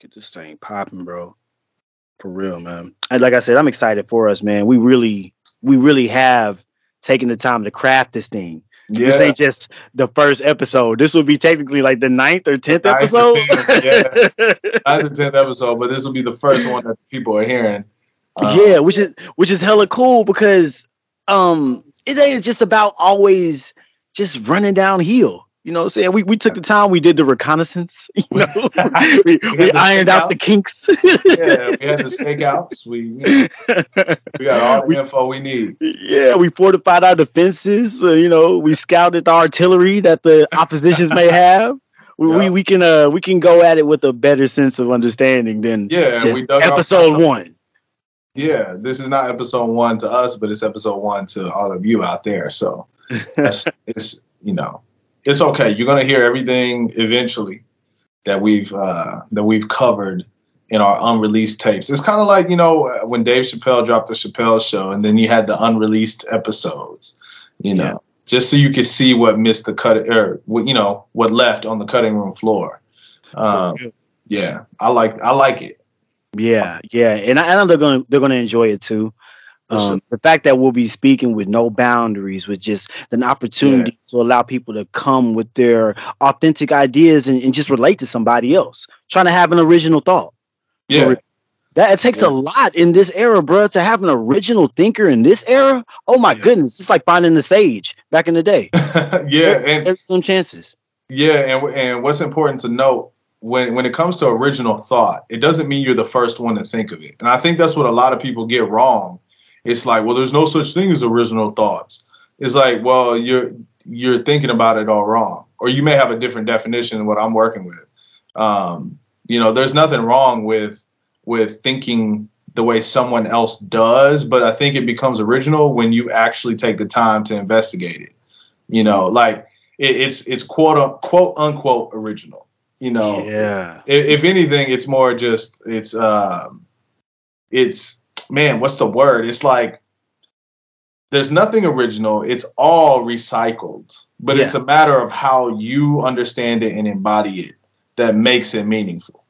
Get this thing popping, bro. For real, man. And like I said, I'm excited for us, man. We really, we really have taken the time to craft this thing. Yeah. This ain't just the first episode. This will be technically like the ninth or tenth episode. yeah, ninth or tenth episode, but this will be the first one that people are hearing. Um, yeah, which is which is hella cool because um it ain't just about always just running downhill. You know what I'm saying? We, we took the time, we did the reconnaissance, you know, we, we, we ironed out the kinks. yeah, we had the stakeouts. We, you know, we got all the we, info we need. Yeah, we fortified our defenses. Uh, you know, we scouted the artillery that the oppositions may have. We, yeah. we, we can uh we can go at it with a better sense of understanding than yeah, just episode one. Yeah, this is not episode one to us, but it's episode one to all of you out there. So it's you know it's okay. You're gonna hear everything eventually that we've uh, that we've covered in our unreleased tapes. It's kind of like you know when Dave Chappelle dropped the Chappelle Show, and then you had the unreleased episodes. You know, yeah. just so you could see what missed the cut or what you know what left on the cutting room floor. Um, yeah, I like I like it. Yeah, yeah, and I, I know they're gonna they're gonna enjoy it too. Um, the fact that we'll be speaking with no boundaries, with just an opportunity yeah. to allow people to come with their authentic ideas and, and, just relate to somebody else, trying to have an original thought. Yeah. That it takes yeah. a lot in this era, bro, to have an original thinker in this era. Oh my yeah. goodness, it's like finding the sage back in the day. yeah, there, and there's some chances. Yeah, and and what's important to note when when it comes to original thought, it doesn't mean you're the first one to think of it, and I think that's what a lot of people get wrong it's like, well, there's no such thing as original thoughts. It's like, well, you're you're thinking about it all wrong, or you may have a different definition than what I'm working with. Um, you know, there's nothing wrong with with thinking the way someone else does, but I think it becomes original when you actually take the time to investigate it. You know, like it, it's it's quote unquote unquote original. You know, yeah. If, if anything, it's more just it's um, it's man, what's the word? It's like there's nothing original. It's all recycled, but yeah. it's a matter of how you understand it and embody it that makes it meaningful.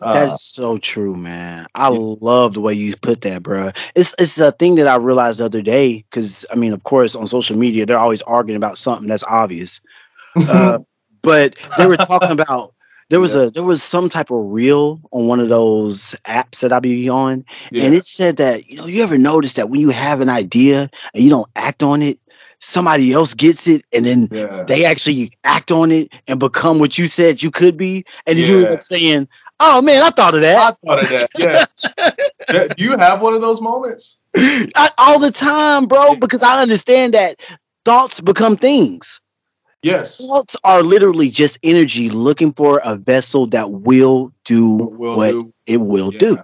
Uh, That's so true, man. I yeah. love the way you put that, bro. It's it's a thing that I realized the other day because I mean, of course, on social media they're always arguing about something that's obvious, uh, but they were talking about there was yeah. a there was some type of reel on one of those apps that I be on, yeah. and it said that you know you ever notice that when you have an idea and you don't act on it, somebody else gets it and then yeah. they actually act on it and become what you said you could be, and you end up saying, "Oh man, I thought of that." I thought of that. Yeah. Do you have one of those moments? I, all the time, bro, because I understand that thoughts become things. Yes. Thoughts are literally just energy looking for a vessel that will do will what do. it will yeah. do.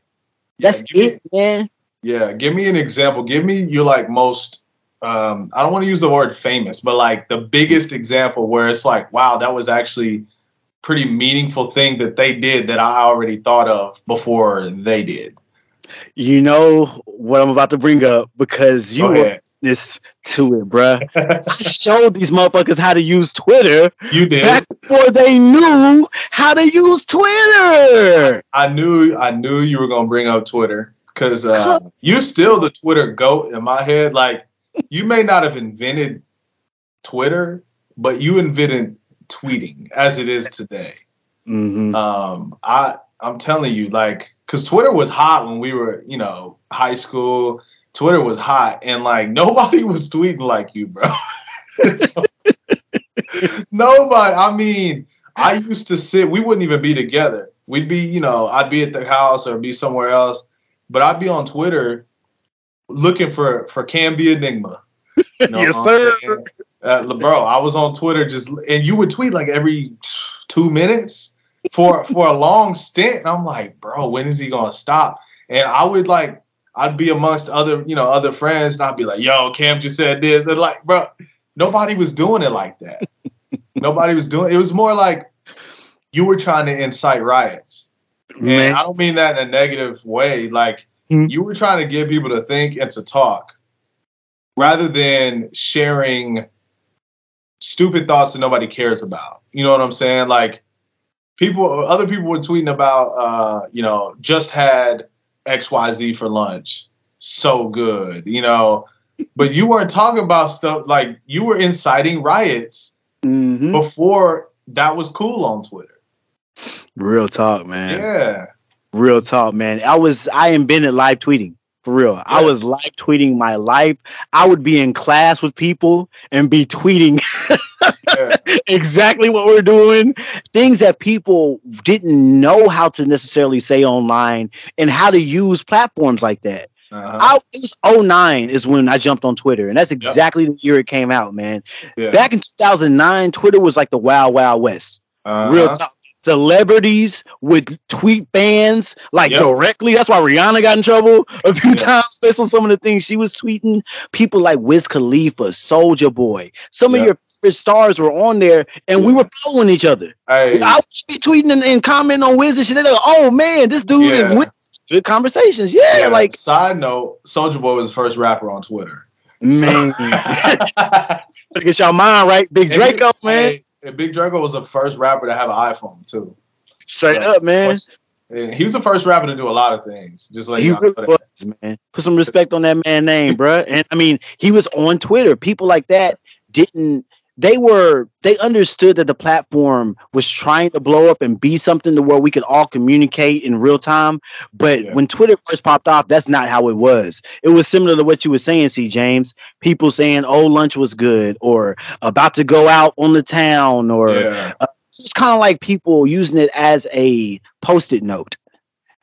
That's it, me, man. Yeah. Give me an example. Give me your like most um, I don't want to use the word famous, but like the biggest example where it's like, wow, that was actually pretty meaningful thing that they did that I already thought of before they did. You know what I'm about to bring up because you were this to it, bruh. I showed these motherfuckers how to use Twitter. You did back before they knew how to use Twitter. I knew I knew you were gonna bring up Twitter because uh, you still the Twitter goat in my head. Like you may not have invented Twitter, but you invented tweeting as it is today. Mm-hmm. Um, I I'm telling you, like, because Twitter was hot when we were, you know, high school. Twitter was hot, and like nobody was tweeting like you, bro. nobody. I mean, I used to sit. We wouldn't even be together. We'd be, you know, I'd be at the house or be somewhere else, but I'd be on Twitter looking for for Camby Enigma. You know yes, sir. Uh, bro, I was on Twitter just, and you would tweet like every two minutes for for a long stint. And I'm like, bro, when is he gonna stop? And I would like, I'd be amongst other, you know, other friends, and I'd be like, yo, Cam just said this, and like, bro, nobody was doing it like that. nobody was doing. It was more like you were trying to incite riots, Man. and I don't mean that in a negative way. Like mm-hmm. you were trying to get people to think and to talk, rather than sharing stupid thoughts that nobody cares about. You know what I'm saying? Like people, other people were tweeting about, uh, you know, just had X Y Z for lunch, so good, you know. But you weren't talking about stuff like you were inciting riots Mhm. before that was cool on Twitter. Real talk, man. Yeah. Real talk, man. I was I invented live tweeting. For real. I was live tweeting my life. I would be in class with people and be tweeting Yeah. exactly what we're doing. Things that people didn't know how to necessarily say online and how to use platforms like that. Uh-huh. I, it was 09 is when I jumped on Twitter, and that's exactly the year it came out, man. yeah. Back in 2009, Twitter was like the wild, wild west. Uh-huh. Real talk. Celebrities would tweet fans like Yep. directly. That's why Rihanna got in trouble a few Yeah. times based on some of the things she was tweeting. People like Wiz Khalifa, Soulja Boy, some Yeah. of your favorite stars were on there, and we were following each other. Hey, I would be tweeting and, and commenting on Wiz and shit. They're like, "Oh man, this dude Yeah. and Wiz." Good conversations, yeah. yeah, Like side note, Soulja Boy was the first rapper on Twitter. man, get your mind right, Big Draco, man. hey, and Big Draco was the first rapper to have an iPhone too. Straight So, up, man. He was the first rapper to do a lot of things. Just like He y'all really was, man. Put some respect on that man name, bruh. And I mean, he was on Twitter. People like that didn't. They were. They understood that the platform was trying to blow up and be something to where we could all communicate in real time. But Yeah. when Twitter first popped off, that's not how it was. It was similar to what you were saying, C. James. People saying, "Oh, lunch was good," or "About to go out on the town," or yeah, uh, it's kind of like people using it as a post-it note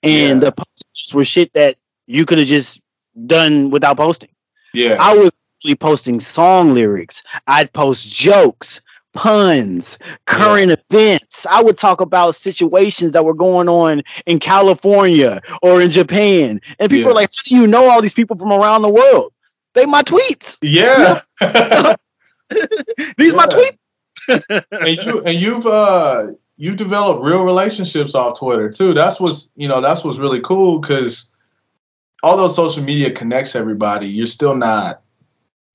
and Yeah. the post were shit that you could have just done without posting yeah, i was actually posting song lyrics. I'd post jokes puns current events. I would talk about situations that were going on in california or in japan. And people Yeah. are like how do you know all these people from around the world? They my tweets. Yeah. these my tweets. And you and you've uh you developed real relationships off Twitter too. That's what's you know that's what's really cool because although social media connects everybody, you're still not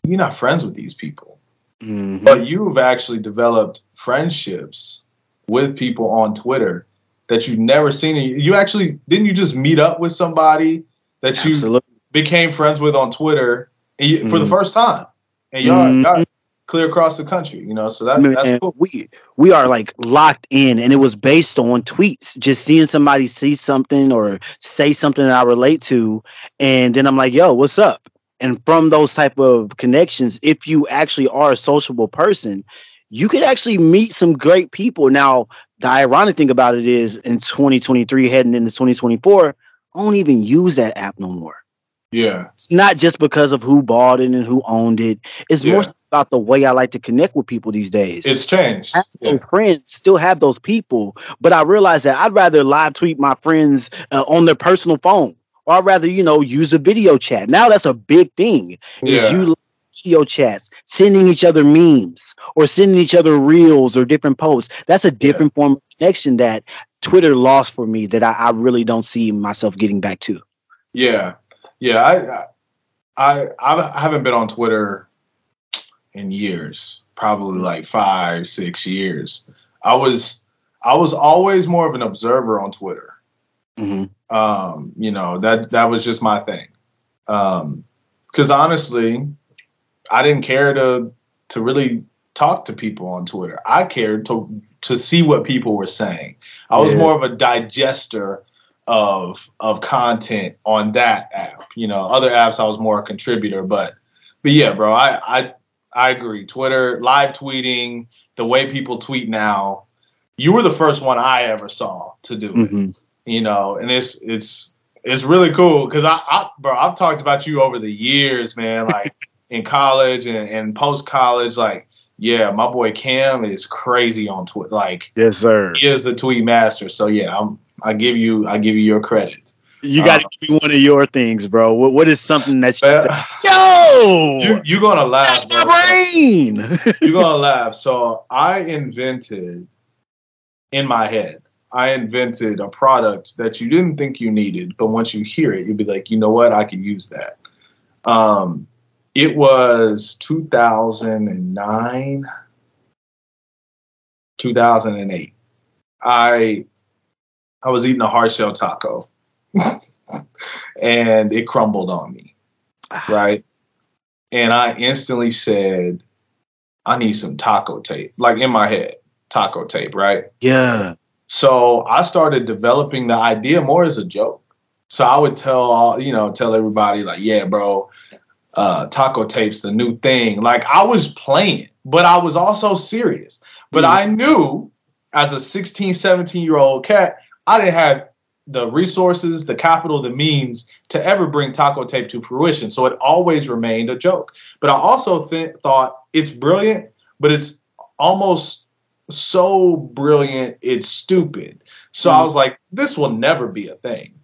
you're not friends with these people. Mhm. But you've actually developed friendships with people on Twitter that you've never seen. You actually didn't you just meet up with somebody that you Absolutely. became friends with on Twitter you, for the Mhm. first time, and y'all, Mhm. y'all clear across the country. You know, so that, Man, that's cool. we we are like locked in and it was based on tweets just seeing somebody see something or say something that i relate to and then i'm like yo what's up and from those type of connections if you actually are a sociable person you could actually meet some great people now the ironic thing about it is in 2023 heading into 2024 i don't even use that app no more Yeah, it's not just because of who bought it and who owned it it's Yeah. more about the way i like to connect with people these days it's changed. Yeah. those friends, still have those people, but I realize that I'd rather live tweet my friends uh, on their personal phone, or I'd rather you know use a video chat. Now that's a big thing. Is Yeah. you video chats, sending each other memes or sending each other reels or different posts. That's a different form of connection that Twitter lost for me that I, I really don't see myself getting back to. Yeah, yeah. I, I, I haven't been on Twitter in years, probably like five, six years. I was, I was always more of an observer on Twitter. Mhm. Um, you know that that was just my thing. Um, because honestly, I didn't care to to really talk to people on Twitter. I cared to to see what people were saying. I was Yeah. more of a digester of of content on that app. You know, other apps I was more a contributor, but but yeah, bro, I I I agree. Twitter live tweeting, the way people tweet now, you were the first one I ever saw to do it. You know, and it's it's it's really cool because I, I bro, I've talked about you over the years, man. Like in college and, and post college, like yeah, my boy Cam is crazy on Twitter. Like Yes, sir. he is the tweet master. So yeah, I'm I give you I give you your credit. You got to Uh, give me one of your things, bro. What, what is something that you say? Yo, you you're gonna laugh, that's my brain. You're gonna laugh. So I invented in my head. I invented a product that you didn't think you needed, but once you hear it, you'll be like, you know what, I can use that. Um, it was 2009, 2008. I I was eating a hard shell taco, and it crumbled on me, right? And I instantly said, "I need some taco tape." Like in my head, taco tape, right? Yeah. So I started developing the idea more as a joke. So I would tell all, you know, tell everybody like, yeah, bro, uh, taco tape's the new thing. Like I was playing, but I was also serious. But Mm. I knew as a 16, 17 year old cat, I didn't have the resources, the capital, the means to ever bring taco tape to fruition. So it always remained a joke. But I also th- thought it's brilliant, but it's almost so brilliant, it's stupid. So I Mm. was like, this will never be a thing.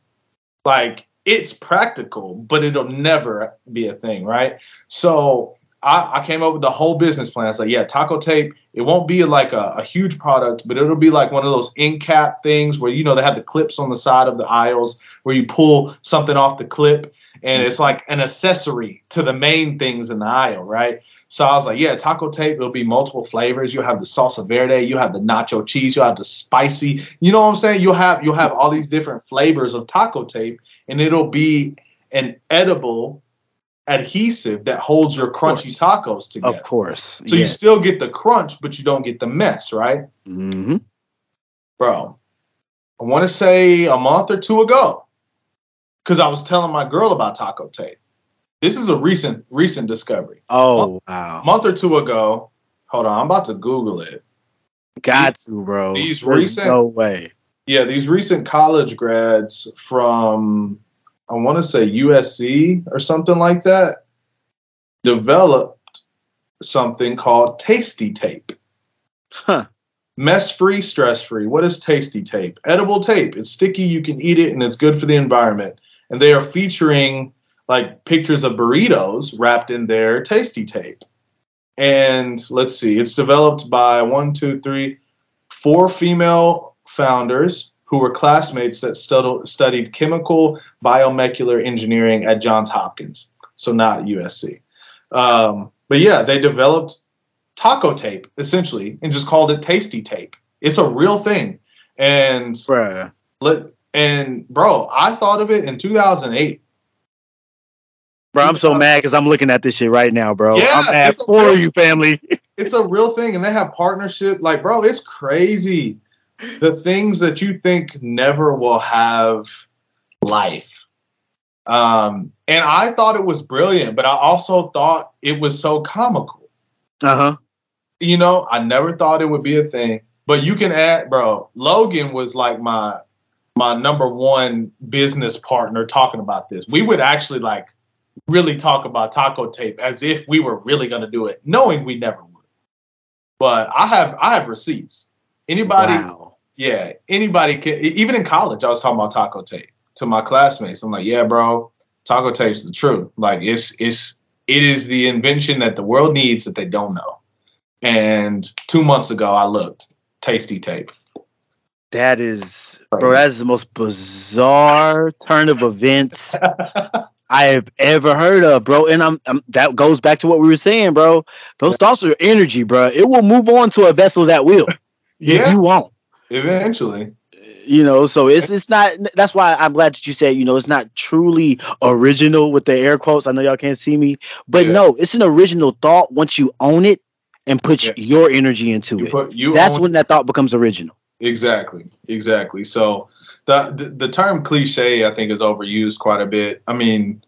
Like, it's practical, but it'll never be a thing, right? So I, I came up with the whole business plan. I was like, yeah, taco tape, it won't be like a, a huge product, but it'll be like one of those end cap things where, you know, they have the clips on the side of the aisles where you pull something off the clip and it's like an accessory to the main things in the aisle, right? So I was like, yeah, taco tape, it'll be multiple flavors. You'll have the salsa verde, you'll have the nacho cheese, you'll have the spicy. You know what I'm saying? You'll have you'll have all these different flavors of taco tape, and it'll be an edible adhesive that holds your crunchy tacos together. Of course. So you still get the crunch, but you don't get the mess, right? hmm Bro, I want to say a month or two ago, because I was telling my girl about taco tape. This is a recent recent discovery. Oh wow. A month or two ago. Hold on, I'm about to Google it. Got to, bro. these There's recent- No way. Yeah, these recent college grads from I want to say USC or something like that developed something called Tastee Tape. Huh. Mess free, stress free. What is Tastee Tape? Edible tape. It's sticky, you can eat it, and it's good for the environment. And they are featuring like pictures of burritos wrapped in their Tastee Tape. And let's see, it's developed by one, two, three, four female founders who were classmates that stud- studied chemical biomolecular engineering at Johns Hopkins, so not USC. Um, but yeah, they developed taco tape essentially and just called it Tastee Tape. It's a real thing, and Bruh. let and bro, I thought of it in 2008. Bro, I'm so mad because I'm looking at this shit right now, bro. Yeah, I'm mad for real- you, family. It's a real thing, and they have partnership. Like, bro, it's crazy. The things that you think never will have life. Um, and I thought it was brilliant, but I also thought it was so comical. Uh huh. You know, I never thought it would be a thing. But you can add, bro. Logan was like my my number one business partner talking about this. We would actually like really talk about taco tape as if we were really going to do it, knowing we never would. But I have I have receipts. Anybody, Wow. yeah, anybody can. Even in college, I was talking about taco tape to my classmates. I'm like, yeah, bro, taco tape's the truth. Like it's it's it is the invention that the world needs that they don't know. And two months ago, I looked Tastee Tape. That is, bro. That is the most bizarre turn of events I have ever heard of, bro. And I'm, I'm that goes back to what we were saying, bro. Those thoughts are energy, bro. It will move on to a vessel that will, if Yeah, you won't. eventually. You know, so it's it's not. That's why I'm glad that you said, you know, it's not truly original with the air quotes. I know y'all can't see me, but Yeah. no, it's an original thought once you own it and put Yeah. your energy into You it. put That's when that thought becomes original. Exactly, exactly. So the, the the term cliche, I think, is overused quite a bit. I mean,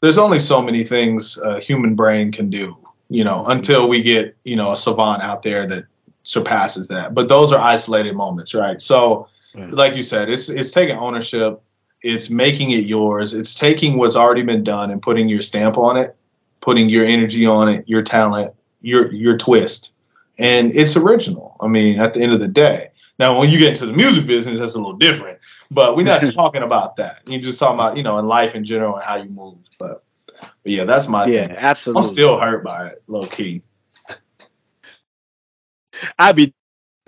there's only so many things a human brain can do, you know, until we get you know a savant out there that surpasses that. But those are isolated moments, right? So, like you said, it's it's taking ownership. It's making it yours. It's taking what's already been done and putting your stamp on it, putting your energy on it, your talent, your your twist, and it's original. I mean, at the end of the day. Now, when you get into the music business, that's a little different. But we're not talking about that. You're just talking about, you know, in life in general and how you move. But, but yeah, that's my Yeah, thing. absolutely. I'm still hurt by it, low key. I'd be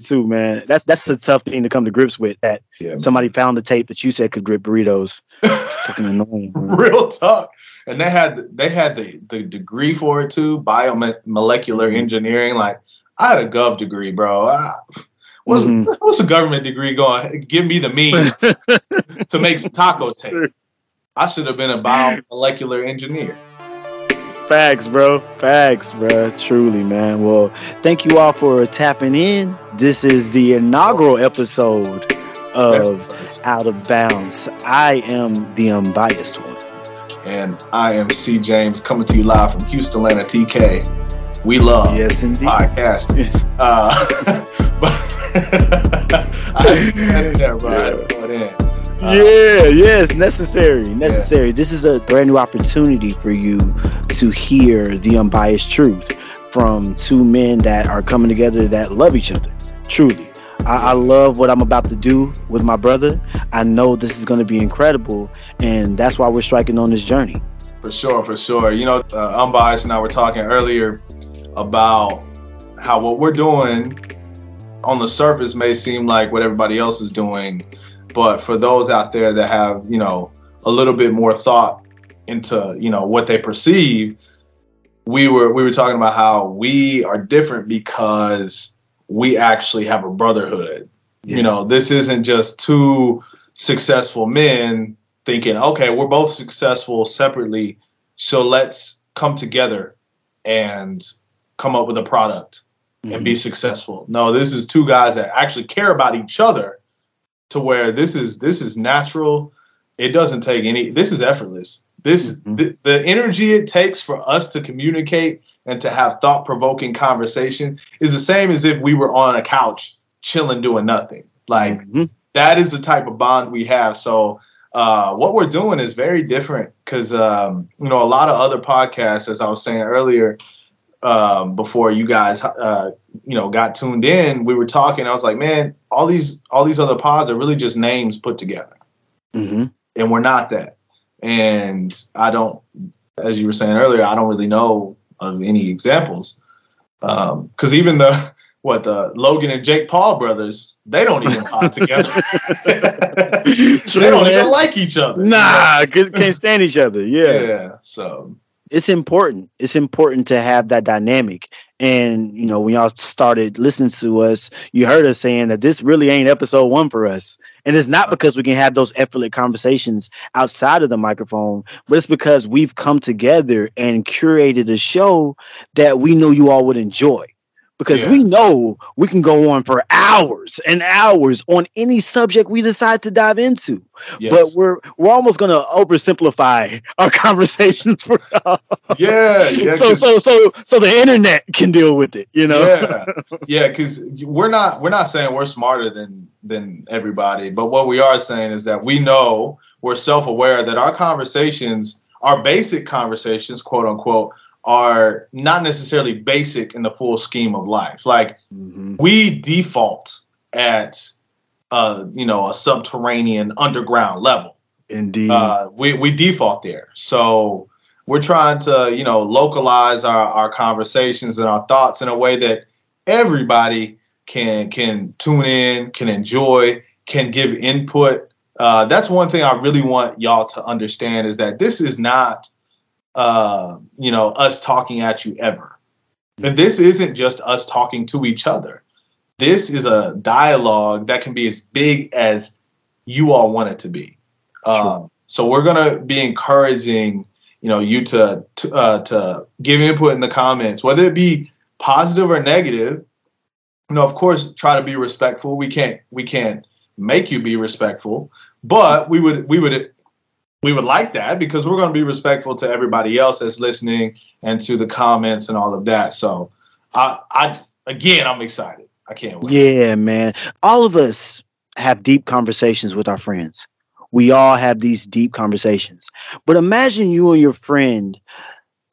too, man. That's that's a tough thing to come to grips with. That Yeah, somebody found the tape that you said could grip burritos. Fucking annoying. man. real talk. And they had they had the the degree for it too, biomolecular engineering. Like I had a gov degree, bro. I, What's, mm-hmm. what's a government degree going? Give me the means to make some taco tape. I should have been a biomolecular engineer. Facts, bro. Facts, bro. Truly, man. Well, thank you all for tapping in. This is the inaugural episode of Out of Bounds. I am the unbiased one. And I am C. James coming to you live from Houston, Atlanta, TK. We love yes, indeed. podcasting. uh, but I had there, bro. Yeah. Uh, yeah, yes, necessary, necessary. Yeah. This is a brand new opportunity for you to hear the unbiased truth from two men that are coming together that love each other. Truly, I, I love what I'm about to do with my brother. I know this is going to be incredible, and that's why we're striking on this journey. For sure, for sure. You know, uh, unbiased and I were talking earlier about how what we're doing on the surface may seem like what everybody else is doing but for those out there that have, you know, a little bit more thought into, you know, what they perceive, we were we were talking about how we are different because we actually have a brotherhood. Yeah. You know, this isn't just two successful men thinking, okay, we're both successful separately, so let's come together and come up with a product mm-hmm. and be successful. No, this is two guys that actually care about each other to where this is this is natural. It doesn't take any. This is effortless. This mm-hmm. the, the energy it takes for us to communicate and to have thought provoking conversation is the same as if we were on a couch chilling doing nothing. Like mm-hmm. that is the type of bond we have. So uh, what we're doing is very different because um, you know a lot of other podcasts, as I was saying earlier, um, before you guys uh, you know got tuned in, we were talking. I was like, man, all these all these other pods are really just names put together, mm-hmm. and we're not that. And I don't, as you were saying earlier, I don't really know of any examples Um because um, even the what the Logan and Jake Paul brothers, they don't even pod together. they don't even like each other. Nah, can't stand each other. Yeah. Yeah. So it's important. It's important to have that dynamic. And you know, when y'all started listening to us, you heard us saying that this really ain't episode one for us. And it's not because we can have those effortless conversations outside of the microphone, but it's because we've come together and curated a show that we know you all would enjoy because yeah. we know we can go on for hours and hours on any subject we decide to dive into. Yes. But we're we're almost going to oversimplify our conversations for yeah, yeah. So so so so the internet can deal with it, you know. Yeah, yeah. Because we're not we're not saying we're smarter than than everybody, but what we are saying is that we know we're self aware that our conversations, our basic conversations, quote unquote, are not necessarily basic in the full scheme of life. Like mm-hmm. we default at uh, you know a subterranean underground level. Indeed, uh, we we default there. So we're trying to you know localize our our conversations and our thoughts in a way that everybody can can tune in, can enjoy, can give input. Uh, that's one thing I really want y'all to understand is that this is not uh, you know, us talking at you ever. And this isn't just us talking to each other. This is a dialogue that can be as big as you all want it to be. Um, so we're gonna be encouraging, you know, you to to, uh, to give input in the comments, whether it be positive or negative. You know, of course, try to be respectful. We can't we can't make you be respectful, but we would we would we would like that because we're going to be respectful to everybody else that's listening and to the comments and all of that. So, I, I again, I'm excited. I can't wait. Yeah, man. All of us have deep conversations with our friends. We all have these deep conversations. But imagine you and your friend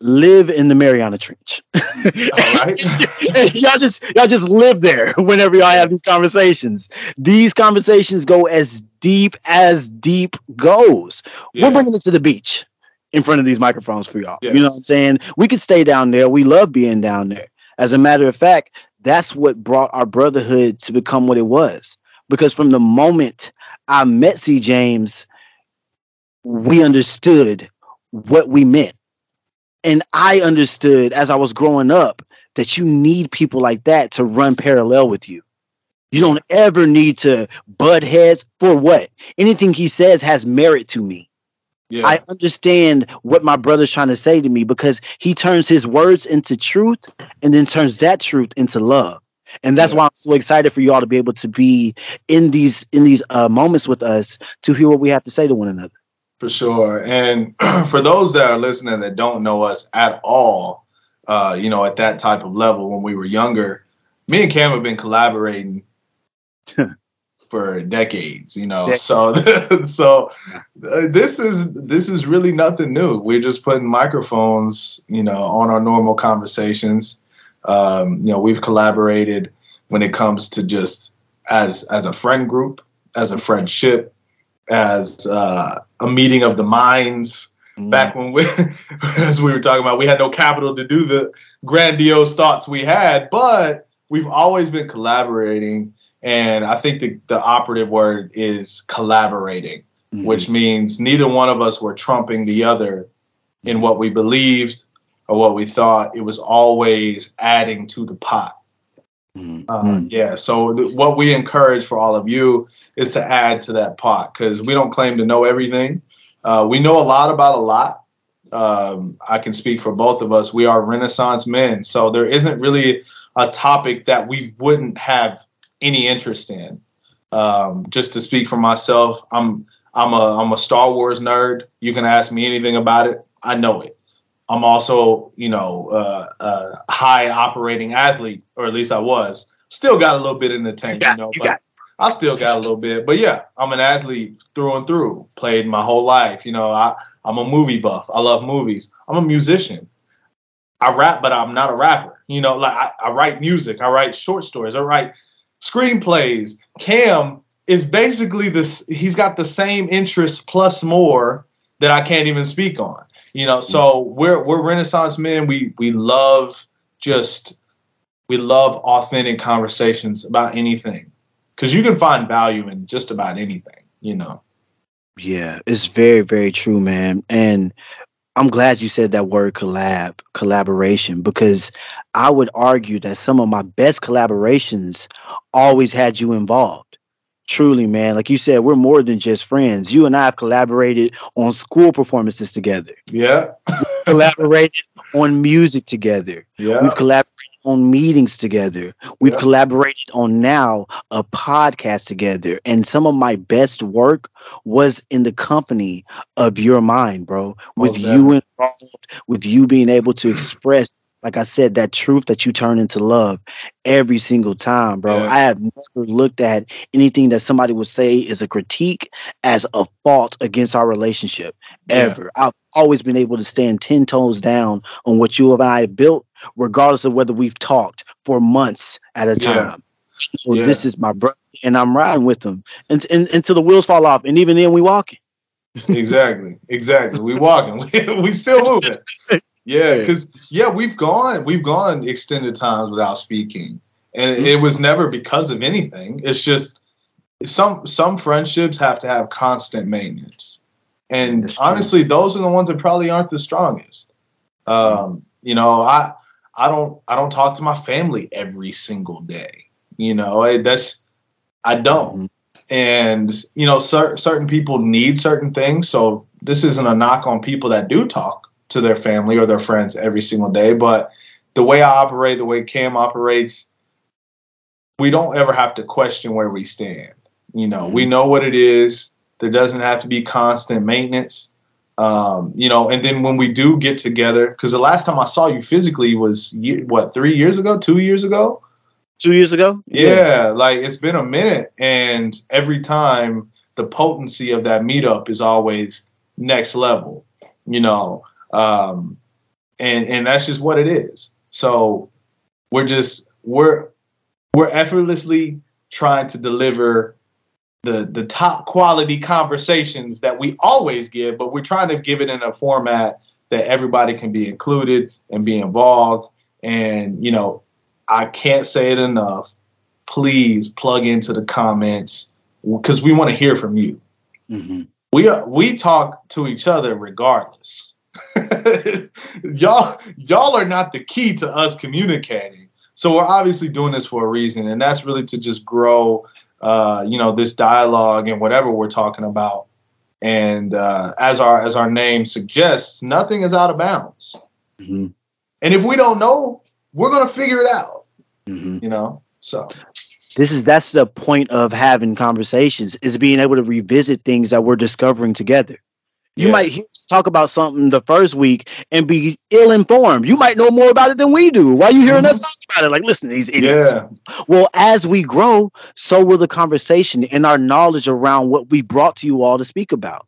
live in the Mariana Trench. y'all just y'all just live there whenever y'all have these conversations. These conversations go as deep as deep goes. Yeah. We're bringing it to the beach in front of these microphones for y'all. Yes. You know what I'm saying? We could stay down there. We love being down there. As a matter of fact, that's what brought our brotherhood to become what it was. Because from the moment I met C. James, we understood what we meant and I understood as I was growing up that you need people like that to run parallel with you. You don't ever need to butt heads for what? Anything he says has merit to me. Yeah. I understand what my brother's trying to say to me because he turns his words into truth and then turns that truth into love. And that's yeah. why I'm so excited for you all to be able to be in these in these uh, moments with us to hear what we have to say to one another. For sure. And for those that are listening that don't know us at all, uh, you know, at that type of level when we were younger, me and Cam have been collaborating for decades, you know. So so uh, this is this is really nothing new. We're just putting microphones, you know, on our normal conversations. Um, you know, we've collaborated when it comes to just as as a friend group, as a friendship, as uh, a meeting of the minds. Mm. Back when we, as we were talking about, we had no capital to do the grandiose thoughts we had, but we've always been collaborating and I think the, the operative word is collaborating, mm-hmm. which means neither one of us were trumping the other in what we believed or what we thought. It was always adding to the pot. Mm-hmm. Uh, yeah. So th- what we encourage for all of you is to add to that pot because we don't claim to know everything. Uh, we know a lot about a lot. Um, I can speak for both of us. We are Renaissance men, so there isn't really a topic that we wouldn't have any interest in. Um, just to speak for myself, I'm I'm a I'm a Star Wars nerd. You can ask me anything about it, I know it. I'm also, you know, uh, a high operating athlete, or at least I was. Still got a little bit in the tank, you, know. You but I still got a little bit, but yeah, I'm an athlete through and through. Played my whole life, you know. I I'm a movie buff. I love movies. I'm a musician. I rap, but I'm not a rapper. You know, like I, I write music. I write short stories. I write screenplays. Cam is basically this. He's got the same interests plus more that I can't even speak on. You know, so we're we're Renaissance men. We we love just we love authentic conversations about anything because you can find value in just about anything. You know. Yeah, it's very very true, man. And I'm glad you said that word collab, collaboration, because I would argue that some of my best collaborations always had you involved. Truly, man. Like you said, we're more than just friends. You and I have collaborated on school performances together. Yeah. collaborated on music together. Yeah. We've collaborated on meetings together. We've yeah. collaborated on now a podcast together. And some of my best work was in the company of your mind, bro. Oh, with you involved, with you being able to express like I said, that truth that you turn into love every single time, bro. Yeah. I have never looked at anything that somebody would say is a critique as a fault against our relationship ever. Yeah. I've always been able to stand 10 toes down on what you and I built, regardless of whether we've talked for months at a time. Yeah. So this is my brother, and I'm riding with him and, and, until the wheels fall off. And even then, we walking. exactly. Exactly. We walking. We, we still moving. Yeah, because yeah, we've gone we've gone extended times without speaking, and it was never because of anything. It's just some some friendships have to have constant maintenance, and honestly, those are the ones that probably aren't the strongest. Um, you know, I I don't I don't talk to my family every single day. You know, that's I don't. Mm-hmm. And you know, cer- certain people need certain things. So this isn't a knock on people that do talk to their family or their friends every single day. But the way I operate, the way Cam operates, we don't ever have to question where we stand. You know, mm-hmm. we know what it is. There doesn't have to be constant maintenance. Um, you know, and then when we do get together, because the last time I saw you physically was what three years ago, two years ago, two years ago. Yeah, yeah like it's been a minute, and every time the potency of that meetup is always next level. You know, um, and and that's just what it is. So we're just we're we're effortlessly trying to deliver the the top quality conversations that we always give, but we're trying to give it in a format that everybody can be included and be involved. And you know, I can't say it enough. Please plug into the comments because we want to hear from you. Mm-hmm. We are, we talk to each other regardless. y'all y'all are not the key to us communicating. So we're obviously doing this for a reason, and that's really to just grow, uh, you know, this dialogue and whatever we're talking about. And uh, as our as our name suggests, nothing is out of bounds. Mm-hmm. And if we don't know, we're gonna figure it out. Mm-hmm. You know, so this is that's the point of having conversations is being able to revisit things that we're discovering together. You Yeah. might hear us talk about something the first week and be ill informed. You might know more about it than we do. Why are you hearing us mm-hmm. talk about it? Like, listen, these idiots. yeah, Well, as we grow, so will the conversation and our knowledge around what we brought to you all to speak about.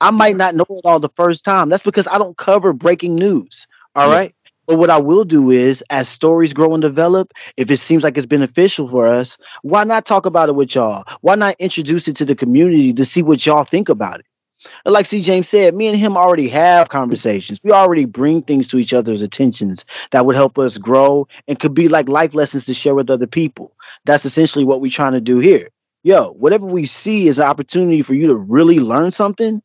I might not know it all the first time. That's because I don't cover breaking news. All Yeah. right. But what I will do is, as stories grow and develop, if it seems like it's beneficial for us, why not talk about it with y'all? Why not introduce it to the community to see what y'all think about it? Like C. James said, me and him already have conversations. We already bring things to each other's attentions that would help us grow and could be like life lessons to share with other people. That's essentially what we're trying to do here. Yo, whatever we see is an opportunity for you to really learn something.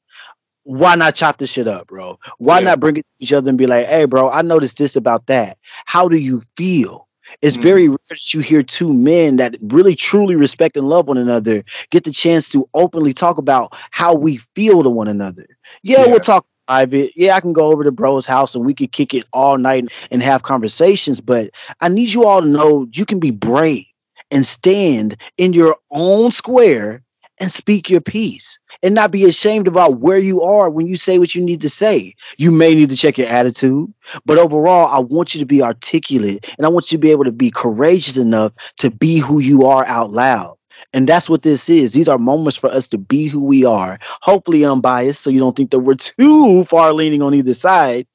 Why not chop this shit up, bro? Why Yeah. not bring it to each other and be like, hey, bro, I noticed this about that. How do you feel? It's Mhm. very rare that you hear two men that really truly respect and love one another get the chance to openly talk about how we feel to one another. Yeah, Yeah. we'll talk private. Yeah, I can go over to bro's house and we could kick it all night and have conversations. But I need you all to know you can be brave and stand in your own square and speak your piece and not be ashamed about where you are when you say what you need to say. You may need to check your attitude, but overall, I want you to be articulate and I want you to be able to be courageous enough to be who you are out loud. And that's what this is. These are moments for us to be who we are, hopefully unbiased, so you don't think that we're too far leaning on either side.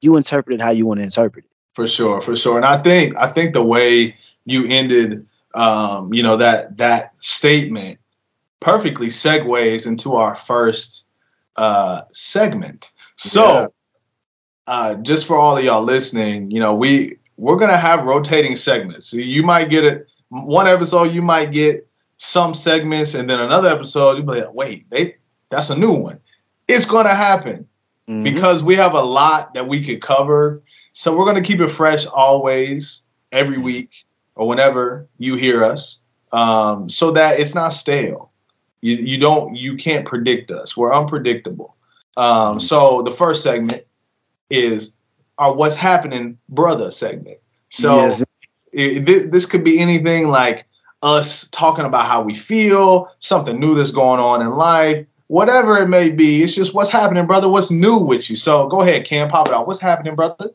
You interpret it how you want to interpret it. for sure, for sure. And I think I think the way you ended, um, you know, that that statement perfectly segues into our first uh, segment. So, Yeah. uh, just for all of y'all listening, you know, we we're gonna have rotating segments. So you might get it one episode, you might get some segments, and then another episode, you'll be like, wait, they that's a new one. It's gonna happen Mhm. because we have a lot that we could cover. So we're going to keep it fresh always, every week, or whenever you hear us, um, so that it's not stale. You, you don't you can't predict us. We're unpredictable. Um, so the first segment is our what's happening brother segment. So Yes. it, this, this could be anything like us talking about how we feel, something new that's going on in life, whatever it may be. It's just what's happening, brother. What's new with you? So go ahead, Cam, pop it out. What's happening, brother?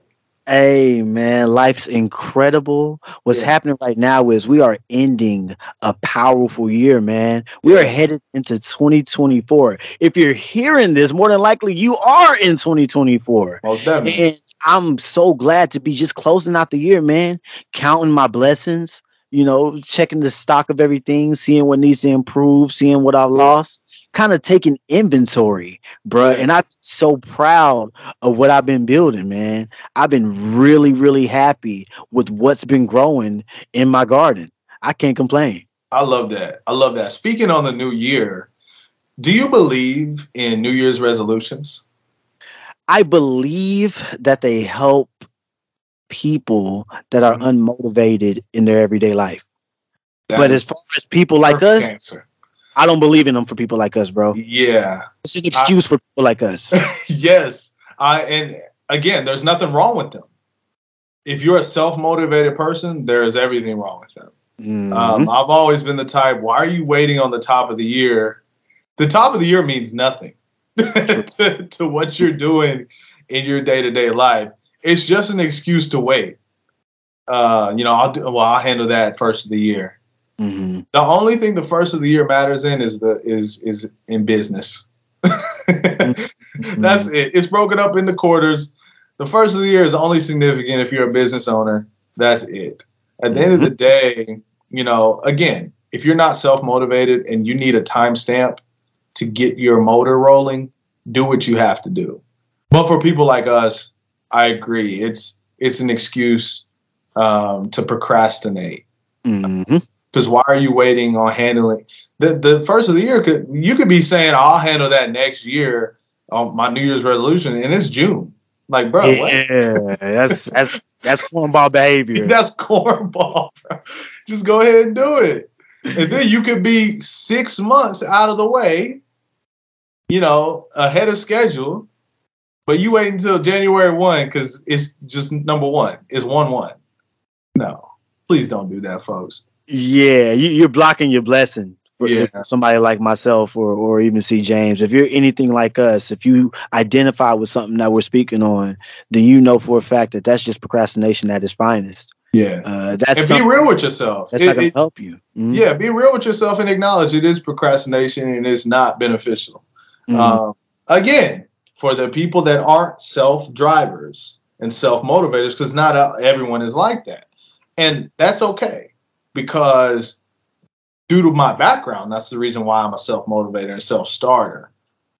Hey man, life's incredible. What's Yeah. happening right now is we are ending a powerful year, man. We are headed into 2024. If you're hearing this, more than likely you are in 2024. Most definitely. And I'm so glad to be just closing out the year, man. Counting my blessings, you know, checking the stock of everything, seeing what needs to improve, seeing what I've lost, kind of taking inventory, bruh. And I'm so proud of what I've been building, man. I've been really, really happy with what's been growing in my garden. I can't complain. I love that. I love that. Speaking on the new year, do you believe in New Year's resolutions? I believe that they help people that are Mhm. unmotivated in their everyday life. That but as far as people like us, answer. I don't believe in them for people like us, bro. yeah. It's an excuse for people like us. yes. I and again, there's nothing wrong with them. If you're a self-motivated person, there is everything wrong with them. Mhm. Um, I've always been the type. Why are you waiting on the top of the year? The top of the year means nothing to, to what you're doing in your day to day life. It's just an excuse to wait. Uh, you know, I'll do. Well, I'll handle that first of the year. Mhm. The only thing the first of the year matters in is the is is in business. That's it. It's broken up into quarters. The first of the year is only significant if you're a business owner. That's it. At the end of the day, you know, again, if you're not self motivated and you need a timestamp to get your motor rolling, do what you have to do. But for people like us, I agree. It's it's an excuse um, to procrastinate. Mhm. Because why are you waiting on handling the the first of the year? Could you could be saying I'll handle that next year on my New Year's resolution, and it's June. Like, bro, what? Yeah, that's that's That's cornball behavior. That's cornball, bro. Just go ahead and do it. And then you could be six months out of the way, you know, ahead of schedule. But you wait until January 1 because it's just number one. It's 1 1. No, please don't do that, folks. Yeah, you, you're blocking your blessing for Yeah. somebody like myself or or even C James. If you're anything like us, if you identify with something that we're speaking on, then you know for a fact that that's just procrastination at its finest. Yeah. Uh, that's And be real with yourself. that's It- not going to help you. Mhm. yeah, be real with yourself and acknowledge it is procrastination and it's not beneficial. Mhm. Um, again, for the people that aren't self drivers and self motivators, because not uh, everyone is like that. And that's okay because due to my background, that's the reason why I'm a self motivator and self starter.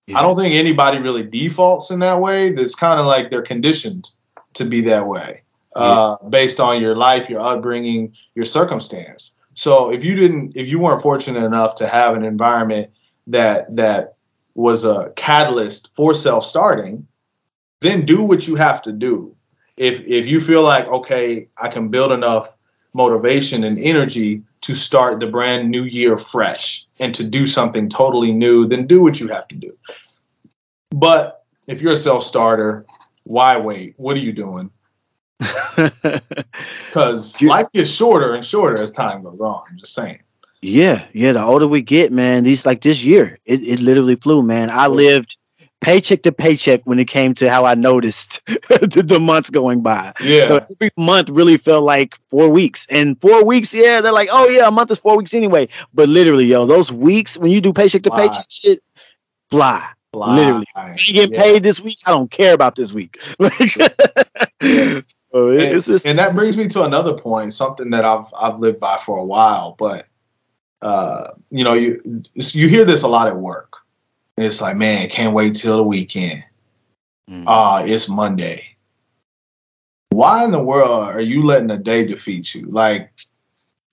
Yeah. I don't think anybody really defaults in that way. That's kind of like they're conditioned to be that way uh, based on your life, your upbringing, your circumstance. So if you didn't, if you weren't fortunate enough to have an environment that that was a catalyst for self-starting, then do what you have to do. If if you feel like okay, I can build enough motivation and energy to start the brand new year fresh and to do something totally new, then do what you have to do. But if you're a self-starter, why wait? What are you doing? Because life gets shorter and shorter as time goes on. I'm just saying. Yeah, yeah. The older we get, man, these like this year, it, it literally flew, man. I lived paycheck to paycheck when it came to how I noticed the, the months going by. Yeah. So every month really felt like four weeks. And four weeks, yeah, they're like, oh yeah, a month is four weeks anyway. But literally, yo, those weeks when you do paycheck to Fly. paycheck shit, fly. literally. If you get Yeah. paid this week, I don't care about this week. Like, so it- and, it's and that brings me to another point, something that I've I've lived by for a while. But uh, you know, you you hear this a lot at work. It's like, man, can't wait till the weekend. Mm. Ah, it's Monday. Why in the world are you letting a day defeat you? Like,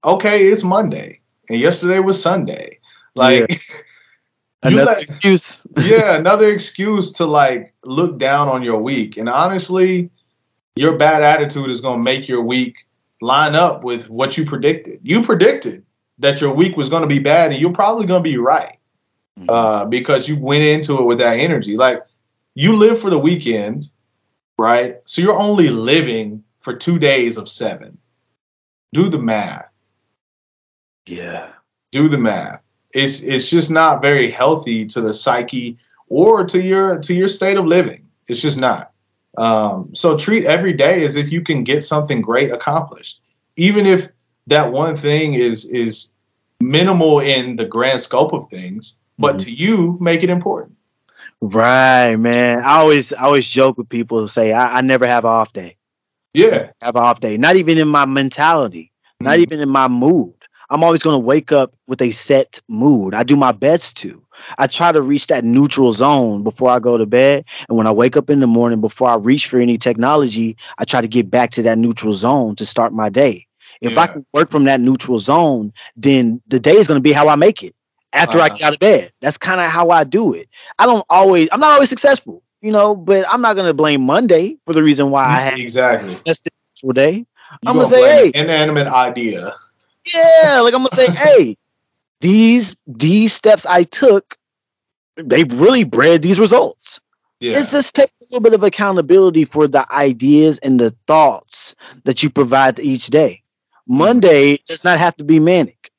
okay, it's Monday, and yesterday was Sunday. Like, you another let- excuse. yeah, another excuse to like look down on your week. And honestly, your bad attitude is going to make your week line up with what you predicted. You predicted that your week was going to be bad, and you're probably going to be right Mhm. uh, because you went into it with that energy. Like you live for the weekend, right? So you're only living for two days of seven. Do the math. yeah. do the math. It's it's just not very healthy to the psyche or to your to your state of living. It's just not. Um, so treat every day as if you can get something great accomplished, even if that one thing is is minimal in the grand scope of things. But Mhm. to you, make it important. Right, man. I always I always joke with people who say I, I never have an off day. Yeah, Have an off day. Not even in my mentality. Not Mhm. even in my mood. I'm always gonna wake up with a set mood. I do my best to. I try to reach that neutral zone before I go to bed. And when I wake up in the morning, before I reach for any technology, I try to get back to that neutral zone to start my day. If I can work from that neutral zone, then the day is gonna be how I make it after I Uh-huh. get out of bed. That's kind of how I do it. I don't always, I'm not always successful, you know, but I'm not gonna blame Monday for the reason why I had exactly. a successful day. You I'm gonna gonna say, hey. inanimate idea. Yeah, like I'm gonna say, hey, these these steps I took, they really bred these results. Yeah, It's just take a little bit of accountability for the ideas and the thoughts that you provide each day. Monday does not have to be manic.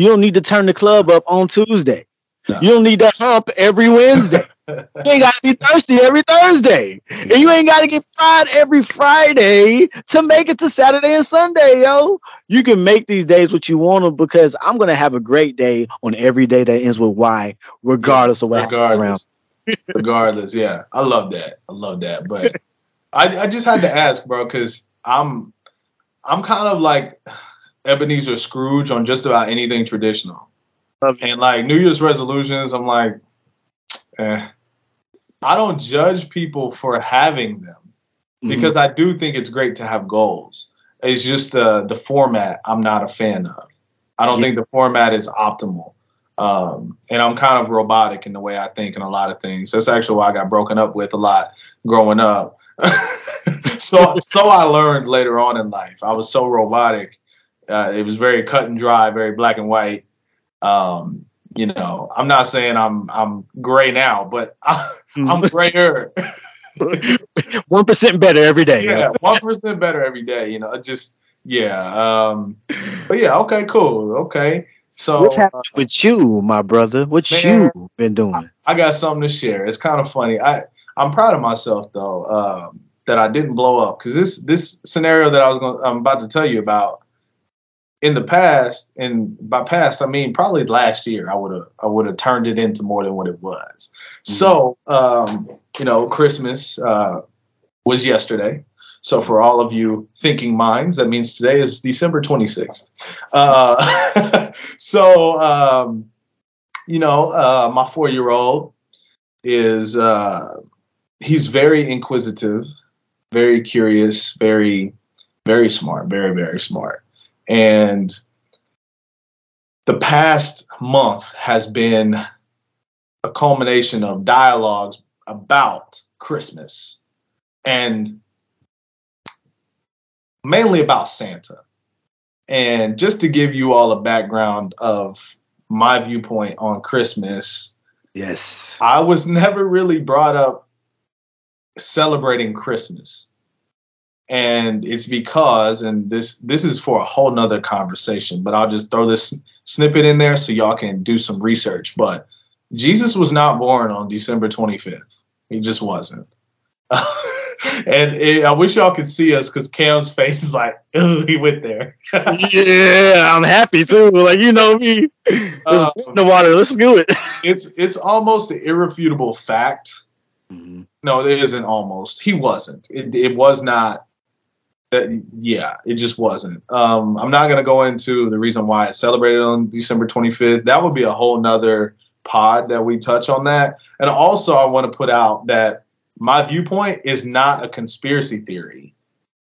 You don't need to turn the club up on Tuesday. No. You don't need to hump every Wednesday. you ain't got to be thirsty every Thursday. And you ain't got to get fried every Friday to make it to Saturday and Sunday, yo. You can make these days what you want them because I'm going to have a great day on every day that ends with Y, regardless of what happens around. regardless. regardless, yeah, I love that. I love that. But I, I just had to ask, bro, because I'm I'm kind of like Ebenezer Scrooge on just about anything traditional. And like New Year's resolutions, I'm like, eh. I don't judge people for having them because I do think it's great to have goals. It's just the the format I'm not a fan of. I don't Yeah. think the format is optimal. Um, and I'm kind of robotic in the way I think in a lot of things. That's actually why I got broken up with a lot growing up. so so I learned later on in life. I was so robotic. Uh, it was very cut and dry, very black and white. Um, you know, I'm not saying I'm I'm gray now, but I, am grayer. One percent better every day. Yeah, one percent better every day. You know, just yeah. Um, but yeah, okay, cool, okay. So what's happening uh, with you, my brother? What man, you been doing? I got something to share. It's kind of funny. I I'm proud of myself though um, that I didn't blow up because this this scenario that I was going I'm about to tell you about in the past, and by past I mean probably last year, I would have I would have turned it into more than what it was. Mm-hmm. So um, you know, Christmas uh, was yesterday. So for all of you thinking minds, that means today is December 26th. Uh, so um, you know, uh, my four year old is uh, he's very inquisitive, very curious, very very smart, very very smart. And the past month has been a culmination of dialogues about Christmas and mainly about Santa. And just to give you all a background of my viewpoint on Christmas, yes, I was never really brought up celebrating Christmas and it's because and this this is for a whole nother conversation but i'll just throw this snippet in there so y'all can do some research. But jesus was not born on december 25th he just wasn't. And it, i wish y'all could see us because cam's face is like oh he went there. Yeah i'm happy too. Like you know me. Um, the water. Let's do it. it's it's almost an irrefutable fact. Mm-hmm. no it isn't almost. He wasn't. It, it was not that yeah, it just wasn't. Um, I'm not gonna go into the reason why it's celebrated on December 25th. That would be a whole nother pod that we touch on that. And also, I want to put out that my viewpoint is not a conspiracy theory.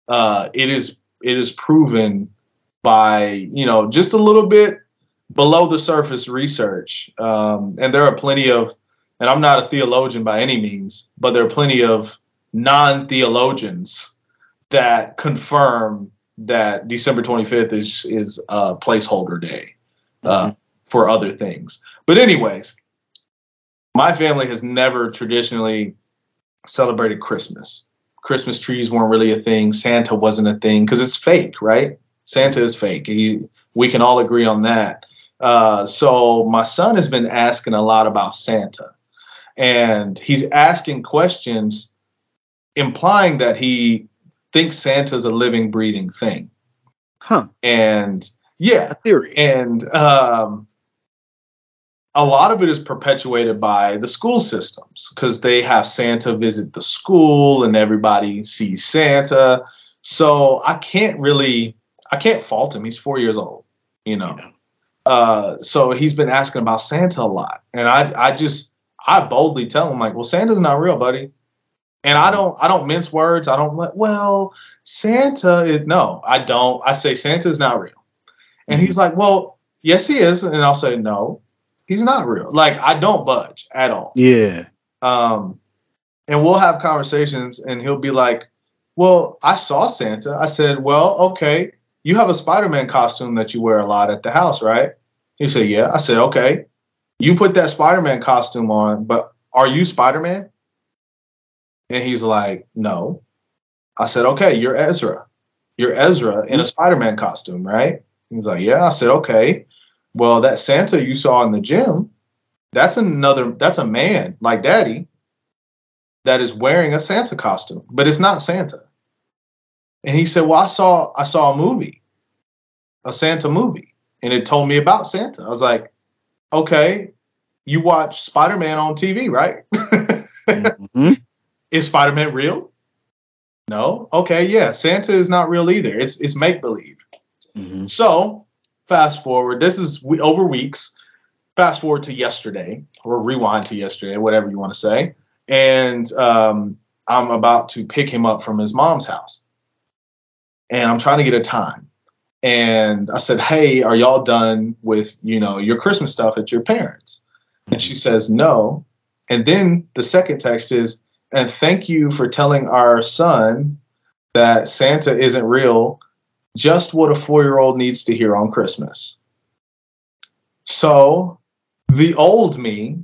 Uh, it is it is proven by you know just a little bit below the surface research, um, and there are plenty of. And I'm not a theologian by any means, but there are plenty of non theologians that confirm that December 25th is is a placeholder day uh, mm-hmm. for other things. But anyways, my family has never traditionally celebrated Christmas. Christmas trees weren't really a thing. Santa wasn't a thing because it's fake, right? Santa is fake. He, we can all agree on that. Uh, so my son has been asking a lot about Santa, and he's asking questions implying that he thinks Santa's a living, breathing thing. Huh. And yeah, a theory. And um, a lot of it is perpetuated by the school systems because they have Santa visit the school and everybody sees Santa. So I can't really, I can't fault him. He's four years old, you know. Yeah. Uh, so he's been asking about Santa a lot, and I, I just, I boldly tell him like, well, Santa's not real, buddy. And I don't I don't mince words. I don't let well, Santa is no, I don't. I say Santa is not real. And he's like, Well, yes, he is. And I'll say, No, he's not real. Like I don't budge at all. Yeah. Um, and we'll have conversations and he'll be like, Well, I saw Santa. I said, Well, okay, you have a Spider-Man costume that you wear a lot at the house, right? He said, Yeah. I said, Okay. You put that Spider-Man costume on, but are you Spider-Man? And he's like, no. I said, okay, you're Ezra. You're Ezra in a. Spider Man costume, right? He's like, yeah. I said, okay. Well, that Santa you saw in the gym, that's another, that's a man like daddy that is wearing a Santa costume, but it's not Santa. And he said, well, I saw, I saw a movie, a Santa movie, and it told me about Santa. I was like, okay, you watch Spider Man on TV, right? mm-hmm. Is Spider Man real? No. Okay, yeah. Santa is not real either. It's it's make believe. Mm-hmm. So fast forward. This is over weeks. Fast forward to yesterday, or rewind to yesterday, whatever you want to say. And um, I'm about to pick him up from his mom's house, and I'm trying to get a time. And I said, "Hey, are y'all done with you know your Christmas stuff at your parents?" And she says, "No." And then the second text is, and thank you for telling our son that Santa isn't real, just what a four year old needs to hear on Christmas. So the old me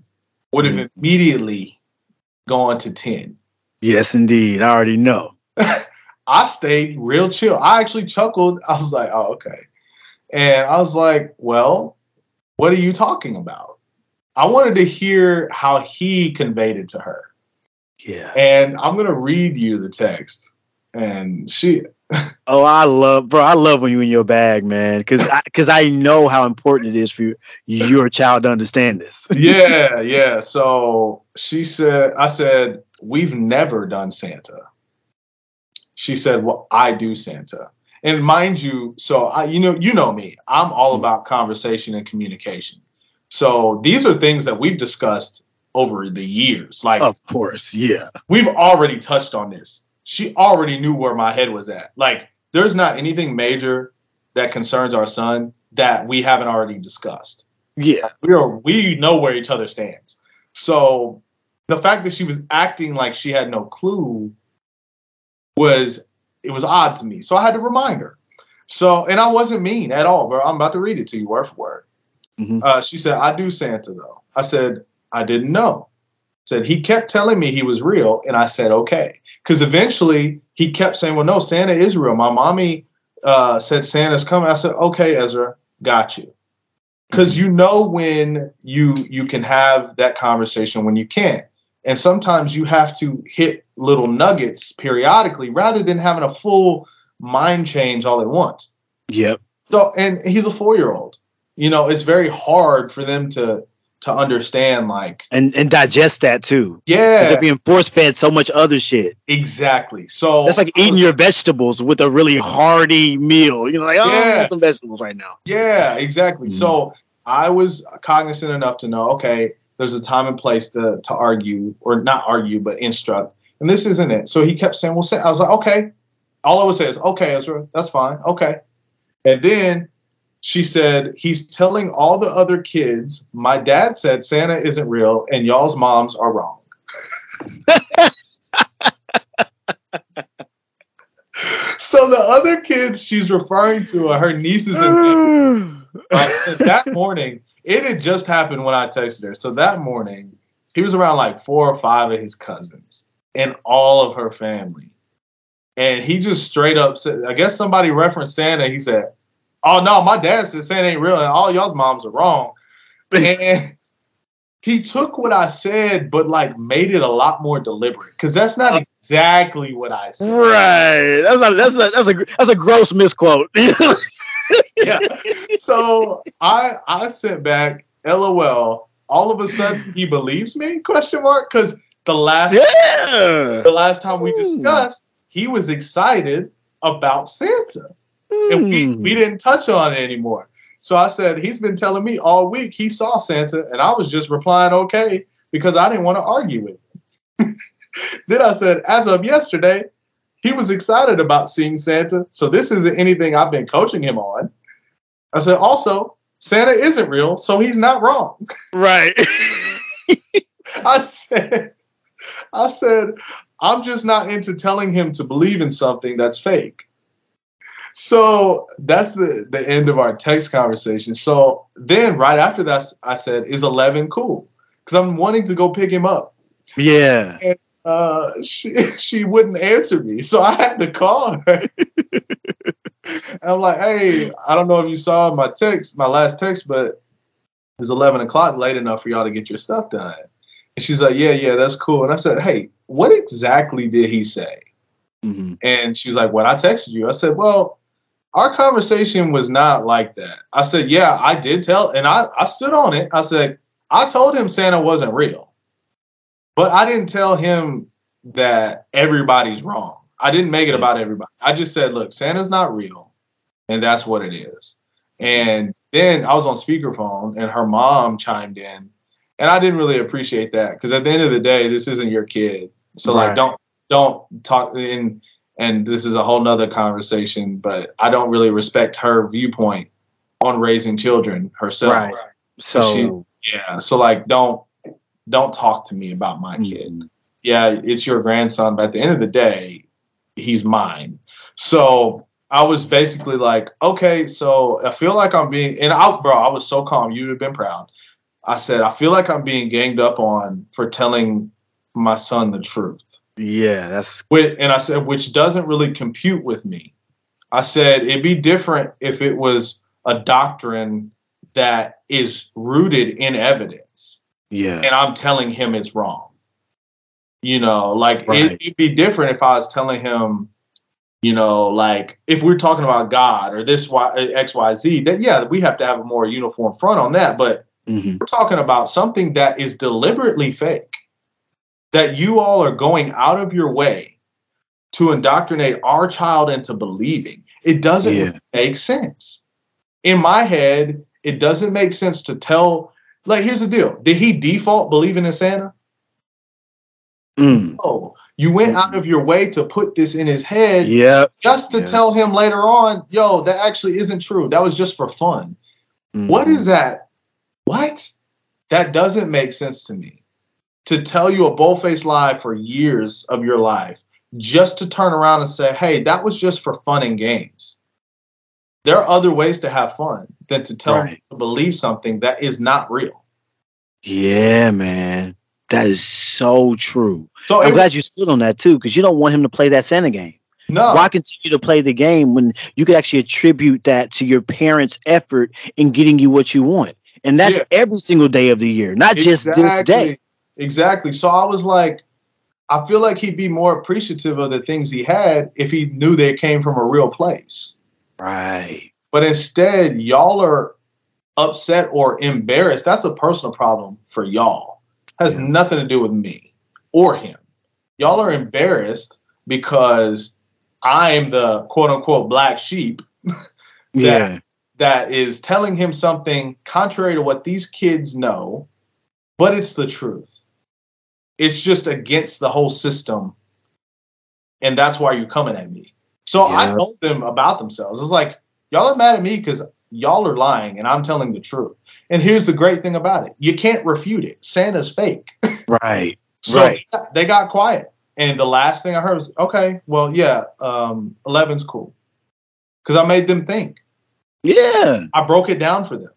would have Mhm. immediately gone to 10. Yes, indeed. I already know. I stayed real chill. I actually chuckled. I was like, oh, okay. And I was like, well, what are you talking about? I wanted to hear how he conveyed it to her. Yeah. And I'm going to read you the text. And she, Oh, I love, bro. I love when you in your bag, man, because because I, know how important it is for you, your child to understand this. yeah, yeah. So she said, I said, we've never done Santa. She said, well, I do Santa. And mind you, so I, you know, you know me, I'm all mm. about conversation and communication. So these are things that we've discussed over the years. Like Of course, yeah. we've already touched on this. She already knew where my head was at. Like there's not anything major that concerns our son that we haven't already discussed Yeah. we are we know where each other stands. So the fact that she was acting like she had no clue was it was odd to me. So I had to remind her. So and I wasn't mean at all, bro. I'm about to read it to you word for word. Mhm. Uh, she said, "I do Santa though." I said, "I didn't know." Said he kept telling me he was real, and I said, "Okay." Because eventually he kept saying, "Well, no, Santa is real." My mommy uh, said Santa's coming. I said, "Okay, Ezra, got you." because you know when you you can have that conversation when you can't and sometimes you have to hit little nuggets periodically rather than having a full mind change all at once Yep. so and he's a four year old you know it's very hard for them to to understand like And and digest that too. Because yeah they're being force fed so much other shit. exactly so That's like eating your vegetables with a really hearty meal. You know, like, oh, I Yeah. want some vegetables right now. Yeah, exactly. Mhm. So I was cognizant enough to know, okay, there's a time and place to to argue or not argue, but instruct. And this isn't it. So he kept saying, "Well, say," I was like, okay. All I would say is, okay, Ezra, that's fine, okay. And then she said, he's telling all the other kids, my dad said Santa isn't real, and y'all's moms are wrong. so the other kids she's referring to are her nieces and nephews. Right? That morning, it had just happened when I texted her. So that morning, he was around like four or five of his cousins and all of her family. And he just straight up said, I guess somebody referenced Santa. He said, Oh no, my dad said Santa ain't real and all y'all's moms are wrong. And he took what I said, but like made it a lot more deliberate. Because that's not exactly what I said. Right. That's a, that's a, that's a that's a gross misquote. yeah. So I I sent back, LOL. All of a sudden he believes me? Question mark. Because the last yeah. the last time we Hmm. discussed, he was excited about Santa, and we Hmm. we didn't touch on it anymore. So I said he's been telling me all week he saw Santa, and I was just replying okay because I didn't want to argue with him. then I said, as of yesterday, he was excited about seeing Santa. So this isn't anything I've been coaching him on. I said, also, Santa isn't real, so he's not wrong. Right. I said, I said, I'm just not into telling him to believe in something that's fake. So that's the, the end of our text conversation. So then right after that, I said, is 11 cool? Because I'm wanting to go pick him up. yeah. Uh, she, she wouldn't answer me. So I had to call her. And I'm like, hey, I don't know if you saw my text, my last text, but it's 11 o'clock late enough for y'all to get your stuff done. And she's like, yeah, yeah, that's cool. And I said, hey, what exactly did he say? Mhm. And she was like, What I texted you. I said, Well, our conversation was not like that. I said, Yeah, I did tell, and I, I stood on it. I said, I told him Santa wasn't real, but I didn't tell him that everybody's wrong. I didn't make it about everybody. I just said, Look, Santa's not real, and that's what it is. And then I was on speakerphone, and her mom chimed in, and I didn't really appreciate that because at the end of the day, this isn't your kid. So like, don't don't talk in and this is a whole nother conversation but i don't really respect her viewpoint on raising children herself Right. So yeah so like don't don't talk to me about my kid mhm. yeah it's your grandson but at the end of the day he's mine. So I was basically like, okay, so I feel like I'm being and I bro, I was so calm. You'd have been proud. I said, I feel like I'm being ganged up on for telling my son the truth. Yeah, that's and I said, which doesn't really compute with me. I said it'd be different if it was a doctrine that is rooted in evidence. Yeah. And I'm telling him it's wrong. You know, like right. it, it'd be different if I was telling him, you know, like if we're talking about God or this Y X Y Z, that yeah, we have to have a more uniform front on that. But mm-hmm. we're talking about something that is deliberately fake that you all are going out of your way to indoctrinate our child into believing. It doesn't yeah. make sense. In my head, it doesn't make sense to tell. Like, here's the deal: Did he default believing in Santa? Mm. Oh, you went out of your way to put this in his head, yeah, just to yep. tell him later on, yo, that actually isn't true. That was just for fun. Mm-hmm. What is that? What? That doesn't make sense to me to tell you a bullface lie for years of your life just to turn around and say, hey, that was just for fun and games. There are other ways to have fun than to tell right. to believe something that is not real. Yeah, man. That is so true. So I'm glad you stood on that too, because you don't want him to play that Santa game. No. Why continue to play the game when you could actually attribute that to your parents' effort in getting you what you want? And that's yeah. every single day of the year, not exactly. just this day. Exactly. So I was like, I feel like he'd be more appreciative of the things he had if he knew they came from a real place. Right. But instead, y'all are upset or embarrassed. That's a personal problem for y'all. Has yeah. nothing to do with me or him. Y'all are embarrassed because I'm the quote unquote black sheep that, yeah. that is telling him something contrary to what these kids know, but it's the truth it's just against the whole system. And that's why you're coming at me. So yeah. I told them about themselves. It's like, y'all are mad at me because y'all are lying and I'm telling the truth. And here's the great thing about it you can't refute it. Santa's fake. Right. so right. they got quiet. And the last thing I heard was, okay, well, yeah, um, 11's cool. Because I made them think. Yeah. I broke it down for them.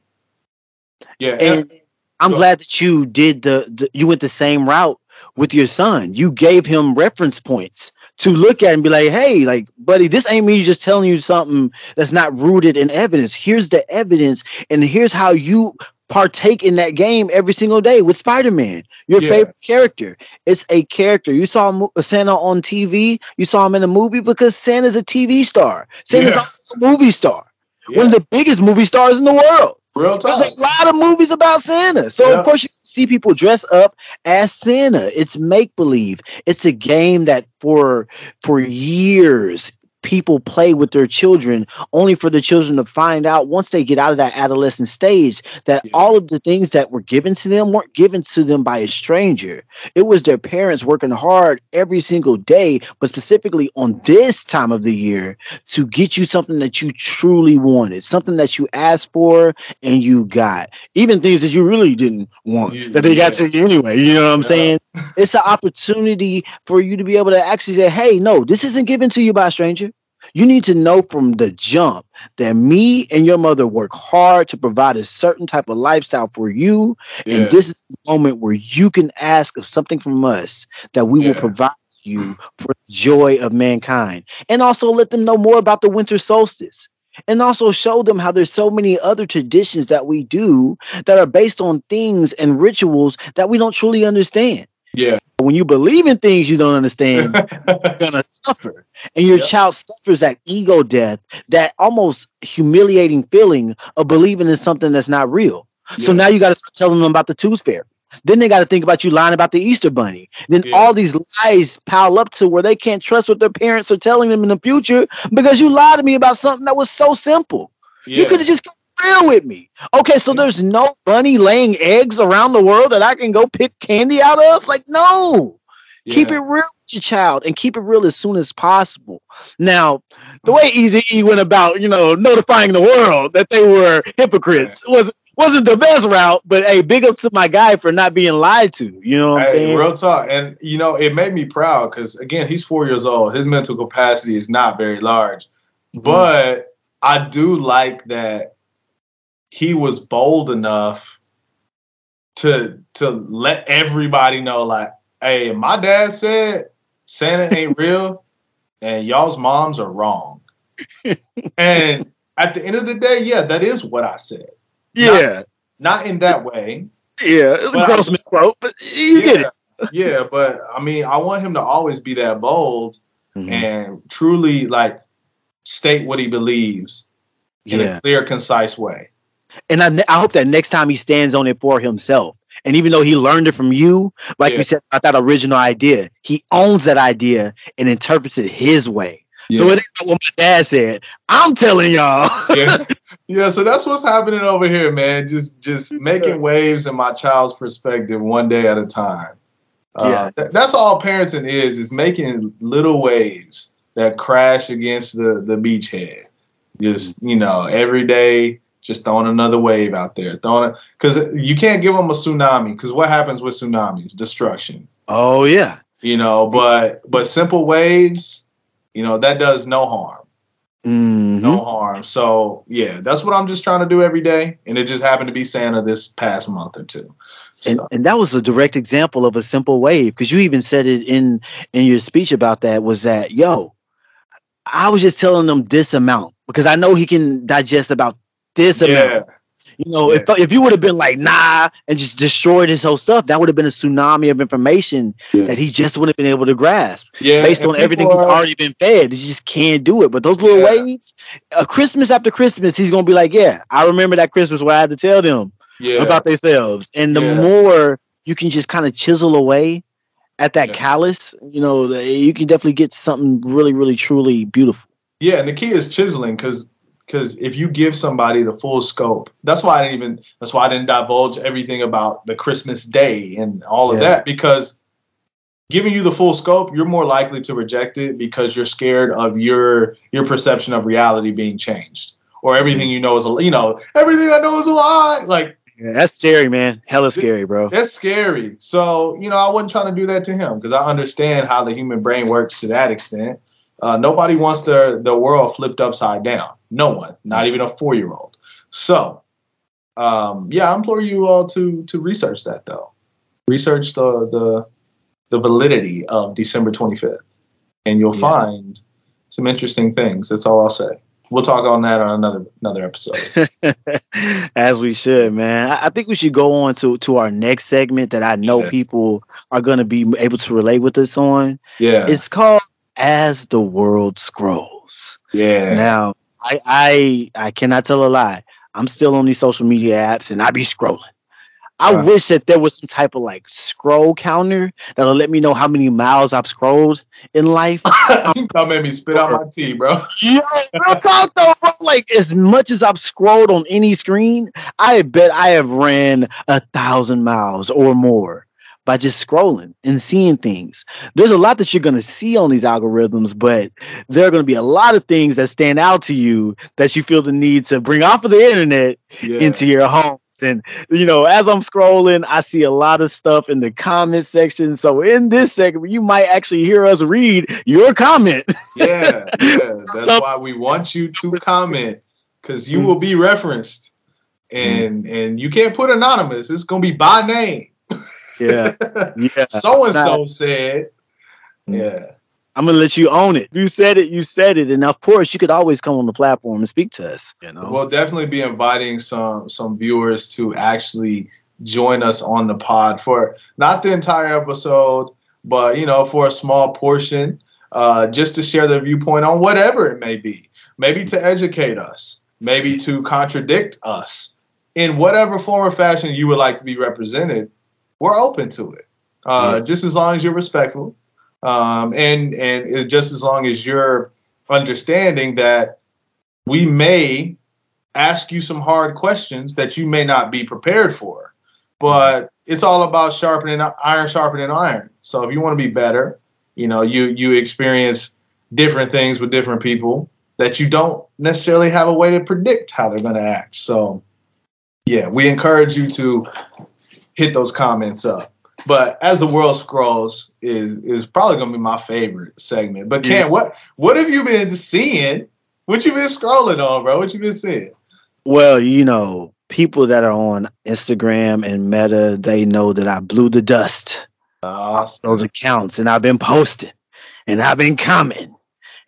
Yeah. And, I'm glad that you did the, the, you went the same route with your son. You gave him reference points to look at and be like, hey, like, buddy, this ain't me just telling you something that's not rooted in evidence. Here's the evidence, and here's how you partake in that game every single day with Spider-Man, your yeah. favorite character. It's a character. You saw Santa on TV, you saw him in a movie because Santa's a TV star. Santa's yeah. also a movie star. Yeah. One of the biggest movie stars in the world. Real There's a lot of movies about Santa. So yeah. of course you see people dress up as Santa. It's make believe. It's a game that for for years people play with their children only for the children to find out once they get out of that adolescent stage that yeah. all of the things that were given to them weren't given to them by a stranger. It was their parents working hard every single day, but specifically on this time of the year to get you something that you truly wanted, something that you asked for and you got, even things that you really didn't want yeah. that they got to you anyway. You know what I'm yeah. saying? It's an opportunity for you to be able to actually say, hey, no, this isn't given to you by a stranger. You need to know from the jump that me and your mother work hard to provide a certain type of lifestyle for you. Yeah. And this is the moment where you can ask of something from us that we yeah. will provide you for the joy of mankind. And also let them know more about the winter solstice. And also show them how there's so many other traditions that we do that are based on things and rituals that we don't truly understand. Yeah. When you believe in things you don't understand, you're gonna suffer. And your yep. child suffers that ego death, that almost humiliating feeling of believing in something that's not real. Yeah. So now you gotta start telling them about the tooth fairy. Then they got to think about you lying about the Easter bunny. Then yeah. all these lies pile up to where they can't trust what their parents are telling them in the future because you lied to me about something that was so simple. Yeah. You could have just real with me. Okay, so there's no bunny laying eggs around the world that I can go pick candy out of? Like, no. Yeah. Keep it real with your child and keep it real as soon as possible. Now, the way Easy E went about, you know, notifying the world that they were hypocrites was wasn't the best route, but hey, big up to my guy for not being lied to. You know what I'm saying? real talk, and you know it made me proud because again, he's four years old. His mental capacity is not very large, Mm-hmm. but I do like that he was bold enough to to let everybody know, like, hey, my dad said Santa ain't real, and y'all's moms are wrong. and at the end of the day, yeah, that is what I said. yeah, Not in that way, yeah. It was a gross misquote, but you get it. yeah, but I mean, I want him to always be that bold Mhm. and truly like state what he believes in Yeah, a clear, concise way. And I, I hope that next time he stands on it for himself. And even though he learned it from you, like Yeah. we said about that original idea, he owns that idea and interprets it his way. So Yeah. it ain't what my dad said. I'm telling y'all. yeah. Yeah, so that's what's happening over here, man. Just just making waves in my child's perspective one day at a time. Uh, Yeah. th- that's all parenting is, is making little waves that crash against the, the beachhead. Just, you know, every day, just throwing another wave out there. Throwing it, because you can't give them a tsunami, because what happens with tsunamis? Destruction. oh yeah. You know, but but simple waves, you know, that does no harm Mhm. no harm. So yeah, that's what I'm just trying to do every day, and it just happened to be Santa this past month or two. And, and that was a direct example of a simple wave because you even said it in in your speech about that was that yo i was just telling them this amount because i know he can digest about this yeah, amount you know Yeah. if, if you would have been like nah and just destroyed his whole stuff that would have been a tsunami of information Yeah. that he just wouldn't have been able to grasp yeah. based and on everything people he's already been fed he just can't do it but those little Yeah. waves uh, christmas after christmas he's gonna be like yeah i remember that christmas where i had to tell them yeah, about themselves. And the more you can just kind of chisel away at that callus, you know, you can definitely get something really, really, truly beautiful. yeah, and the key is chiseling because because if you give somebody the full scope, that's why I didn't even that's why I didn't divulge everything about the Christmas day and all of Yeah. that because giving you the full scope, you're more likely to reject it because you're scared of your your perception of reality being changed or everything you know is a you know everything I know is a lie like. Yeah, that's scary, man. Hella scary, bro. That's scary. So, you know, I wasn't trying to do that to him because I understand how the human brain works to that extent. Uh, nobody wants their, the world flipped upside down. No one, not even a four year old. So, um, yeah, I implore you all to to research that though. Research the the the validity of December 25th, and you'll Yeah. find some interesting things. That's all I'll say. We'll talk on that on another another episode. As we should, man. I, I think we should go on to to our next segment that I know Yeah. people are going to be able to relate with us on. Yeah, It's called As the World Scrolls. yeah, Now, I, I I cannot tell a lie. I'm still on these social media apps and I be scrolling. I Right. wish that there was some type of like scroll counter that'll let me know how many miles I've scrolled in life. that made me spit out my tea, bro. Yo, real talk though, bro. Like as much as I've scrolled on any screen, I bet I have ran a thousand miles or more by just scrolling and seeing things. There's a lot that you're gonna see on these algorithms, but there are gonna be a lot of things that stand out to you that you feel the need to bring off of the internet Yeah. into your homes. And you know, as I'm scrolling, I see a lot of stuff in the comment section. So in this segment, you might actually hear us read your comment. yeah, yeah. That's why we want you to comment because you mm. will be referenced, and and you can't put anonymous. It's gonna be by name. Yeah, yeah. So and so said. Yeah, I'm gonna let you own it. You said it. You said it, and of course, you could always come on the platform and speak to us. You know. we'll definitely be inviting some some viewers to actually join us on the pod for not the entire episode, but you know for a small portion, uh, just to share their viewpoint on whatever it may be. Maybe to educate us, maybe to contradict us in whatever form or fashion you would like to be represented. We're open to it, uh, Yeah. just as long as you're respectful, um, and and just as long as you're understanding that we may ask you some hard questions that you may not be prepared for. But it's all about sharpening iron, sharpening iron. So if you want to be better, you know, you you experience different things with different people that you don't necessarily have a way to predict how they're going to act. So Yeah, we encourage you to hit those comments up. But as the world scrolls is is probably gonna be my favorite segment. But Cam, Yeah. what what have you been seeing? What you been scrolling on, bro? What you been seeing? Well, you know, people that are on Instagram and Meta, they know that I blew the dust Uh, those accounts and I've been posting and I've been commenting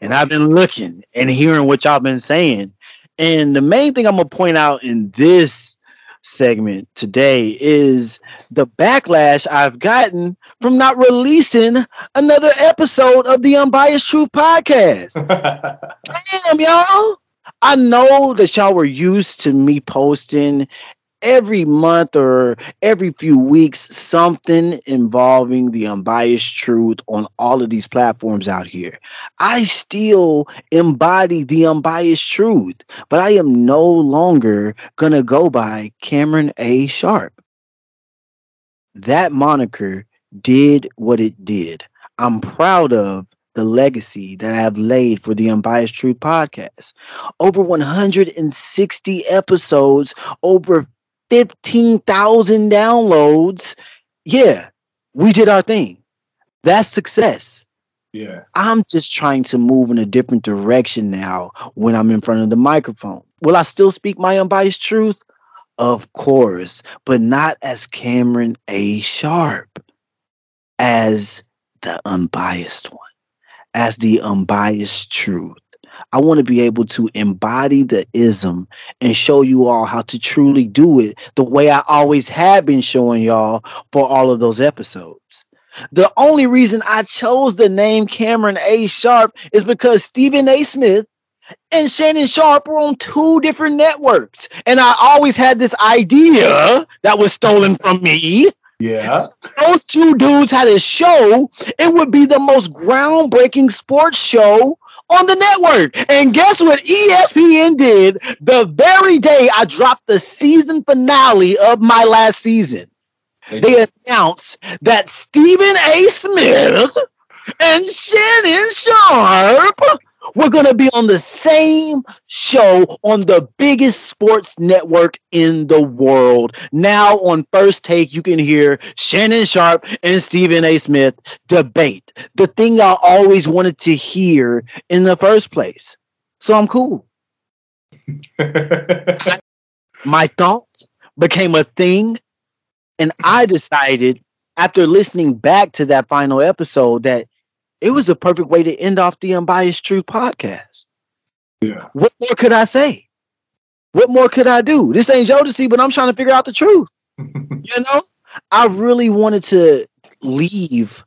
and I've been looking and hearing what y'all been saying. And the main thing I'm gonna point out in this segment today is the backlash I've gotten from not releasing another episode of the Unbiased Truth podcast. Damn, y'all. I know that y'all were used to me posting every month or every few weeks something involving the unbiased truth on all of these platforms out here. I still embody the unbiased truth, but I am no longer going to go by Cameron A. Sharpe. That moniker did what it did. I'm proud of the legacy that I have laid for the Unbiased Truth podcast. Over 160 episodes, over 15,000 downloads. Yeah, we did our thing. That's success. yeah. I'm just trying to move in a different direction now when I'm in front of the microphone. Will I still speak my unbiased truth? Of course, but not as Cameron A. Sharpe, as the unbiased one, as the unbiased truth. I want to be able to embody the ism and show you all how to truly do it the way I always have been showing y'all for all of those episodes. The only reason I chose the name Cameron A. Sharpe is because Stephen A. Smith and Shannon Sharpe were on two different networks. And I always had this idea that was stolen from me. Yeah. Those two dudes had a show, it would be the most groundbreaking sports show on the network. And guess what ESPN did the very day I dropped the season finale of my last season? They- they announced that Stephen A. Smith and Shannon Sharpe were going to be on the same show on the biggest sports network in the world. Now, on first take, you can hear Shannon Sharpe and Stephen A. Smith debate the thing I always wanted to hear in the first place. So I'm cool. my thought became a thing and i decided after listening back to that final episode that it was a perfect way to end off the unbiased truth podcast. Yeah. what more could i say? What more could i do? This ain't jodeci but i'm trying to figure out the truth. You know? I really wanted to leave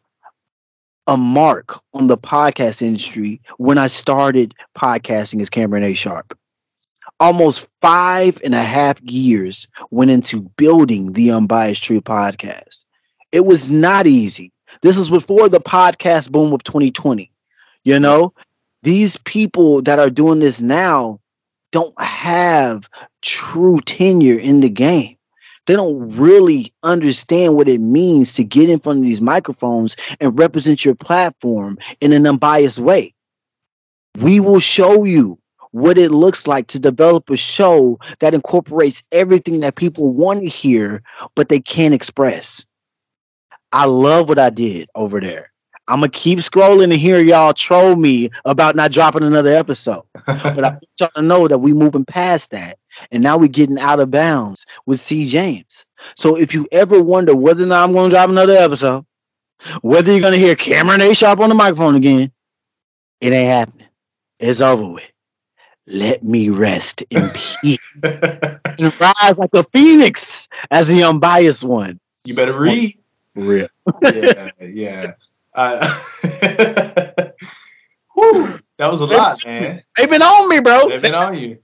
a mark on the podcast industry when i started podcasting as cameron a. Sharpe. Almost five and a half years went into building the Unbiased Truth podcast. It was not easy. This is before the podcast boom of 2020. You know, these people that are doing this now don't have true tenure in the game. They don't really understand what it means to get in front of these microphones and represent your platform in an unbiased way. We will show you what it looks like to develop a show that incorporates everything that people want to hear, but they can't express. I love what I did over there. I'm gonna keep scrolling and hear y'all troll me about not dropping another episode. But I want y'all to know that we moving past that. And now we're getting out of bounds with C. James. So if you ever wonder whether or not I'm gonna drop another episode, whether you're gonna hear Cameron A. Sharpe on the microphone again, it ain't happening. It's over with let me rest in peace and rise like a phoenix as the unbiased one. you better read. Real. yeah, yeah. Uh, whew, that was a lot, man. They've been on me, bro. They've been on you.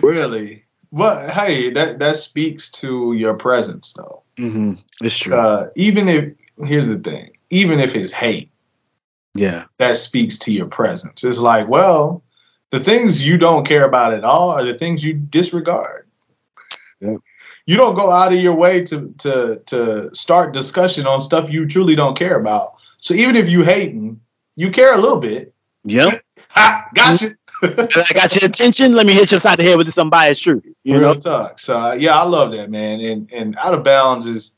Really? But hey, that that speaks to your presence, though. hmm It's true. Uh, even if here's the thing, even if it's hate, yeah. that speaks to your presence. It's like, well, the things you don't care about at all are the things you disregard. Yep. You don't go out of your way to to to start discussion on stuff you truly don't care about. So even if you hating, you care a little bit. Yep. Ha, gotcha. I got your attention. Let me hit you upside the head with some unbiased truth. You Real know, talk. So uh, yeah, I love that man. And and out of bounds is,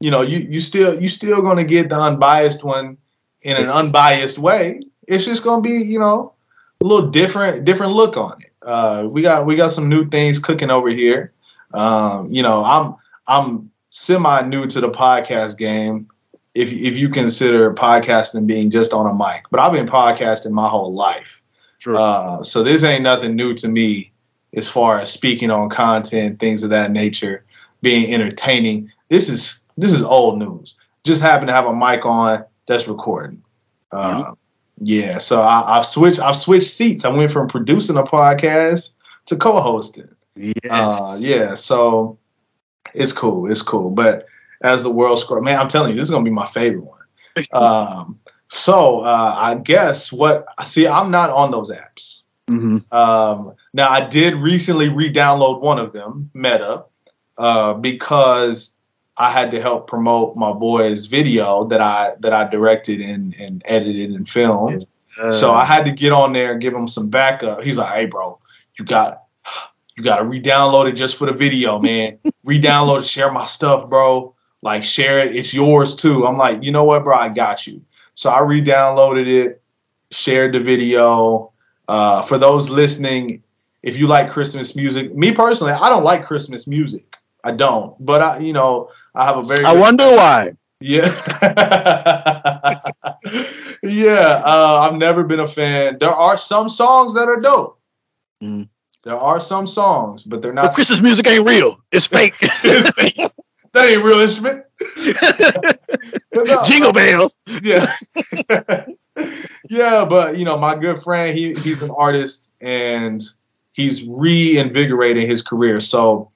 you know, you you still you still gonna get the unbiased one in an unbiased way. It's just gonna be you know a little different different look on it. Uh, we got we got some new things cooking over here. Um, you know, I'm I'm semi new to the podcast game. If if you consider podcasting being just on a mic, but I've been podcasting my whole life. True. Uh, so this ain't nothing new to me as far as speaking on content, things of that nature, being entertaining. This is this is old news. Just happen to have a mic on that's recording. Uh, yeah, so I, I've switched. I've switched seats. I went from producing a podcast to co-hosting. Yes. Uh, yeah, so it's cool. It's cool. But as the world scroll, man, I'm telling you, this is gonna be my favorite one. Um, so uh, I guess what see, I'm not on those apps. hmm Um, now I did recently re-download one of them, Meta, uh, because I had to help promote my boy's video that I that I directed and, and edited and filmed. so I had to get on there and give him some backup. He's like, "Hey, bro, you got you got to re-download it just for the video, man. re-download it, share my stuff, bro. Like share it. It's yours too." I'm like, "You know what, bro? I got you." So I re-downloaded it, shared the video. Uh, for those listening, if you like Christmas music, me personally, I don't like Christmas music. I don't, but I, you know, I have a very I wonder why. yeah. yeah. Uh, I've never been a fan. There are some songs that are dope. Mhm. There are some songs, but they're The not. Christmas music ain't real. It's fake. It's fake. that ain't real instrument. No, Jingle bells. yeah. yeah, but you know, my good friend, he he's an artist and he's reinvigorating his career. So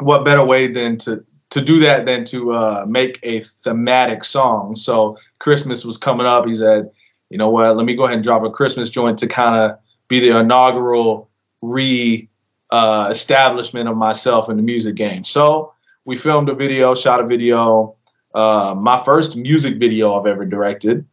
what better way than to to do that than to uh, make a thematic song. So Christmas was coming up. He said, you know what, let me go ahead and drop a Christmas joint to kind of be the inaugural re uh, establishment of myself in the music game. So we filmed a video, shot a video. Uh, my first music video I've ever directed.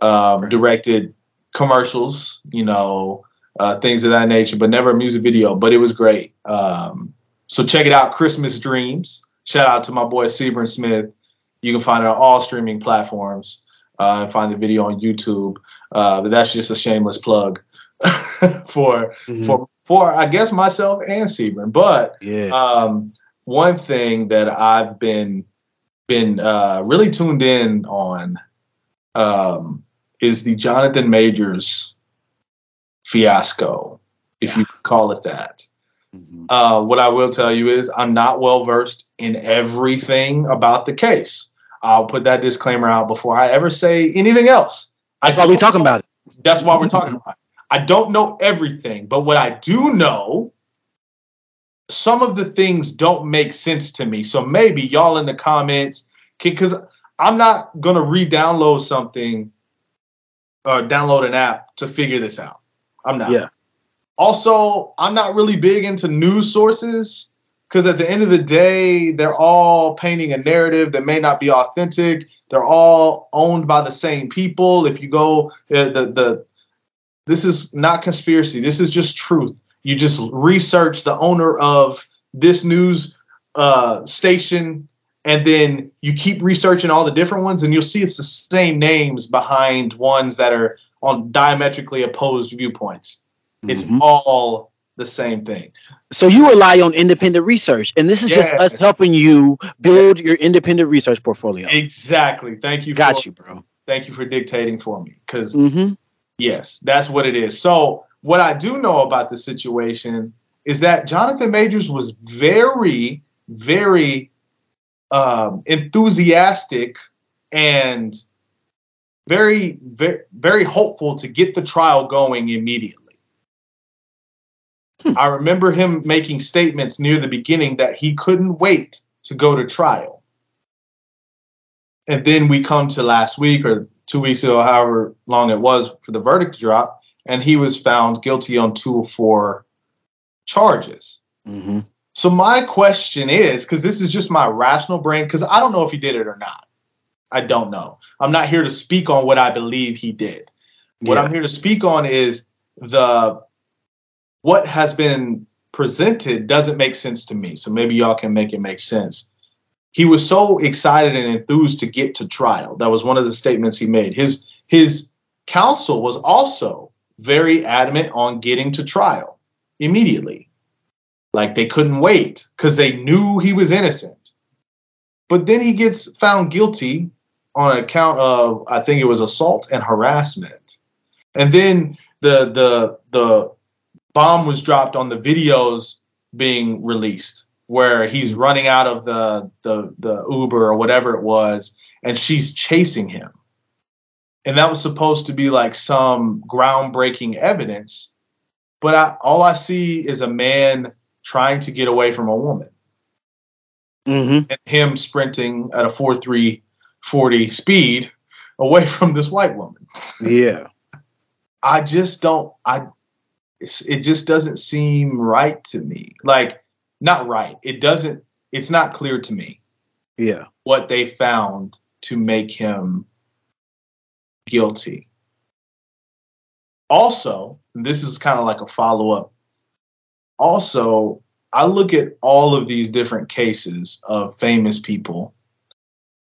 Um, directed commercials, you know, uh, things of that nature, but never a music video. But it was great. Um, so check it out, Christmas Dreams. Shout out to my boy Sebron Smith. You can find it on all streaming platforms uh, and find the video on YouTube. Uh, but that's just a shameless plug for Mhm. for for I guess myself and Sebron. But Yeah. um, one thing that I've been been uh, really tuned in on um, is the Jonathan Majors fiasco, if you could call it that. Mhm. Uh, what I will tell you is I'm not well versed in everything about the case. I'll put that disclaimer out before I ever say anything else. That's I why we don't talking about it. that's why we're talking about it. I don't know everything, but what I do know, some of the things don't make sense to me. So maybe y'all in the comments, because I'm not gonna re-download something or download an app to figure this out. I'm not. Yeah. Also, I'm not really big into news sources because at the end of the day, they're all painting a narrative that may not be authentic. They're all owned by the same people. If you go, uh, the the this is not conspiracy. This is just truth. You just research the owner of this news uh, station, and then you keep researching all the different ones, and you'll see it's the same names behind ones that are on diametrically opposed viewpoints. It's Mhm. all the same thing. So you rely on independent research, and this is just us helping you build your independent research portfolio. Exactly. Thank you. Got for, you, bro. Thank you for dictating for me, because hmm Yes, that's what it is. So, what I do know about the situation is that Jonathan Majors was very, very um, enthusiastic and very, very, very hopeful to get the trial going immediately. Hmm. I remember him making statements near the beginning that he couldn't wait to go to trial. And then we come to last week or two weeks ago, however long it was for the verdict to drop, and he was found guilty on two or four charges. hmm So my question is, because this is just my rational brain, because I don't know if he did it or not. I don't know. I'm not here to speak on what I believe he did. What Yeah. I'm here to speak on is the what has been presented doesn't make sense to me. So maybe y'all can make it make sense. He was so excited and enthused to get to trial. That was one of the statements he made. His his counsel was also very adamant on getting to trial immediately. Like they couldn't wait because they knew he was innocent. But then he gets found guilty on account of I think it was assault and harassment. And then the the the bomb was dropped on the videos being released where he's running out of the the the Uber or whatever it was and she's chasing him. And that was supposed to be like some groundbreaking evidence, but I, all I see is a man trying to get away from a woman. Mm-hmm. And him sprinting at a 4 3 40 speed away from this white woman. Yeah. I just don't I it just doesn't seem right to me. Like not right. It doesn't it's not clear to me Yeah. what they found to make him guilty. Also, this is kind of like a follow up. Also, I look at all of these different cases of famous people,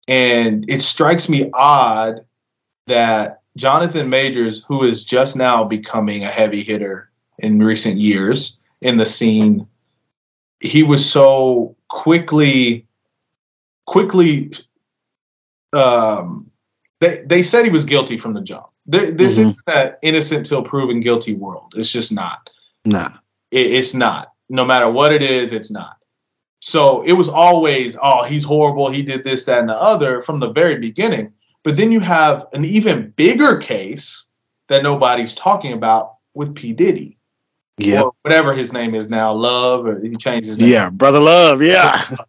and it strikes me odd that Jonathan Majors, who is just now becoming a heavy hitter in recent years in the scene, he was so quickly, quickly. Um, they they said he was guilty from the jump. Th- This Mhm. is that innocent till proven guilty world. It's just not. Nah. It, it's not. No matter what it is, it's not. So it was always, oh, he's horrible. He did this, that, and the other from the very beginning. But then you have an even bigger case that nobody's talking about with P. Diddy. Yeah. Whatever his name is now, Love, or he changed his name. Yeah. Brother Love. Yeah.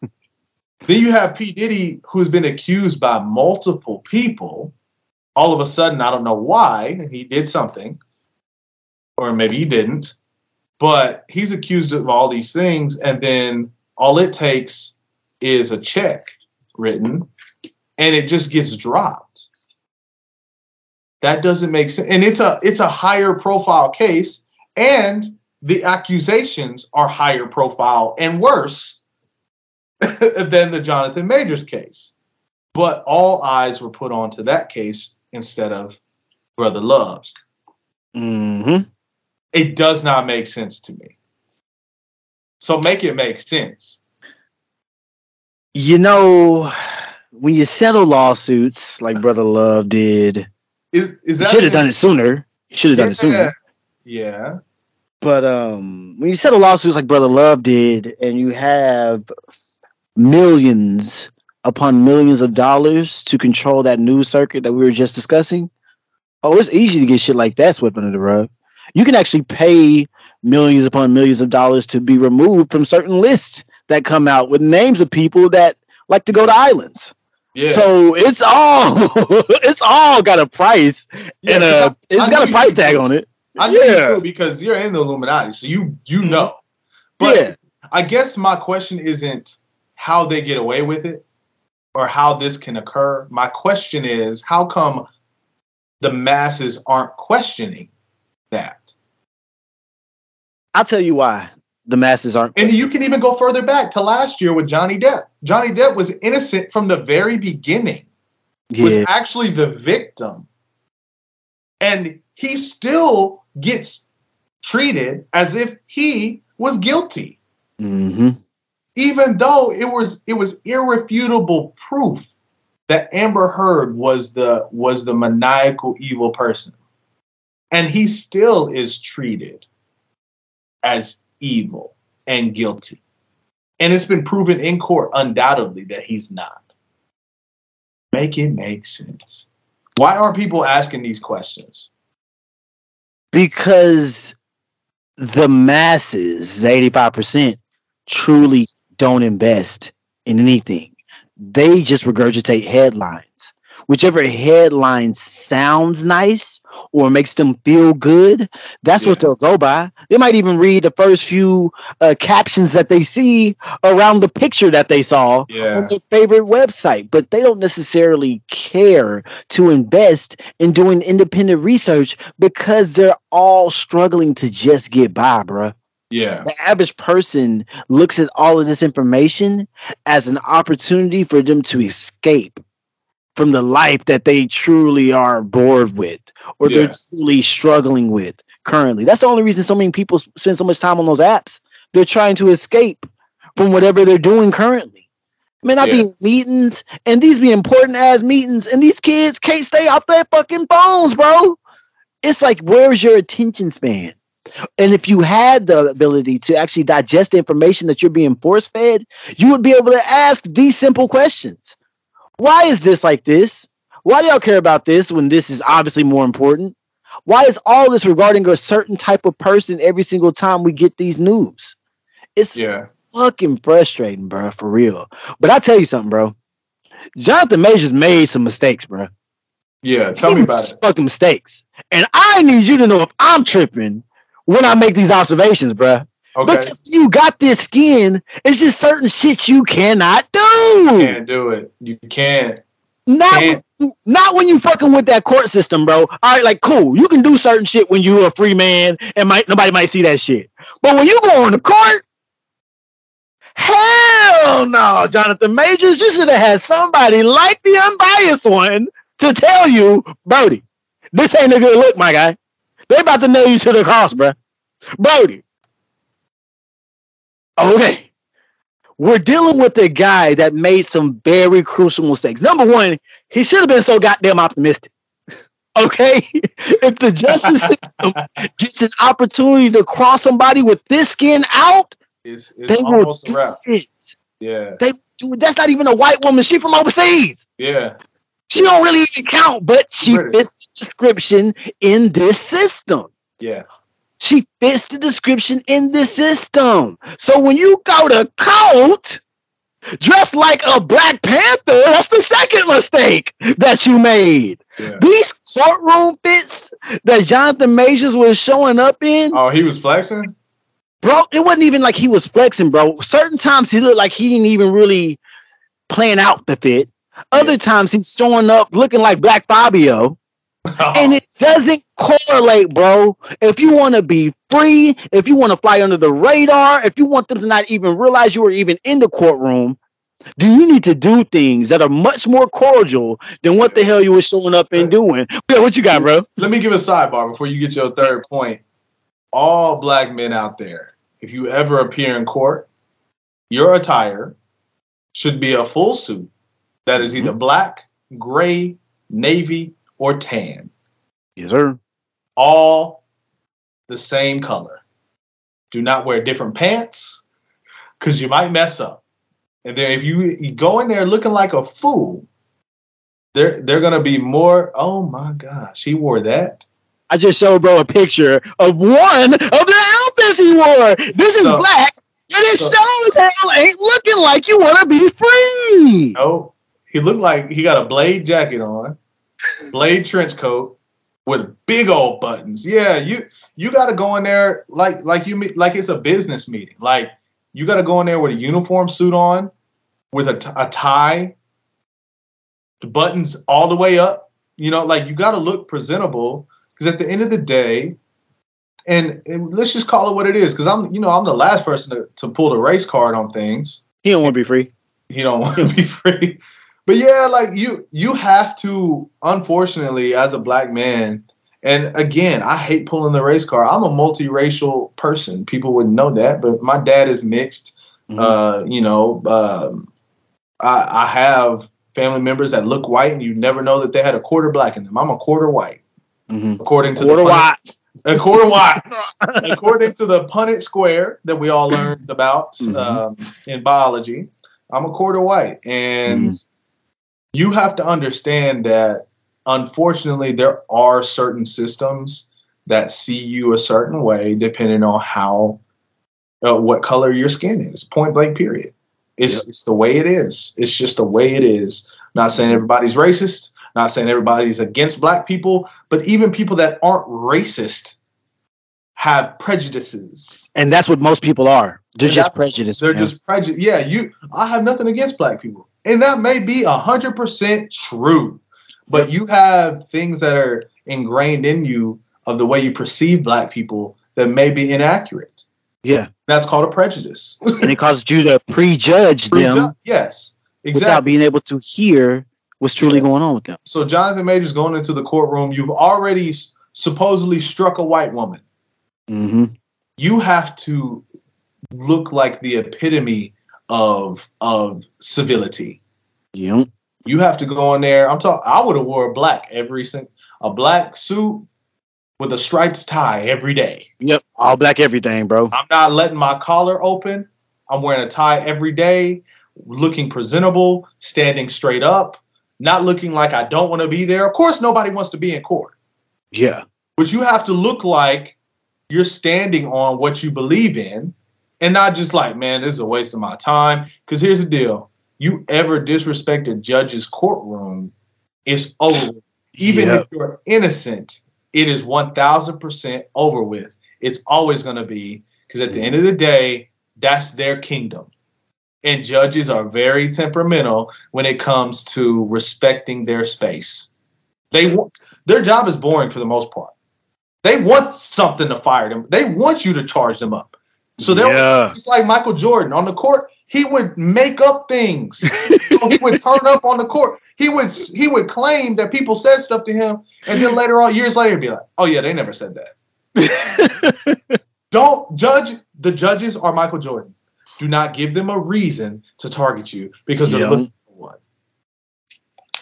Then you have P. Diddy, who's been accused by multiple people. All of a sudden, I don't know why, he did something, or maybe he didn't, but he's accused of all these things. And then all it takes is a check written, and it just gets dropped. That doesn't make sense. And it's a it's a higher profile case, and the accusations are higher profile and worse than the Jonathan Majors case. But all eyes were put onto that case instead of Brother Love's. mm-hmm. It does not make sense to me. So make it make sense. You know, when you settle lawsuits like Brother Love did, Is is that should have done it sooner. Should have done it sooner. Yeah. But um, when you settle lawsuits like Brother Love did, and you have millions upon millions of dollars to control that news circuit that we were just discussing, oh, it's easy to get shit like that swept under the rug. You can actually pay millions upon millions of dollars to be removed from certain lists that come out with names of people that like to go to islands. Yeah. So it's all it's all got a price Yeah, and a I- it's I got a price tag on it. I know yeah. you do because you're in the Illuminati, so you you Mhm. know. But yeah. I guess my question isn't how they get away with it or how this can occur. My question is how come the masses aren't questioning that? I'll tell you why the masses aren't. And you can even go further back to last year with Johnny Depp. Johnny Depp was innocent from the very beginning. He was actually the victim. And he still gets treated as if he was guilty. hmm even though it was it was irrefutable proof that Amber Heard was the was the maniacal evil person. And he still is treated as evil and guilty. And it's been proven in court undoubtedly that he's not. Make it make sense. Why aren't people asking these questions? Because the masses, eighty-five percent, truly don't invest in anything. They just regurgitate headlines. Whichever headline sounds nice or makes them feel good, that's yeah. what they'll go by. They might even read the first few uh, captions that they see around the picture that they saw yeah. on their favorite website, but they don't necessarily care to invest in doing independent research because they're all struggling to just get by, bruh. Yeah. The average person looks at all of this information as an opportunity for them to escape from the life that they truly are bored with or yeah. they're truly struggling with currently. That's the only reason so many people spend so much time on those apps. They're trying to escape from whatever they're doing currently. I mean, I yeah. be meetings and these be important as meetings, and these kids can't stay off their fucking phones, bro. It's like, where's your attention span? And if you had the ability to actually digest the information that you're being force fed, you would be able to ask these simple questions. Why is this like this? Why do y'all care about this when this is obviously more important? Why is all this regarding a certain type of person every single time we get these news? It's yeah. fucking frustrating, bro, for real. But I tell you something, bro. Jonathan Majors made some mistakes, bro. Yeah, tell he me about it. Fucking mistakes. And I need you to know if I'm tripping when I make these observations, bruh. Okay. Because you got this skin, it's just certain shit you cannot do. You can't do it. You can't. Not can't. When, not when you fucking with that court system, bro. All right, like cool. You can do certain shit when you're a free man and might nobody might see that shit. But when you go on the court, hell no, Jonathan Majors, you should have had somebody like the unbiased one to tell you, Brody, this ain't a good look, my guy. They about to nail you to the cross, bro. Brody. Okay. We're dealing with a guy that made some very crucial mistakes. Number one, he should have been so goddamn optimistic. Okay? if the justice system gets an opportunity to cross somebody with this skin out, it's, it's they will do it. Yeah. They do that's not even a white woman. She from overseas. Yeah. She don't really even count, but she fits the description in this system. Yeah. She fits the description in this system. So when you go to court dressed like a Black Panther, that's the second mistake that you made. Yeah. These courtroom fits that Jonathan Majors was showing up in. Oh, he was flexing? Bro, it wasn't even like he was flexing, bro. Certain times he looked like he didn't even really plan out the fit. Other times he's showing up looking like Black Fabio. Oh. And it doesn't correlate, bro. If you want to be free, if you want to fly under the radar, if you want them to not even realize you were even in the courtroom, do you need to do things that are much more cordial than what the hell you were showing up and doing? Yeah, what you got, bro? Let me give a sidebar before you get your third point. All black men out there, if you ever appear in court, your attire should be a full suit that is either mm-hmm. black, gray, navy, or tan. Yes, sir. All the same color. Do not wear different pants because you might mess up. And then if you, you go in there looking like a fool, they're they're gonna be more. Oh my gosh, he wore that. I just showed bro a picture of one of the outfits he wore. This is so, black, and it so, as hell ain't looking like you want to be free. No, he looked like he got a blade jacket on, blade trench coat with big old buttons. Yeah, you you got to go in there like like you like it's a business meeting. Like you got to go in there with a uniform suit on, with a, t- a tie, the buttons all the way up. You know, like you got to look presentable because at the end of the day, and, and, let's just call it what it is because I'm you know I'm the last person to, to pull the race card on things. He don't want to be free. He don't want to be free but yeah, like you you have to unfortunately as a black man, and again, I hate pulling the race car. I'm a multiracial person. People wouldn't know that, but my dad is mixed. Mm-hmm. Uh, you know, um, I, I have family members that look white, and you never know that they had a quarter black in them. I'm a quarter white, mm-hmm. according to quarter the white. A quarter white, according to the Punnett square that we all learned about mm-hmm. um, in biology. I'm a quarter white, and mm-hmm you have to understand that unfortunately there are certain systems that see you a certain way depending on how uh, what color your skin is point blank period it's, yep. it's the way it is it's just the way it is not saying everybody's racist Not saying everybody's against black people, but even people that aren't racist have prejudices. And that's what most people are. They're And just prejudiced. They're man. just prejudiced. Yeah, you. I have nothing against black people, and that may be hundred percent true. But you have things that are ingrained in you of the way you perceive black people that may be inaccurate. yeah. That's called a prejudice. And it causes you to prejudge them yes, Exactly. without being able to hear what's truly going on with them. so Jonathan Majors going into the courtroom. You've already s- supposedly struck a white woman. hmm you have to look like the epitome of of civility. Yep. You have to go in there. I'm talking. I would have wore black every single a black suit with a striped tie every day. Yep. All black everything, bro. I'm not letting my collar open. I'm wearing a tie every day, looking presentable, standing straight up, not looking like I don't want to be there. Of course, nobody wants to be in court, Yeah. but you have to look like you're standing on what you believe in and not just like, man, this is a waste of my time. Because here's the deal you ever disrespect a judge's courtroom, it's over. Even Yep. if you're innocent, it is 1000% over with. It's always going to be because at the end of the day, that's their kingdom. And judges are very temperamental when it comes to respecting their space. They want their job is boring for the most part. They want something to fire them. They want you to charge them up. So they'll yeah. it's like Michael Jordan on the court. He would make up things. so he would turn up on the court. He would he would claim that people said stuff to him, and then later on, years later, be like, "Oh yeah, they never said that." Don't judge. The judges are Michael Jordan. Do not give them a reason to target you because they're looking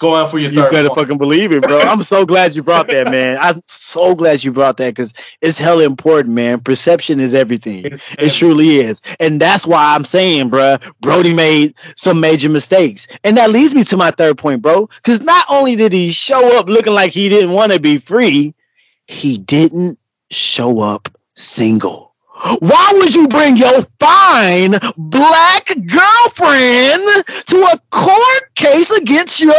for. Go out for your You third. better one. fucking believe it, bro. I'm so glad you brought that, man. I'm so glad you brought that because it's hella important, man. Perception is everything. It's- It truly is. And that's why I'm saying, bro, Brody made some major mistakes. And that leads me to my third point, bro. Because not only did he show up looking like he didn't want to be free, he didn't show up single. Why would you bring your fine black girlfriend to a court case against your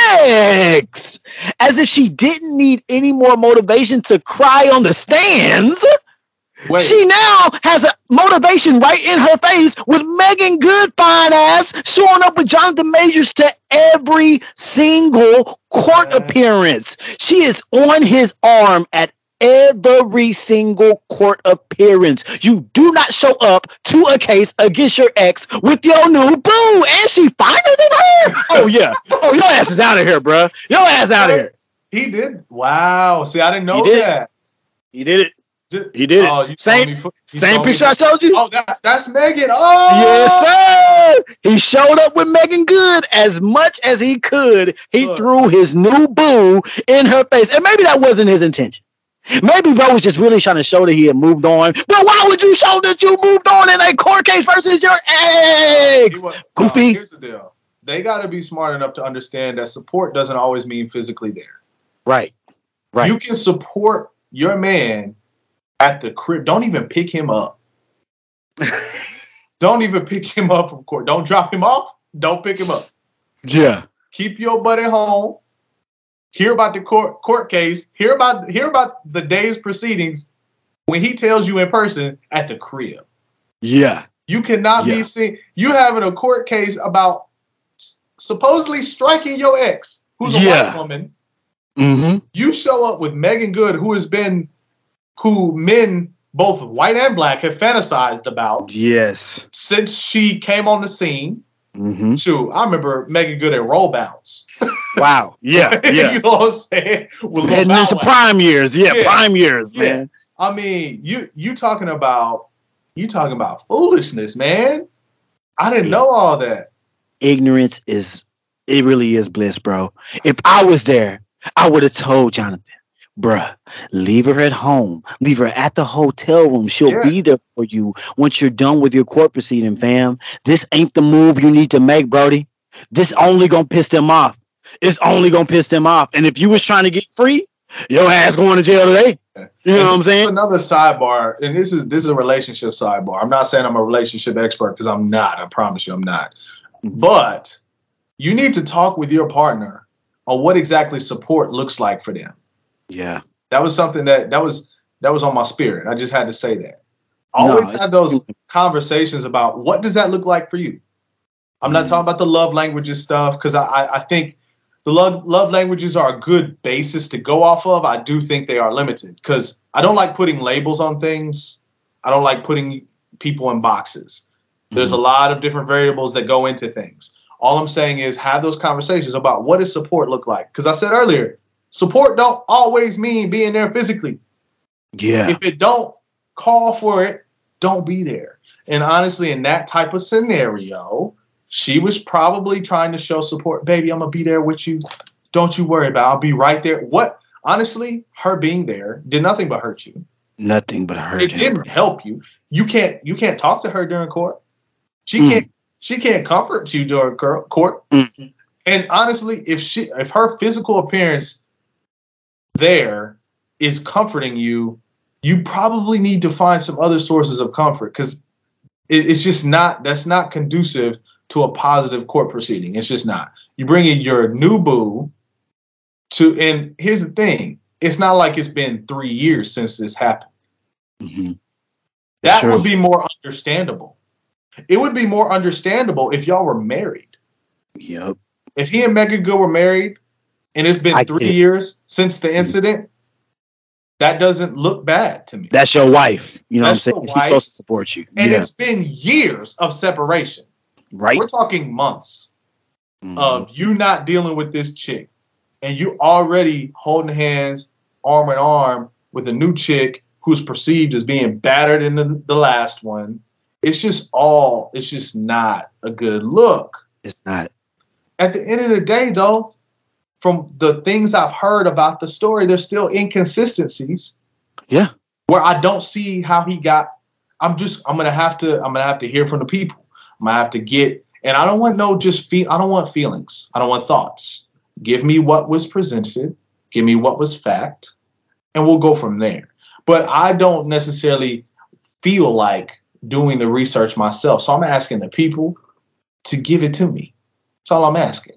ex? As if she didn't need any more motivation to cry on the stands. Wait, She now has a motivation right in her face with Meagan Good fine ass showing up with Jonathan Majors to every single court appearance. She is on his arm at every single court appearance. You do not show up to a case against your ex with your new boo, and she finer than her. Oh yeah. Oh, your ass is out of here, bruh. Your ass out of here. He did. Wow. See, I didn't know He did. that. He did it. He did it. Oh, you Same- told me- you Same told me picture I that- showed you. Oh, that, that's Meagan. Oh, Yes, sir. He showed up with Meagan Good as much as he could. He Look. threw his new boo in her face. And maybe that wasn't his intention. Maybe bro was just really trying to show that he had moved on. But why would you show that you moved on in a court case versus your ex? wa- Goofy. No, here's the deal. They got to be smart enough to understand that support doesn't always mean physically there. Right. Right. You can support your man at the crib. Don't even pick him up. Don't even pick him up from court. Don't drop him off. Don't pick him up. Yeah. Keep your buddy home. Hear about the court court case. Hear about hear about the day's proceedings when he tells you in person at the crib. Yeah. You cannot Yeah. be seen. You having a court case about s- supposedly striking your ex, who's a Yeah. white woman. Mm-hmm. You show up with Meagan Good, who has been, who men both white and black have fantasized about Yes. since she came on the scene. Mm-hmm. Shoot, I remember Meagan Good at Roll Bounce. Wow. Yeah. Yeah. you know what I'm saying? With Lil Heading Bow into prime years. Yeah, Yeah. prime years, Yeah. man. I mean, you you talking about you talking about foolishness, man. I didn't know all that. ignorance is it really is bliss, bro. If I was there, I would have told Jonathan, bruh, leave her at home, leave her at the hotel room. She'll Yeah. be there for you once you're done with your court proceeding, fam. This ain't the move you need to make, Brody. This only gonna piss them off. It's only gonna piss them off. And if you was trying to get free, your ass going to jail today. You know what I'm saying? Another sidebar, and this is this is a relationship sidebar. I'm not saying I'm a relationship expert because I'm not. I promise you, I'm not. But you need to talk with your partner on what exactly support looks like for them. Yeah. That was something that that was that was on my spirit. I just had to say that. Always No, have those conversations about what does that look like for you. I'm not Mhm. talking about the love languages stuff because I, I I think the love love languages are a good basis to go off of. I do think they are limited because I don't like putting labels on things. I don't like putting people in boxes. There's mm-hmm. a lot of different variables that go into things. All I'm saying is have those conversations about what does support look like. Because I said earlier, support don't always mean being there physically. Yeah. If it don't call for it, don't be there. And honestly, in that type of scenario, she was probably trying to show support. Baby, I'm gonna be there with you. Don't you worry about. It. I'll be right there. What? Honestly, her being there did nothing but hurt you. Nothing but hurt It him. didn't help you. You can't. You can't talk to her during court. She Mm. can't. She can't comfort you during court. Mm. And honestly, if she, if her physical appearance there is comforting you, you probably need to find some other sources of comfort because it, it's just not. That's not conducive to a positive court proceeding. It's just not. You bring in your new boo to, and here's the thing: it's not like it's been three years since this happened. Mhm. That Sure. would be more understandable. It would be more understandable if y'all were married. Yep. If he and Meagan Good were married and it's been I three years since the incident, that doesn't look bad to me. That's your wife. You know That's what I'm saying? She's supposed to support you. and yeah. it's been years of separation. Right. We're talking months Mhm. of you not dealing with this chick and you already holding hands arm in arm with a new chick who's perceived as being battered in the, the last one. It's just all, it's just not a good look. it's not. At the end of the day, though, from the things I've heard about the story, there's still inconsistencies. Yeah. Where I don't see how he got. I'm just. I'm gonna have to. I'm gonna have to hear from the people. Gonna have to get. And I don't want no just feel. I don't want feelings. I don't want thoughts. Give me what was presented. Give me what was fact, and we'll go from there. But I don't necessarily feel like doing the research myself. So I'm asking the people to give it to me. That's all I'm asking.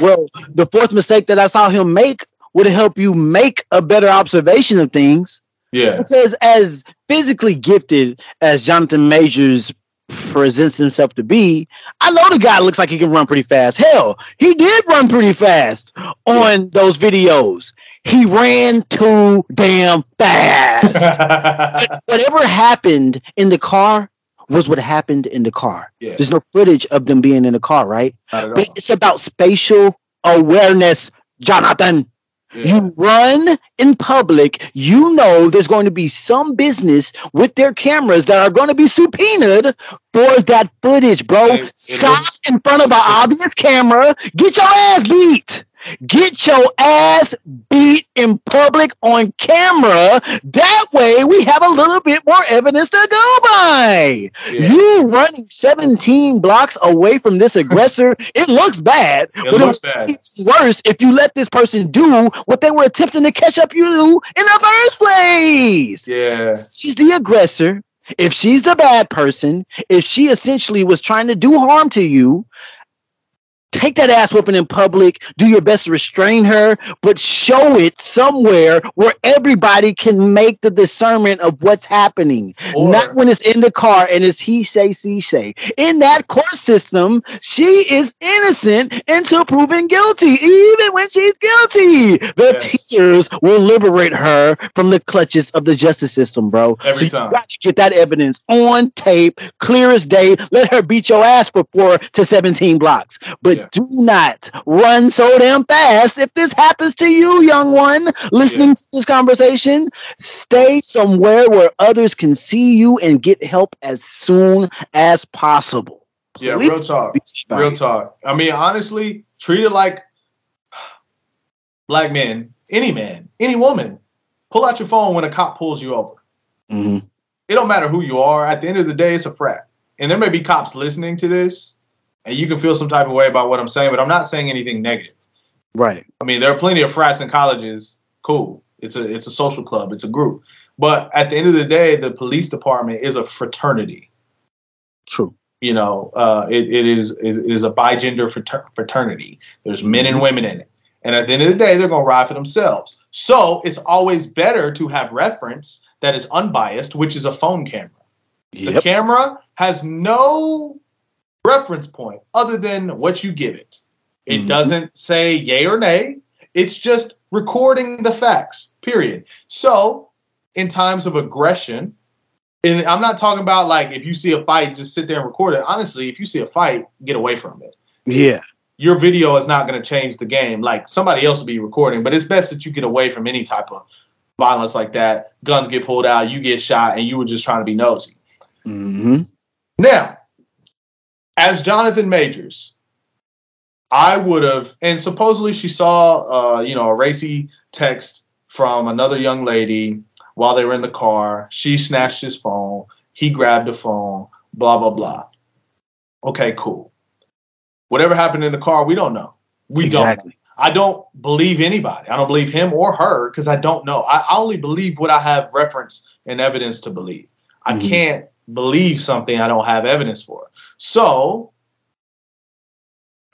Well, the fourth mistake that I saw him make would help you make a better observation of things. Yeah. Because as physically gifted as Jonathan Majors presents himself to be, I know the guy looks like he can run pretty fast. Hell, he did run pretty fast on those videos. He ran too damn fast. Whatever happened in the car was what happened in the car. yeah. There's no footage of them being in the car, right? Not at all. But it's about spatial awareness, Jonathan. Yeah. You run in public, you know there's going to be some business with their cameras that are going to be subpoenaed for that footage, bro. It Stop in front of an obvious camera. Get your ass beat. Get your ass beat in public on camera. That way we have a little bit more evidence to go by. Yeah. You running 17 blocks away from this aggressor, it looks bad. It but looks bad. be worse if you let this person do what they were attempting to catch up you in the first place. Yeah. She's the aggressor. If she's the bad person, if she essentially was trying to do harm to you, take that ass whooping in public, do your best to restrain her, but show it somewhere where everybody can make the discernment of what's happening. Or- Not when it's in the car and it's he say, she say. In that court system, she is innocent until proven guilty. Even when she's guilty, the Yes. tears will liberate her from the clutches of the justice system, bro. Every so time. you got to get that evidence on tape, clear as day. Let her beat your ass for four to 17 blocks. But Yeah. do not run so damn fast. If this happens to you, young one, listening Yeah. to this conversation, stay somewhere where others can see you and get help as soon as possible. Yeah, real talk. Real talk. I mean, honestly, treat it like black men, any man, any woman. Pull out your phone when a cop pulls you over. Mhm. It don't matter who you are. At the end of the day, it's a frat. And there may be cops listening to this, and you can feel some type of way about what I'm saying, but I'm not saying anything negative. Right. I mean, there are plenty of frats in colleges. Cool. It's a it's a social club. It's a group. But at the end of the day, the police department is a fraternity. True. You know, uh, it, it is, is it is a bigender frater- fraternity. There's men and women in it, And at the end of the day, they're going to ride for themselves. So it's always better to have reference that is unbiased, which is a phone camera. Yep. The camera has no reference point other than what you give it. It mm-hmm. doesn't say yay or nay. It's just recording the facts, period. So, in times of aggression, and I'm not talking about like if you see a fight, just sit there and record it. Honestly, if you see a fight, get away from it. Yeah. Your video is not going to change the game. Like somebody else will be recording, but it's best that you get away from any type of violence like that. Guns get pulled out, you get shot, and you were just trying to be nosy. Mm-hmm. Now, as Jonathan Majors, I would have, and supposedly she saw, uh, you know, a racy text from another young lady while they were in the car. She snatched his phone. He grabbed the phone. Blah blah blah. Okay, cool. Whatever happened in the car, we don't know. We exactly. don't. I don't believe anybody. I don't believe him or her because I don't know. I, I, only believe what I have reference and evidence to believe. I mm-hmm. can't believe something I don't have evidence for. So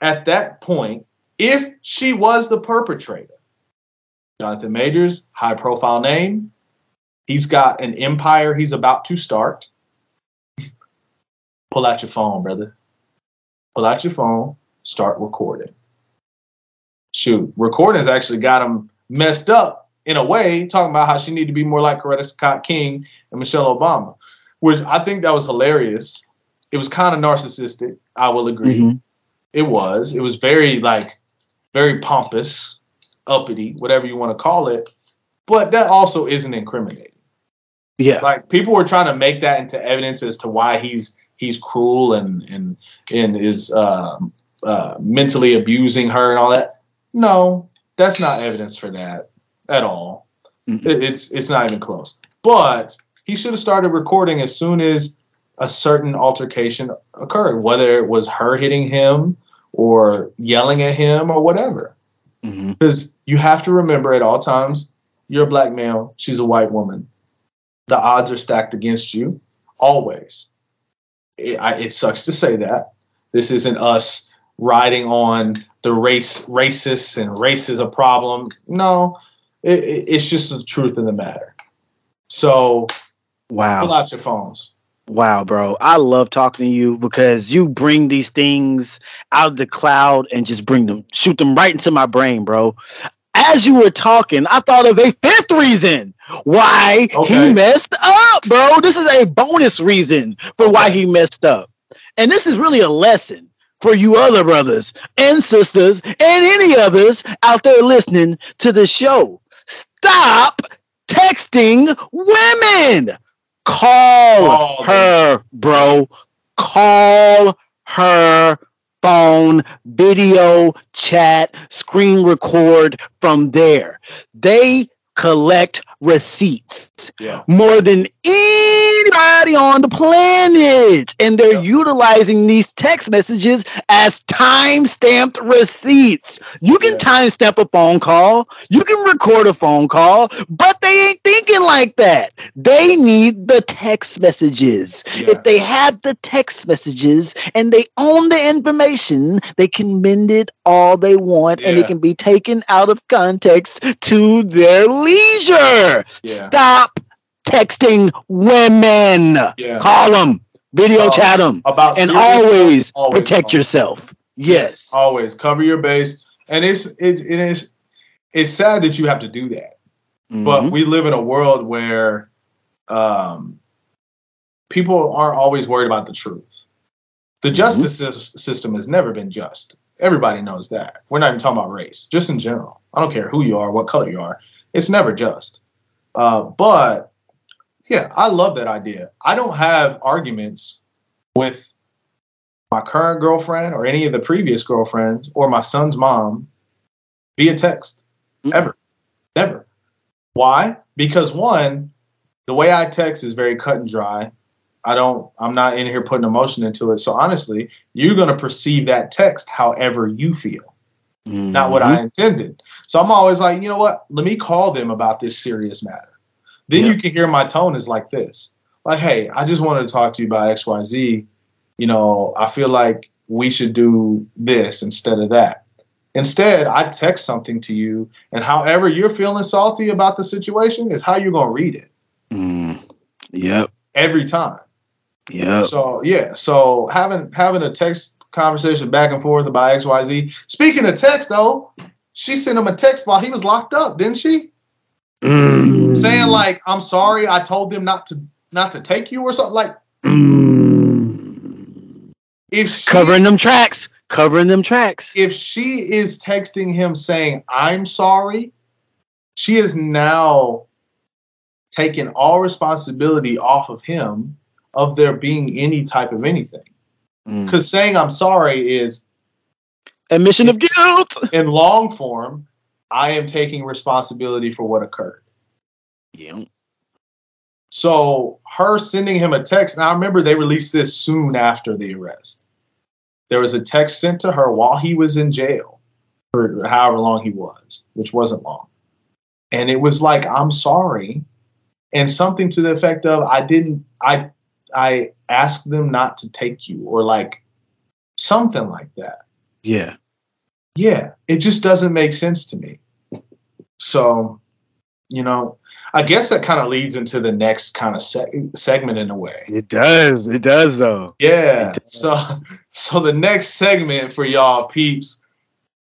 at that point, if she was the perpetrator, Jonathan Majors, high profile name, he's got an empire he's about to start. Pull out your phone, brother. Pull out your phone, start recording. Shoot, recording's actually got him messed up in a way, talking about how she need to be more like Coretta Scott King and Michelle Obama, which I think that was hilarious. It was kind of narcissistic, I will agree. Mm-hmm. It was. It was very like very pompous, uppity, whatever you want to call it. But that also isn't incriminating. Yeah. Like people were trying to make that into evidence as to why he's he's cruel and and and is uh, uh, mentally abusing her and all that. No, that's not evidence for that at all. It, it's it's not even close. But he should have started recording as soon as a certain altercation occurred, whether it was her hitting him or yelling at him or whatever. Because mm-hmm. you have to remember at all times, you're a black male, she's a white woman. The odds are stacked against you always. It, I, it sucks to say that. This isn't us riding on the race, racists and race is a problem. No, it, it's just the truth of the matter. So, wow. Pull out your phones. Wow, bro. I love talking to you because you bring these things out of the cloud and just bring them, shoot them right into my brain, bro. As you were talking, I thought of a fifth reason why okay. he messed up, bro. This is a bonus reason for why he messed up. And this is really a lesson for you other brothers and sisters and any others out there listening to the show. Stop texting women. Call her, bro. Call her phone, video, chat, screen record from there. They collect receipts yeah. more than anybody on the planet. And they're utilizing these text messages as time stamped receipts. You can yeah. time stamp a phone call, you can record a phone call, but they ain't thinking like that. They need the text messages. Yeah. If they have the text messages and they own the information, they can mend it all they want and it can be taken out of context to their leisure. Yeah. Stop texting women. Yeah. Call them, video uh, chat them, about and always, always, protect yourself. Yes. Always cover your base. And it's it, it is it's sad that you have to do that. Mm-hmm. But we live in a world where um, people aren't always worried about the truth. The mm-hmm. justice system has never been just. Everybody knows that. We're not even talking about race, just in general. I don't care who you are, what color you are. It's never just. Uh, but yeah, I love that idea. I don't have arguments with my current girlfriend or any of the previous girlfriends or my son's mom via text. Mm-hmm. Ever. Never. Why? Because one, the way I text is very cut and dry. I don't, I'm not in here putting emotion into it. So honestly, you're going to perceive that text however you feel mm-hmm. not what I mm-hmm. intended. So I'm always like, you know what? Let me call them about this serious matter. Then yeah. you can hear my tone is like this. Like, hey, I just wanted to talk to you about XYZ. You know, I feel like we should do this instead of that. Instead, I text something to you, and however you're feeling salty about the situation is how you're gonna read it. Mm. Yep. Every time. Yeah. So yeah, so having having a text conversation back and forth about X Y Z. Speaking of text, though, she sent him a text while he was locked up, didn't she? Mm. Saying like, "I'm sorry, I told them not to not to take you" or something like. Mm. If she, Covering them tracks. Covering them tracks. if she is texting him saying, "I'm sorry," she is now taking all responsibility off of him of there being any type of anything. Mm. Because saying I'm sorry is Admission of guilt. in long form, I am taking responsibility for what occurred. Yep. So her sending him a text, and I remember they released this soon after the arrest. There was a text sent to her while he was in jail for however long he was, which wasn't long. And it was like, I'm sorry. And something to the effect of, I didn't, I, I asked them not to take you, or like something like that. Yeah. yeah, it just doesn't make sense to me. So, you know, I guess that kind of leads into the next kind of se- segment in a way. It does. It does though. Yeah. Does. So, so the next segment for y'all peeps.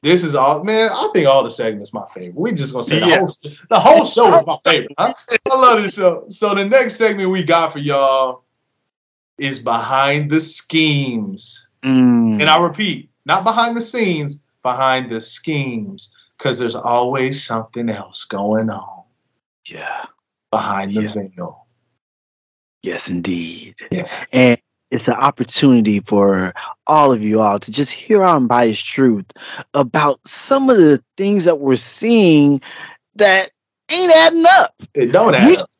This is all, man. I think all the segments my favorite. We just gonna say the Yeah. whole the whole show is my favorite. Huh? I love this show. So the next segment we got for y'all is behind the schemes. Mm. And I repeat, not behind the scenes, behind the schemes, because there's always something else going on yeah. behind the Yeah. veil. Yes, indeed. Yeah. And it's an opportunity for all of you all to just hear our unbiased truth about some of the things that we're seeing that ain't adding up. It don't You add up.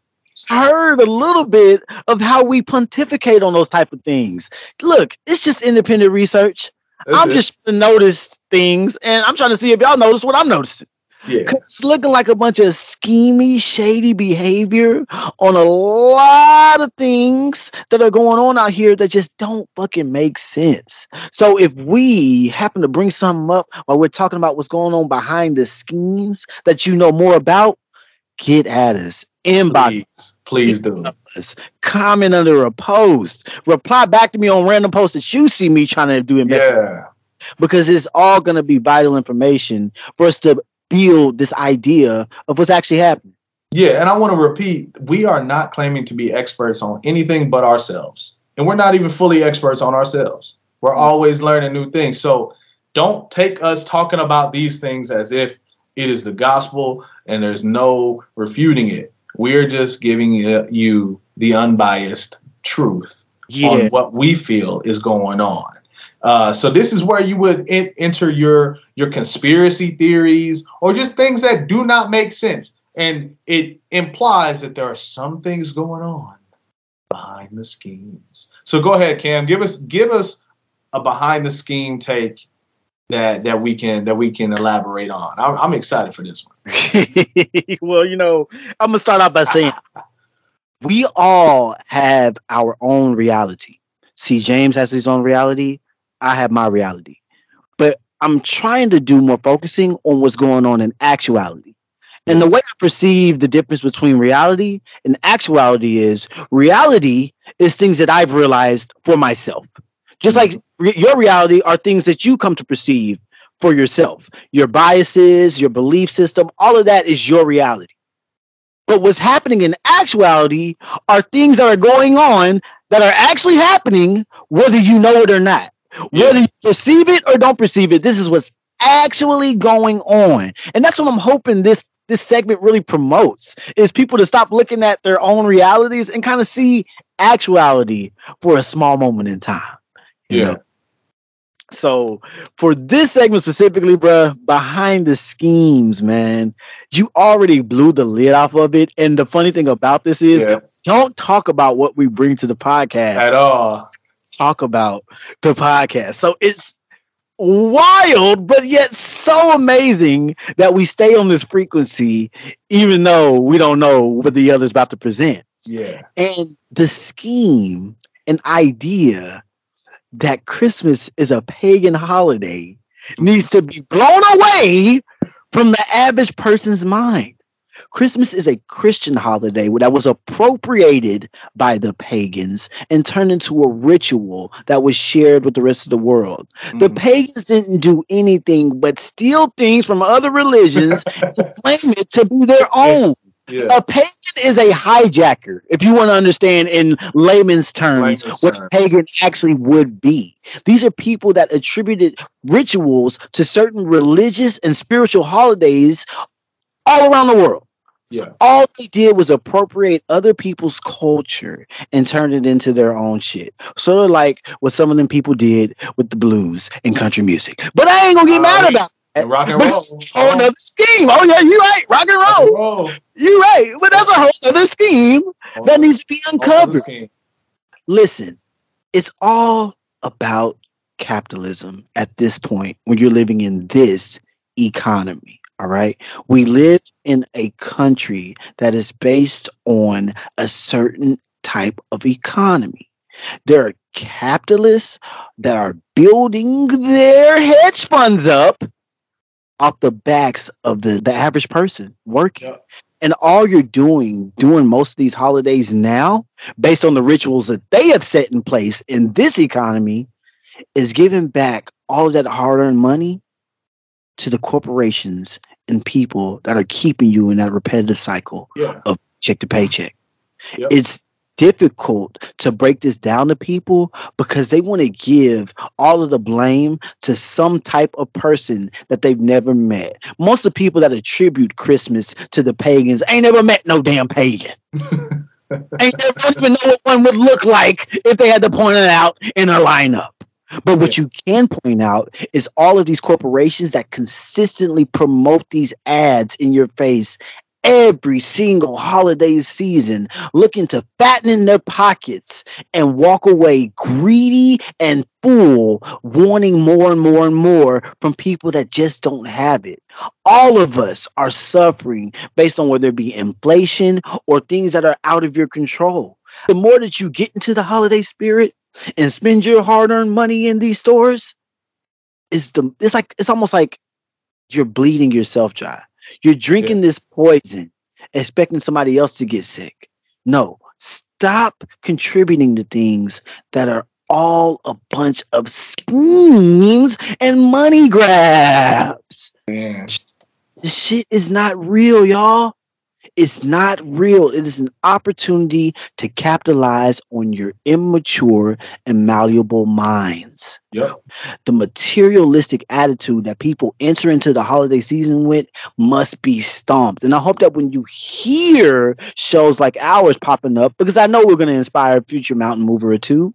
Heard a little bit of how we pontificate on those type of things. Look, it's just independent research. That's I'm it. just trying to notice things, and I'm trying to see if y'all notice what I'm noticing. yeah. 'Cause it's looking like a bunch of schemy, shady behavior on a lot of things that are going on out here that just don't fucking make sense. So if we happen to bring something up while we're talking about what's going on behind the schemes that you know more about, get at us. Inbox Please, please do. Comment under a post. Reply back to me on random posts that you see me trying to do Yeah. because it's all going to be vital information for us to build this idea of what's actually happening. Yeah, and I want to repeat, we are not claiming to be experts on anything but ourselves. And we're not even fully experts on ourselves. We're Mm. always learning new things. So don't take us talking about these things as if it is the gospel and there's no refuting it. We're just giving you- the unbiased truth on what we feel is going on. Uh, so this is where you would en- enter your your conspiracy theories or just things that do not make sense, and it implies that there are some things going on behind the schemes. So go ahead, Cam, give us give us a behind the scheme take that that we can that we can elaborate on. I'm, I'm excited for this one. well, you know, I'm gonna start out by saying we all have our own reality. CJames has his own reality. I have my reality, but I'm trying to do more focusing on what's going on in actuality. And the way I perceive the difference between reality and actuality is reality is things that I've realized for myself. Just like re- your reality are things that you come to perceive for yourself. Your biases, your belief system, all of that is your reality. But what's happening in actuality are things that are going on that are actually happening, whether you know it or not. Yeah. Whether you perceive it or don't perceive it, this is what's actually going on. And that's what I'm hoping this this segment really promotes is people to stop looking at their own realities and kind of see actuality for a small moment in time. Yeah. know? So for this segment specifically, bruh, behind the schemes, man, you already blew the lid off of it. And the funny thing about this is Yeah, don't talk about what we bring to the podcast. at all. Talk about the podcast. So it's wild, but yet so amazing that we stay on this frequency, even though we don't know what the other's about to present. Yeah. And the scheme and idea that Christmas is a pagan holiday needs to be blown away from the average person's mind. Christmas is a Christian holiday that was appropriated by the pagans and turned into a ritual that was shared with the rest of the world. Mm-hmm. The pagans didn't do anything but steal things from other religions and claim it to be their own. Yeah. A pagan is a hijacker, if you want to understand in layman's terms layman's what terms. pagan actually would be. These are people that attributed rituals to certain religious and spiritual holidays all around the world. Yeah. All they did was appropriate other people's culture and turn it into their own shit. Sort of like what some of them people did with the blues and country music. But I ain't gonna get uh, mad about and rock and roll. whole other scheme. Oh yeah, you right. Rock and roll. Rock and roll. You right. But that's a whole other scheme whole that needs to be uncovered. Listen, it's all about capitalism at this point when you're living in this economy. All right. We live in a country that is based on a certain type of economy. There are capitalists that are building their hedge funds up off the backs of the, the average person working. Yeah. And all you're doing, doing most of these holidays now, based on the rituals that they have set in place in this economy, is giving back all of that hard earned money to the corporations and people that are keeping you in that repetitive cycle yeah. of check to paycheck. Yep. It's difficult to break this down to people because they want to give all of the blame to some type of person that they've never met. Most of the people that attribute Christmas to the pagans ain't never met no damn pagan. ain't never even know what one would look like if they had to point it out in a lineup. But what you can point out is all of these corporations that consistently promote these ads in your face every single holiday season, looking to fatten in their pockets and walk away greedy and full, wanting more and more and more from people that just don't have it. All of us are suffering based on whether it be inflation or things that are out of your control. The more that you get into the holiday spirit, and spend your hard-earned money in these stores is the it's like it's almost like you're bleeding yourself dry. You're drinking yeah. this poison, expecting somebody else to get sick. No, stop contributing to things that are all a bunch of schemes and money grabs. Man. This shit is not real, y'all. It's not real. It is an opportunity to capitalize on your immature and malleable minds. Yep. The materialistic attitude that people enter into the holiday season with must be stomped. And I hope that when you hear shows like ours popping up, because I know we're going to inspire a future mountain mover or two,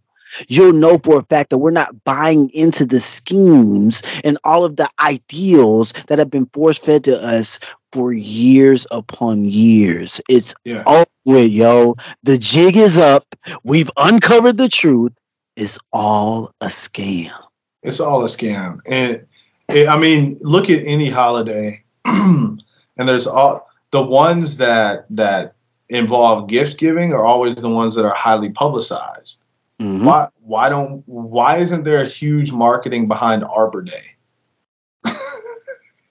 you'll know for a fact that we're not buying into the schemes and all of the ideals that have been force fed to us for years upon years. It's yeah. over, yo. The jig is up. We've uncovered the truth. It's all a scam. It's all a scam. And it, I mean, look at any holiday, and there's all the ones that that involve gift giving are always the ones that are highly publicized. Mm-hmm. Why why don't why isn't there a huge marketing behind Arbor Day?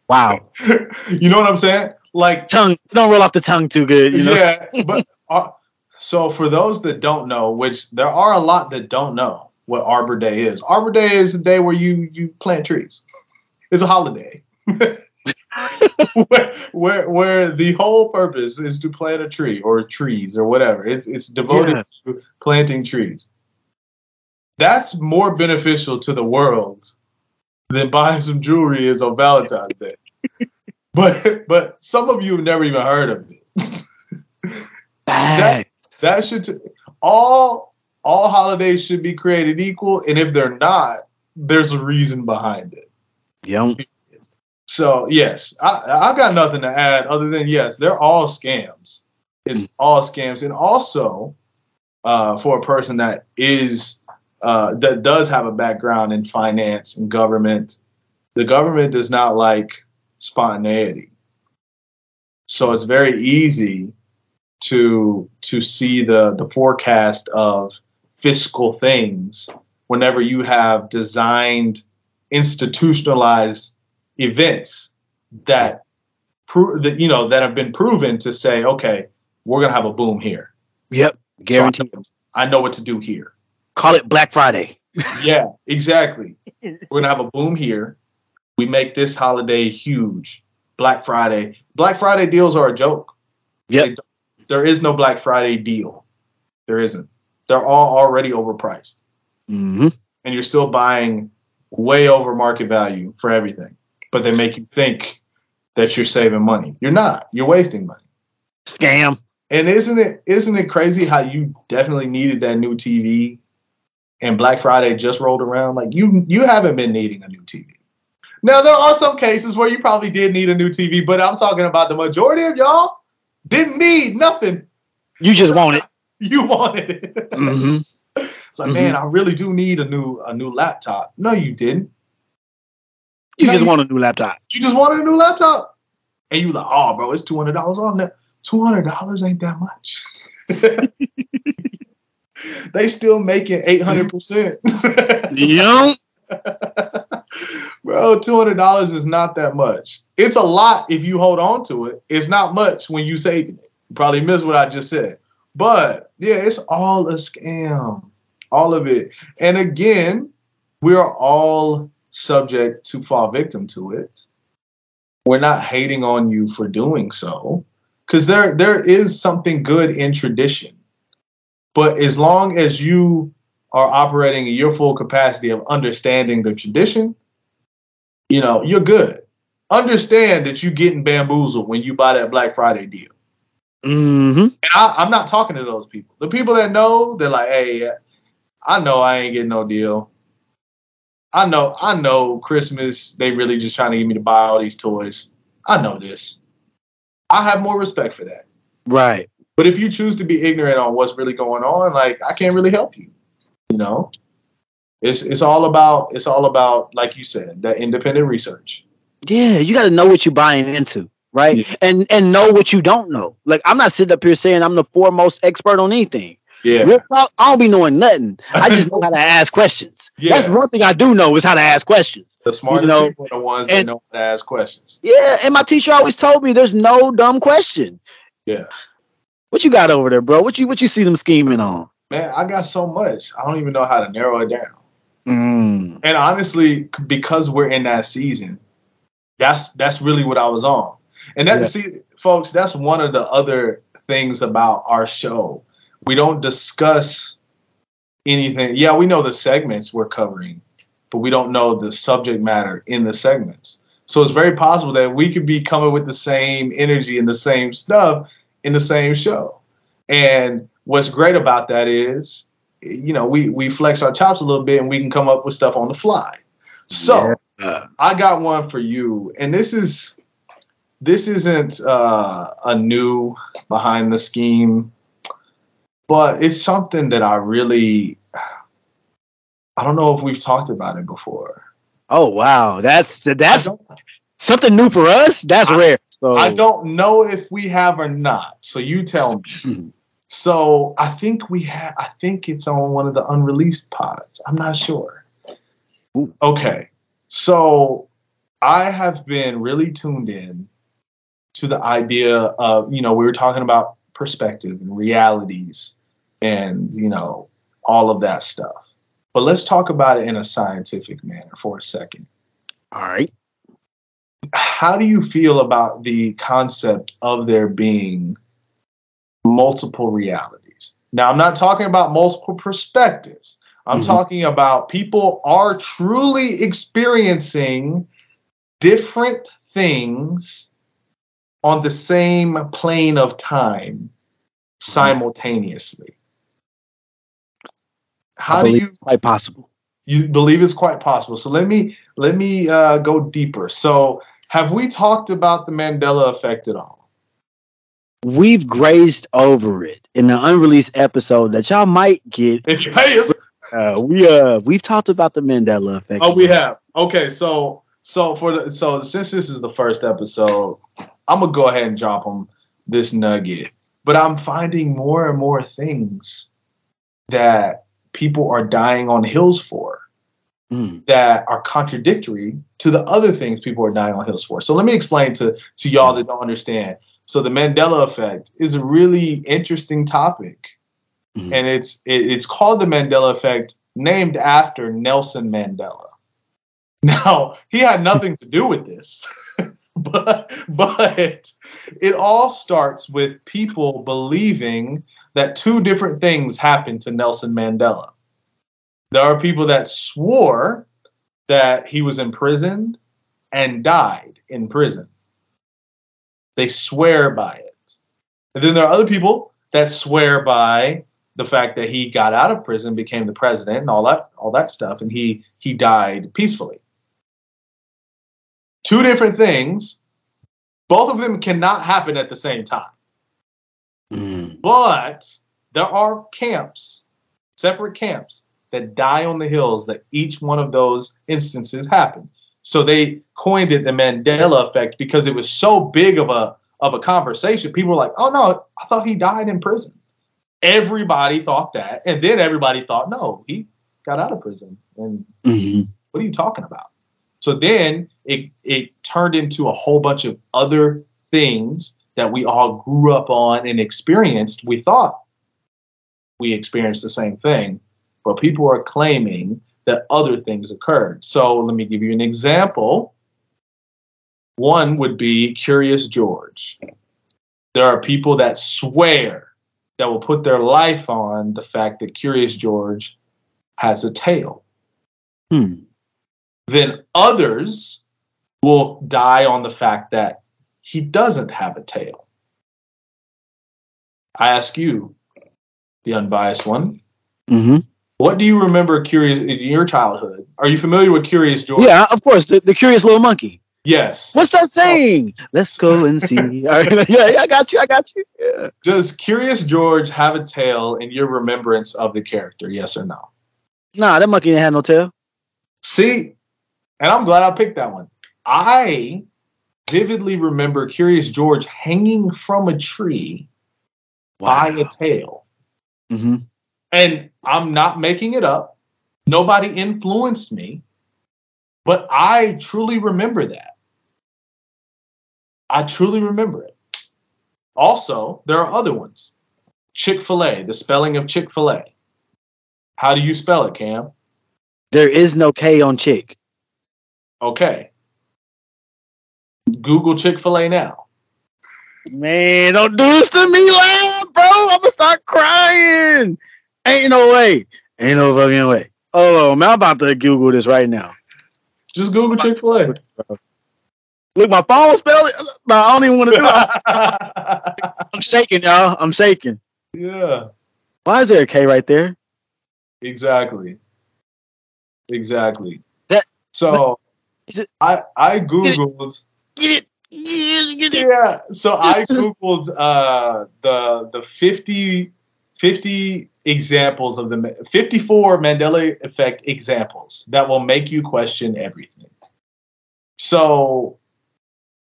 Wow. you know what I'm saying? Like tongue don't roll off the tongue too good, you know? Yeah, but uh, so for those that don't know, which there are a lot that don't know what Arbor Day is. Arbor Day is a day where you you plant trees. It's a holiday. where, where, where the whole purpose is to plant a tree or trees or whatever. It's it's devoted yeah. to planting trees that's more beneficial to the world than buying some jewelry is on Valentine's Day. but but some of you have never even heard of it. that, that should t- all all holidays should be created equal, and if they're not, there's a reason behind it. Yep. So yes, I I got nothing to add other than yes, they're all scams. It's all scams, and also uh, for a person that is uh, that does have a background in finance and government, the government does not like spontaneity. So it's very easy to to see the the forecast of fiscal things whenever you have designed institutionalized events that prove that you know that have been proven to say, okay, we're gonna have a boom here. Yep, guaranteed. So I, know, I know what to do here. Call it Black Friday. yeah, exactly. We're gonna have a boom here. We make this holiday huge. Black Friday. Black Friday deals are a joke. Yeah. There is no Black Friday deal. There isn't. They're all already overpriced. Mm-hmm. And you're still buying way over market value for everything. But they make you think that you're saving money. You're not. You're wasting money. Scam. And isn't it isn't it crazy how you definitely needed that new TV and Black Friday just rolled around? Like you you haven't been needing a new TV. Now there are some cases where you probably did need a new TV, but I'm talking about the majority of y'all didn't need nothing. You just want it. you wanted it. Mm-hmm. It's like, man, I really do need a new a new laptop. No, you didn't. You No, just you- want a new laptop. You just wanted a new laptop. And you like, oh bro, it's two hundred dollars off now. Two hundred dollars ain't that much. they still making eight hundred percent. Know? Bro, two hundred dollars is not that much. It's a lot if you hold on to it. It's not much when you saving it. You probably missed what I just said. But yeah, it's all a scam. All of it. And again, we are all subject to fall victim to it. We're not hating on you for doing so. Because there there is something good in tradition. But as long as you are operating in your full capacity of understanding the tradition, you know, you're good. Understand that you're getting bamboozled when you buy that Black Friday deal. Mm-hmm. And I, I'm not talking to those people. The people that know, they're like, hey, I know I ain't getting no deal. I know, I know Christmas, they really just trying to get me to buy all these toys. I know this. I have more respect for that. Right. But if you choose to be ignorant on what's really going on, like I can't really help you. You know? It's it's all about it's all about, like you said, that independent research. Yeah, you got to know what you're buying into, right? Yeah. And and know what you don't know. Like I'm not sitting up here saying I'm the foremost expert on anything. Yeah. I don't be knowing nothing. I just know how to ask questions. Yeah. That's one thing I do know is how to ask questions. The smartest You know, people are the ones that and- know how to ask questions. Yeah, and my teacher always told me there's no dumb question. Yeah. What you got over there, bro? What you what you see them scheming on? Man, I got so much. I don't even know how to narrow it down. Mm. And honestly, because we're in that season, that's that's really what I was on. And that's see, folks, that's one of the other things about our show. We don't discuss anything. Yeah, we know the segments we're covering, but we don't know the subject matter in the segments. So it's very possible that we could be coming with the same energy and the same stuff in the same show. And what's great about that is, you know, we we flex our chops a little bit and we can come up with stuff on the fly. So Yeah. I got one for you, and this is this isn't uh, a new behind the scheme, but it's something that I really I don't know if we've talked about it before. Oh wow, that's that's something new for us. That's I- rare. So I don't know if we have or not. So you tell me. Hmm. So I think we have. I think it's on one of the unreleased pods. I'm not sure. Ooh. Okay, so I have been really tuned in to the idea of you know we were talking about perspective and realities and you know all of that stuff. But let's talk about it in a scientific manner for a second All right. How do you feel about the concept of there being multiple realities? Now, I'm not talking about multiple perspectives. I'm Mhm. talking about people are truly experiencing different things on the same plane of time simultaneously. How do you it's quite possible? you believe it's quite possible. So let me let me uh, go deeper. So have we talked about the Mandela effect at all? We've grazed over it in the unreleased episode that y'all might get. If you pay us, Uh, we uh we've talked about the Mandela effect. oh, we have. Okay, so so for the so since this is the first episode, I'm gonna go ahead and drop them this nugget. But I'm finding more and more things that people are dying on hills for. Mm. that are contradictory to the other things people are dying on hills for. So let me explain to to y'all that don't understand. So the Mandela effect is a really interesting topic, Mhm. and it's it, it's called the Mandela effect, named after Nelson Mandela. Now he had nothing to do with this, but but it all starts with people believing that two different things happened to Nelson Mandela. There are people that swore that he was imprisoned and died in prison. They swear by it. And then there are other people that swear by the fact that he got out of prison, became the president, and all that all that stuff, and he he died peacefully. Two different things. Both of them cannot happen at the same time. Mm. But there are camps, separate camps, that die on the hills that each one of those instances happen. So they coined it the Mandela effect because it was so big of a of a conversation. People were like, "Oh no, I thought he died in prison." Everybody thought that, and then everybody thought, "No, he got out of prison." And Mhm. what are you talking about? So then it it turned into a whole bunch of other things that we all grew up on and experienced. We thought we experienced the same thing, but people are claiming that other things occurred. So let me give you an example. One would be Curious George. There are people that swear that will put their life on the fact that Curious George has a tail Hmm. then others will die on the fact that he doesn't have a tail. I ask you, the unbiased one, Mhm. What do you remember curious in your childhood? Are you familiar with Curious George? Yeah, of course. The, the curious little monkey. Yes. What's that saying? Let's go and see. All right, yeah, yeah, I got you. I got you. Yeah. Does Curious George have a tail in your remembrance of the character? Yes or no? Nah, that monkey didn't have no tail. See, and I'm glad I picked that one. I vividly remember Curious George hanging from a tree by a tail. hmm And I'm not making it up. Nobody influenced me, but I truly remember that. I truly remember it. Also, there are other ones. Chick fil A, the spelling of Chick fil A. How do you spell it, Cam? There is no K on chick. Okay. Google Chick fil A now. Man, don't do this to me, loud, bro. I'm gonna start crying. Ain't no way. Ain't no fucking way. Oh man, I'm about to Google this right now. Just Google Chick fil A. Look, my phone spelled it. No, I don't even want to do it. I'm shaking, y'all. I'm shaking. yeah. Why is there a K right there? Exactly. Exactly. That- so it- I I googled Get it. Get it. Get it. yeah so I googled uh the the 50 50 examples of the 54 Mandela effect examples that will make you question everything. So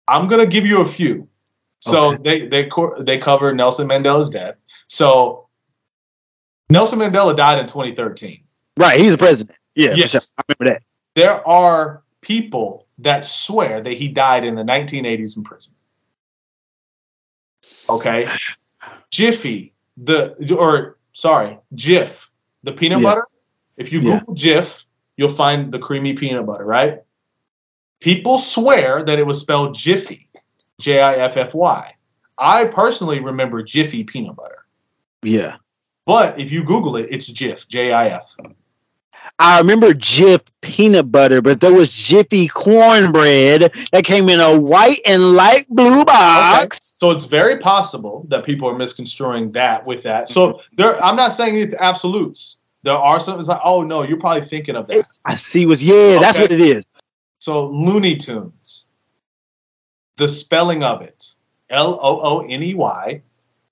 I'm going to give you a few. So they they co- they cover Nelson Mandela's death. So Nelson Mandela died in 2013. Right, he's the president. Yeah, Yes. sure. I remember that. There are people that swear that he died in the 1980s in prison. Okay. Jiffy, the or sorry, Jif, the peanut Yeah. butter. If you Yeah. Google Jif, you'll find the creamy peanut butter, right? People swear that it was spelled Jiffy, J I F F Y. I personally remember Jiffy peanut butter. Yeah. But if you Google it, it's Jif, J I F. I remember Jif peanut butter, but there was Jiffy cornbread that came in a white and light blue box. So it's very possible that people are misconstruing that with that. So mm-hmm. there, I'm not saying it's absolutes. There are some. It's like, oh no, you're probably thinking of that. It's- I see what's yeah, that's what it is. So Looney Tunes, the spelling of it, L O O N E Y.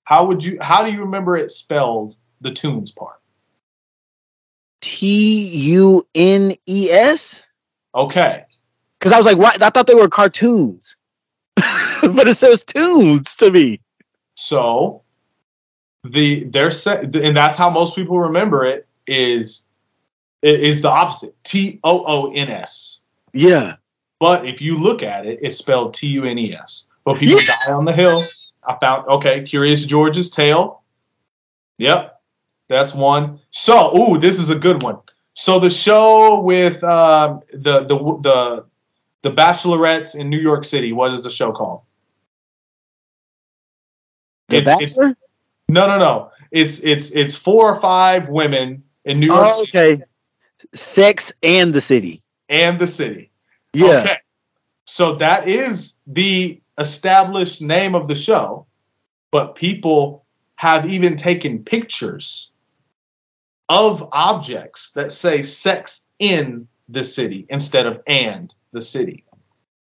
How would you? How do you remember it spelled? The tunes part. T U N E S? Okay. Because I was like, what? I thought they were cartoons. but it says tunes to me. So the they're set, and that's how most people remember it is It is the opposite. T O O N S. Yeah. But if you look at it, it's spelled T U N E S. But people die on the hill. I found okay, Curious George's tail. Yep. That's one. So, ooh, this is a good one. So the show with um, the the the the Bachelorettes in New York City. What is the show called? The It's- it's- No, no, no. It's it's it's four or five women in New York Oh, City okay. Sex and the City. and the city. Yeah. Okay. So that is the established name of the show, but people have even taken pictures of objects that say sex in the city instead of and the city.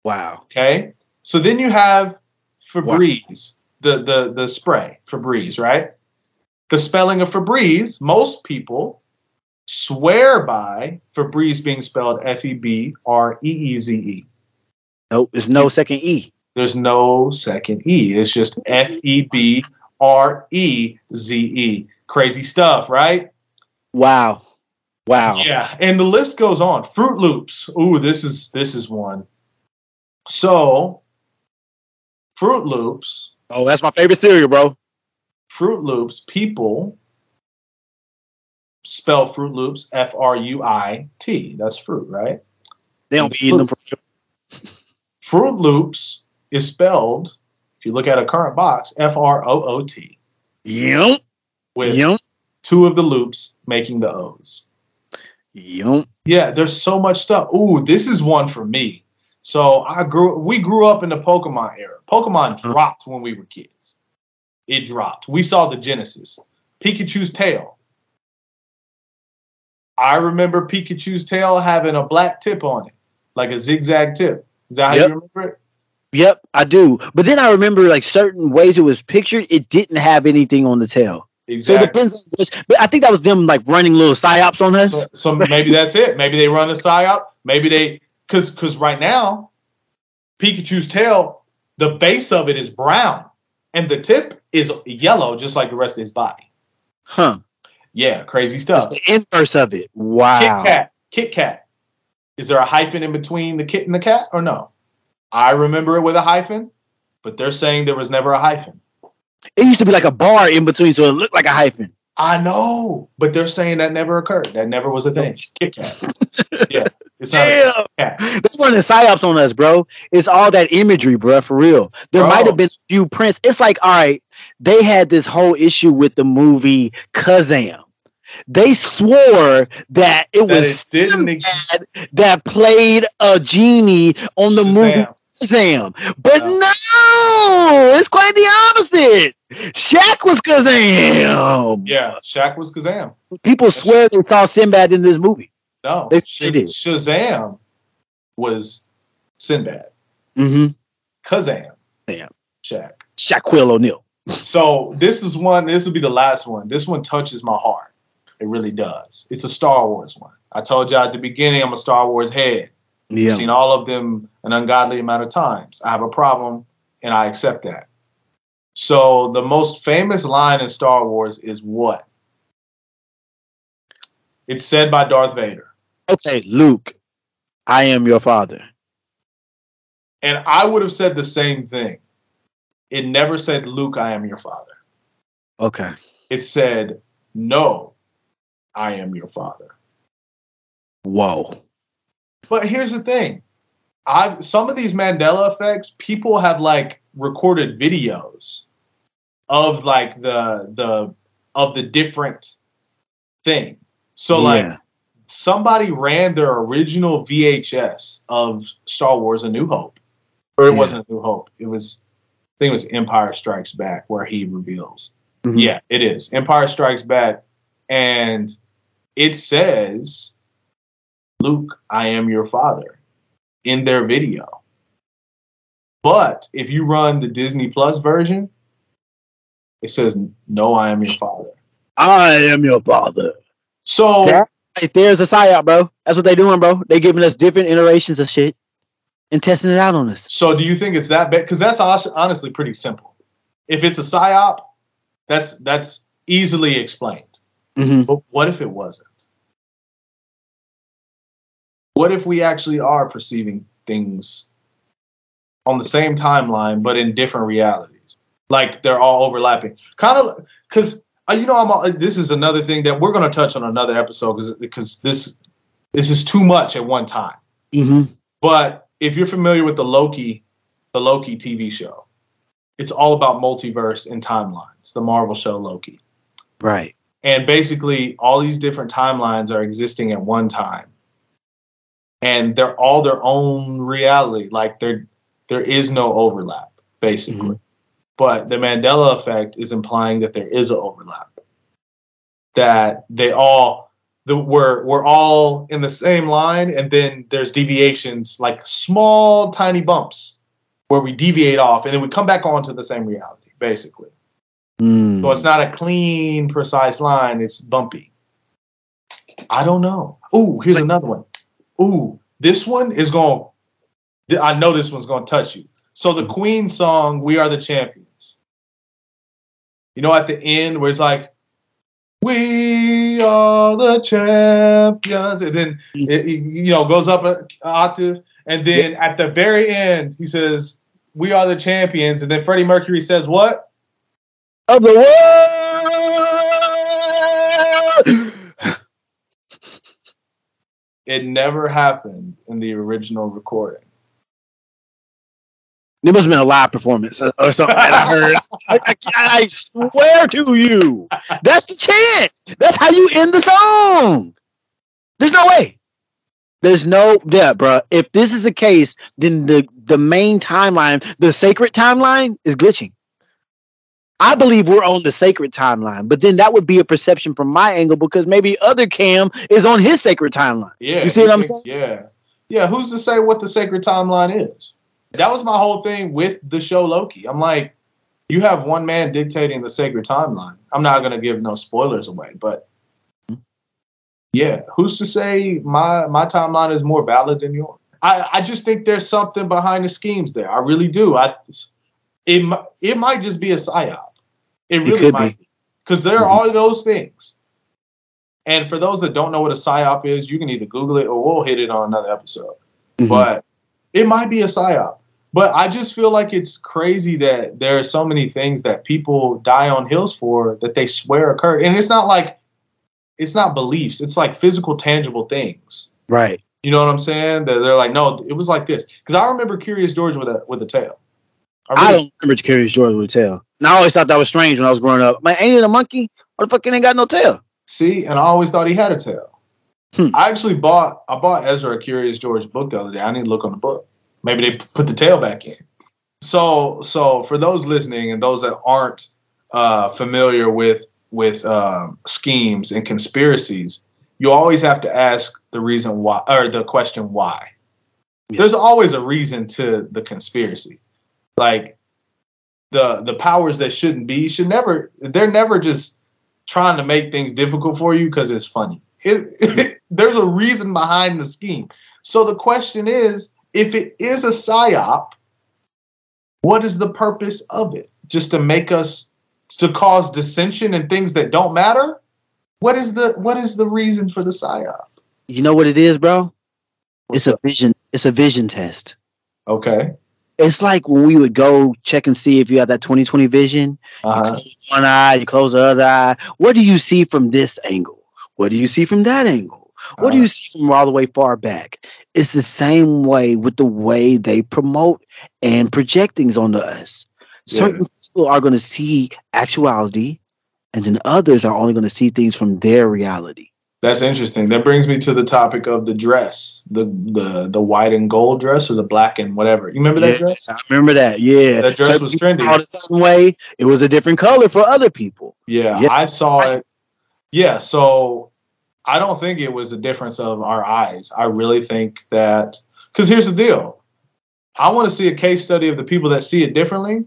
Wow. Okay. So then you have Febreze, the, the, the spray, Febreze, right? The spelling of Febreze, most people swear by Febreze being spelled F E B R E E Z E. Nope. There's no second E. There's no second E. It's just F E B R E Z E. Crazy stuff, right? Wow. Wow. Yeah, and the list goes on. Fruit Loops. Ooh, this is this is one. So, Fruit Loops, Oh, that's my favorite cereal, bro. Fruit Loops, people spell Fruit Loops F R U I T. That's fruit, right? They don't be eating them for Fruit Loops is spelled, if you look at a current box, F R O O T, Yum. with Yum. Two of the loops making the O's. Yum. Yeah, there's so much stuff. Ooh, this is one for me. So I grew we grew up in the Pokemon era. Pokemon Uh-huh. dropped when we were kids. It dropped. We saw the Genesis. Pikachu's tail. I remember Pikachu's tail having a black tip on it, like a zigzag tip. Is that how Yep. you remember it? Yep, I do. But then I remember like certain ways it was pictured, it didn't have anything on the tail. So it depends on which, but I think that was them like running little psyops on us. So, so maybe that's it. Maybe they run a psyop. Maybe they because because right now, Pikachu's tail, the base of it is brown, and the tip is yellow, just like the rest of his body. Huh. Yeah, crazy It's stuff. the inverse of it. Wow. Kit Kat. Kit Kat. Is there a hyphen in between the kit and the cat, or no? I remember it with a hyphen, but they're saying there was never a hyphen. It used to be like a bar in between, so it looked like a hyphen. I know, but they're saying that never occurred. That never was a thing. Kit Kat. Yeah, it's not Damn. cat. That's one of the psyops on us, bro. It's all that imagery, bro, for real. There might have been a few prints. It's like, all right, they had this whole issue with the movie Kazam. They swore that it That was it. That played a genie on the movie Shazam. Kazam. But No. no, it's quite the opposite. Shaq was Kazam. Yeah, Shaq was Kazam. People swear they saw Sinbad in this movie. No, They- Sh- they did. Shazam was Sinbad. Mm-hmm. Kazam. Damn. Shaq. Shaquille O'Neal. So this is one. This will be the last one. This one touches my heart. It really does. It's a Star Wars one. I told y'all at the beginning I'm a Star Wars head. Yeah. I've seen all of them an ungodly amount of times. I have a problem, and I accept that. So the most famous line in Star Wars is what? It's said by Darth Vader. Okay, Luke, I am your father. And I would have said the same thing. It never said, Luke, I am your father. Okay. It said, No, I am your father. Whoa. But here's the thing. I some of these Mandela effects, people have like recorded videos of like the the of the different thing. So like somebody ran their original VHS of Star Wars: A New Hope, or it Yeah. wasn't A New Hope. It was, I think it was Empire Strikes Back, where he reveals. Mhm. Yeah, it is Empire Strikes Back, and it says, "Luke, I am your father," in their video. But if you run the Disney Plus version, it says, "No, I am your father." I am your father. So. Yeah. Right there's a psyop, bro. That's what they doing, bro. They giving us different iterations of shit and testing it out on us. So do you think it's that bad? Because that's honestly pretty simple. If it's a psyop, that's that's easily explained. hmm But what if it wasn't? What if we actually are perceiving things on the same timeline but in different realities? Like they're all overlapping. Kind of because uh, you know I'm. all- This is another thing that we're going to touch on another episode because because this this is too much at one time. hmm But if you're familiar with the Loki, the Loki TV show, it's all about multiverse and timelines. The Marvel show Loki, Right. and basically all these different timelines are existing at one time, and they're all their own reality. Like there, there is no overlap, basically. But the Mandela effect is implying that there is an overlap. That they all the we're we're all in the same line, and then there's deviations, like small, tiny bumps, where we deviate off, and then we come back onto the same reality, basically. Mm. So it's not a clean, precise line; it's bumpy. I don't know. Oh, here's like- another one. Ooh, this one is going. I know this one's going to touch you. So the mm-hmm. Queen song "We Are the Champions." You know, at the end where it's like, "We are the champions," and then mm-hmm. it, it, you know goes up an octave, and then at the very end he says, "We are the champions," and then Freddie Mercury says, "What?" of the world. It never happened in the original recording. It must have been a live performance or something I heard. I, I- I swear to you, that's the chant. That's how you end the song. There's no way. There's no yeah, bro. If this is the case, then the the main timeline, the sacred timeline, is glitching. I believe we're on the sacred timeline, but then that would be a perception from my angle because maybe other Cam is on his sacred timeline. Yeah. You see what I'm thinks- Yeah. Yeah. Who's to say what the sacred timeline is? That was my whole thing with the show Loki. I'm like, you have one man dictating the sacred timeline. I'm not going to give no spoilers away, but yeah, who's to say my my timeline is more valid than yours? I, I just think there's something behind the schemes there. I really do. I it it might just be a psyop. It really might be. be because there Mhm. are those things. And for those that don't know what a psyop is, you can either Google it or we'll hit it on another episode. Mhm. But it might be a psyop. But I just feel like it's crazy that there are so many things that people die on hills for that they swear occurred. And it's not like it's not beliefs, it's like physical, tangible things. right. You know what I'm saying? That they're like, no, it was like this. Because I remember Curious George with a with a tail. I really- don't remember Curious George with a tail. And I always thought that was strange when I was growing up. Man, ain't it a monkey? What the fuck it ain't got no tail? See, and I always thought he had a tail. Hmm. I actually bought I bought Ezra a Curious George book the other day. I need to look on the book. Maybe they put the tail back in. So so for those listening and those that aren't uh, familiar with with um, schemes and conspiracies, you always have to ask the reason why or the question why. Yeah. There's always a reason to the conspiracy. Like the the powers that shouldn't be should never they're never just trying to make things difficult for you because it's funny. It, mm-hmm. there's a reason behind the scheme. So the question is, if it is a psyop, what is the purpose of it? Just to make us to cause dissension and things that don't matter? What is the what is the reason for the psyop? You know what it is, bro? It's a vision. It's a vision test. Okay. It's like when we would go check and see if you have that 2020 vision. Uh-huh. One eye, you close the other eye. What do you see from this angle? What do you see from that angle? What do Uh, you see from all the way far back? It's the same way with the way they promote and project things onto us. Yeah. Certain people are going to see actuality, and then others are only going to see things from their reality. That's interesting. That brings me to the topic of the dress, the the the white and gold dress or the black and whatever. You remember that Yeah, dress? I remember that. Yeah, That dress Certain was trendy. it a certain way. It was a different color for other people. Yeah, Yeah. I saw it. Yeah, so I don't think it was a difference of our eyes. I really think that because here's the deal. I want to see a case study of the people that see it differently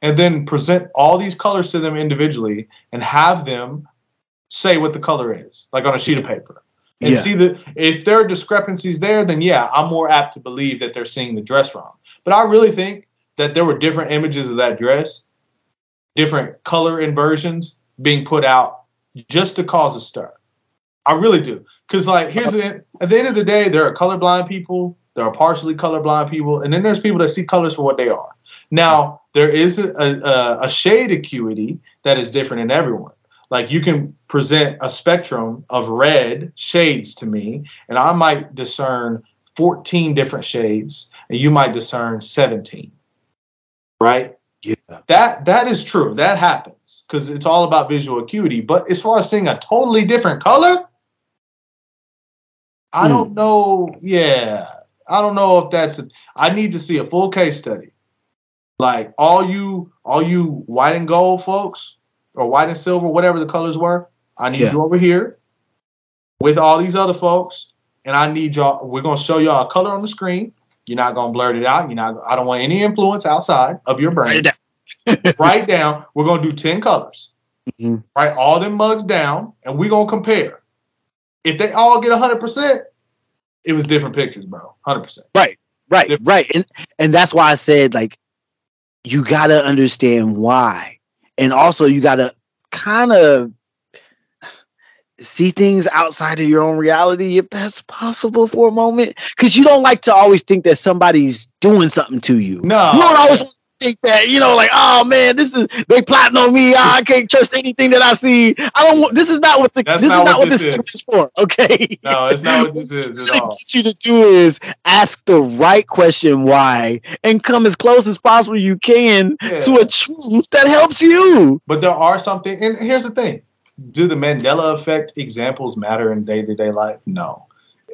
and then present all these colors to them individually and have them say what the color is, like on a sheet of paper. And Yeah. see that if there are discrepancies there, then yeah, I'm more apt to believe that they're seeing the dress wrong. But I really think that there were different images of that dress, different color inversions being put out just to cause a stir. I really do. Because like, here's the at the end of the day, there are colorblind people, there are partially colorblind people, and then there's people that see colors for what they are. Now, there is a, a, a shade acuity that is different in everyone. Like you can present a spectrum of red shades to me, and I might discern 14 different shades, and you might discern 17. Right? Yeah. That that is true. That happens because it's all about visual acuity. But as far as seeing a totally different color, I Hmm. don't know. Yeah, I don't know if that's. I need to see a full case study. Like all you, all you white and gold folks, or white and silver, whatever the colors were. I need Yeah. you over here with all these other folks, and I need y'all. We're gonna show y'all a color on the screen. You're not gonna blurt it out. You're not. I don't want any influence outside of your brain. Write it down. Write down. We're gonna do ten colors. Mhm. Write all them mugs down, and we're gonna compare. If they all get hundred percent, it was different pictures, bro. Hundred percent. Right, Different. right. And and that's why I said like you gotta understand why. And also you gotta kind of see things outside of your own reality if that's possible for a moment. Cause you don't like to always think that somebody's doing something to you. No. You don't always think that, you know, like, oh man, this is they plotting on me. Ah, I can't trust anything that I see. I don't want this is not what the That's this not is not what what this is. is for. Okay. No, it's not what this is at all. Get you to do is ask the right question why and come as close as possible you can Yeah. to a truth that helps you. But there are something, and here's the thing: Do the Mandela effect examples matter in day to day life? No.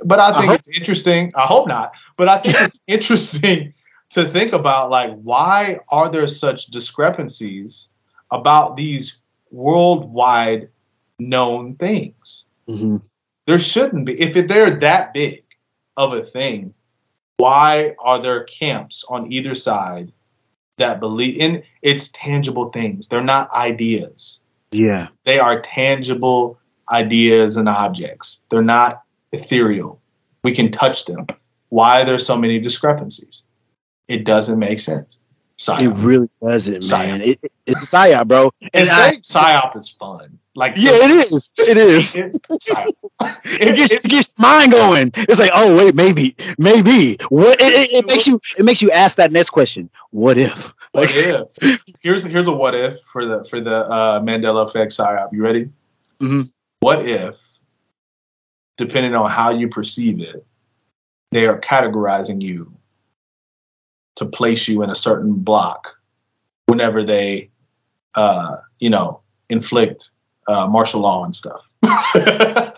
But I think I it's interesting. I hope not. But I think it's interesting to think about, like, why are there such discrepancies about these worldwide known things? Mm-hmm. There shouldn't be. If they're that big of a thing, why are there camps on either side that believe in it's tangible things? They're not ideas. Yeah. They are tangible ideas and objects. They're not ethereal. We can touch them. Why are there so many discrepancies? It doesn't make sense. It really doesn't, Psyop. man. It, it- it's psyop, bro. And And I, psyop is fun. Like yeah, it is. It is. it. It gets, it gets mind going. It's like, oh wait, maybe, maybe. What? It, it, makes you. It makes you ask that next question. What if? What if? Here's here's a what if for the for the uh, Mandela effect psyop. You ready? Mhm. What if, depending on how you perceive it, they are categorizing you to place you in a certain block whenever they, uh, you know, inflict uh, martial law and stuff. I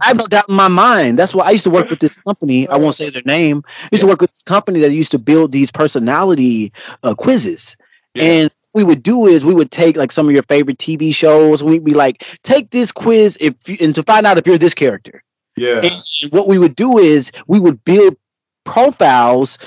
have no doubt in my mind. That's why I used to work with this company. I won't say their name. I used to work with this company that used to build these personality uh, quizzes. Yeah. And we would do is we would take like some of your favorite TV shows. We'd be like, take this quiz if you, and to find out if you're this character. yeah. And what we would do is we would build profiles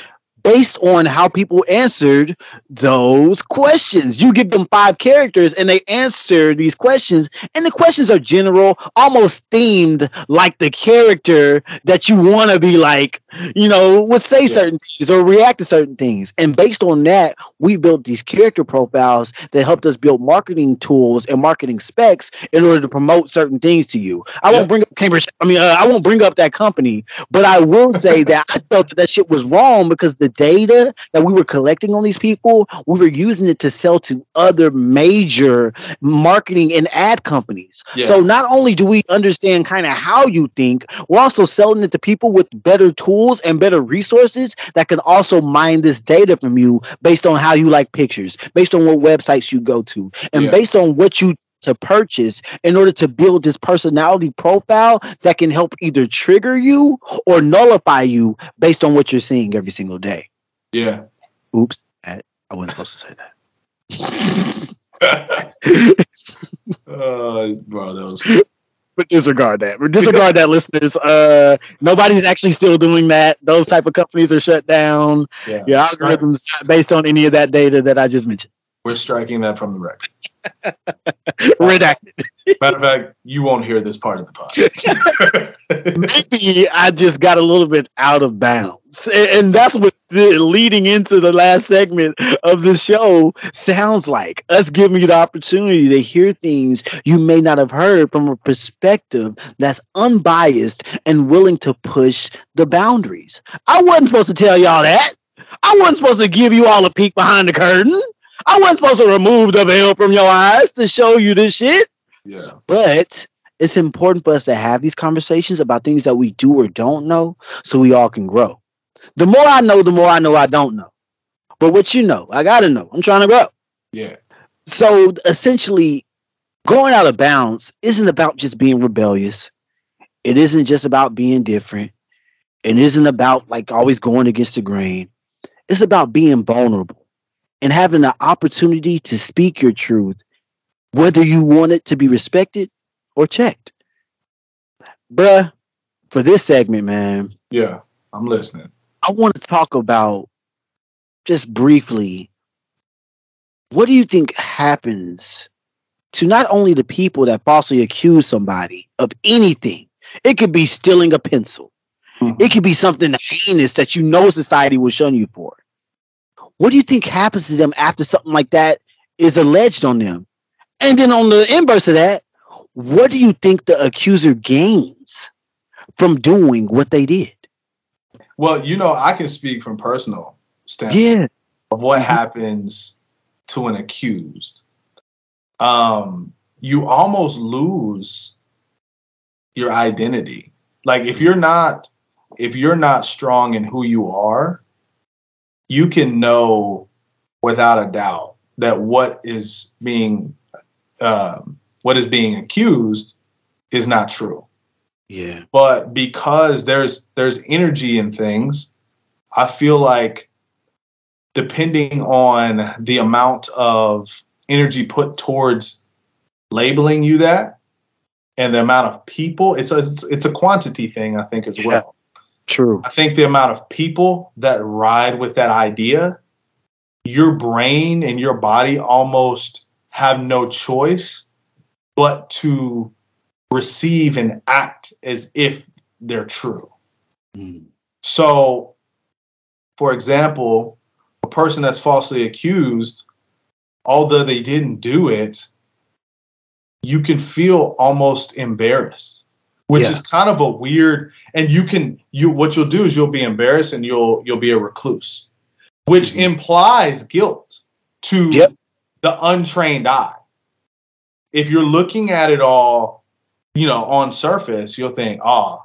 based on how people answered those questions. You give them five characters and they answer these questions, and the questions are general, almost themed like the character that you want to be like, you know, would say Yeah. certain things or react to certain things. And based on that, we built these character profiles that helped us build marketing tools and marketing specs in order to promote certain things to you. I Yeah. won't bring up Cambridge. I mean, uh, I won't bring up that company, but I will say that I felt that that shit was wrong because the data that we were collecting on these people, we were using it to sell to other major marketing and ad companies. Yeah. So not only do we understand kind of how you think, we're also selling it to people with better tools and better resources that can also mine this data from you based on how you like pictures, based on what websites you go to, and Yeah. based on what you to purchase in order to build this personality profile that can help either trigger you or nullify you based on what you're seeing every single day. Yeah. Oops, I I wasn't supposed to say that. uh, bro, that was but disregard that. But disregard that, listeners. Uh, nobody's actually still doing that. Those type of companies are shut down. yeah. Your algorithms not based on any of that data that I just mentioned. We're striking that from the record. Redacted. Matter of fact, you won't hear this part of the podcast. Maybe I just got a little bit out of bounds. And, that's what leading into the last segment of the show sounds like us giving you the opportunity to hear things you may not have heard from a perspective that's unbiased and willing to push the boundaries. I wasn't supposed to tell y'all that. I wasn't supposed to give you all a peek behind the curtain. I wasn't supposed to remove the veil from your eyes to show you this shit. yeah. But it's important for us to have these conversations about things that we do or don't know so we all can grow. The more I know, the more I know I don't know. But what you know, I gotta know. I'm trying to grow. Yeah. So essentially, going out of bounds isn't about just being rebellious. It isn't just about being different. It isn't about like always going against the grain. It's about being vulnerable and having the opportunity to speak your truth, whether you want it to be respected or checked. Bruh, for this segment, man, Yeah. I'm listening. I want to talk about just briefly what do you think happens to not only the people that falsely accuse somebody of anything? It could be stealing a pencil, mm-hmm. it could be something heinous that you know society will shun you for. What do you think happens to them after something like that is alleged on them? And then on the inverse of that, what do you think the accuser gains from doing what they did? Well, you know, I can speak from personal standpoint Yeah. of what Mhm. happens to an accused. Um, you almost lose your identity. Like if you're not if you're not strong in who you are, you can know without a doubt that what is being um, what is being accused is not true. Yeah. but because there's there's energy in things i feel like depending on the amount of energy put towards labeling you that and the amount of people it's a it's, it's a quantity thing i think as well True. i think the amount of people that ride with that idea your brain and your body almost have no choice but to receive and act as if they're true. Mm. So, for example, a person that's falsely accused, although they didn't do it, you can feel almost embarrassed, which Yeah. is kind of a weird. And you can you what you'll do is you'll be embarrassed and you'll you'll be a recluse, which Mhm. implies guilt to Yep. the untrained eye. If you're looking at it all, you know, on surface, you'll think, oh,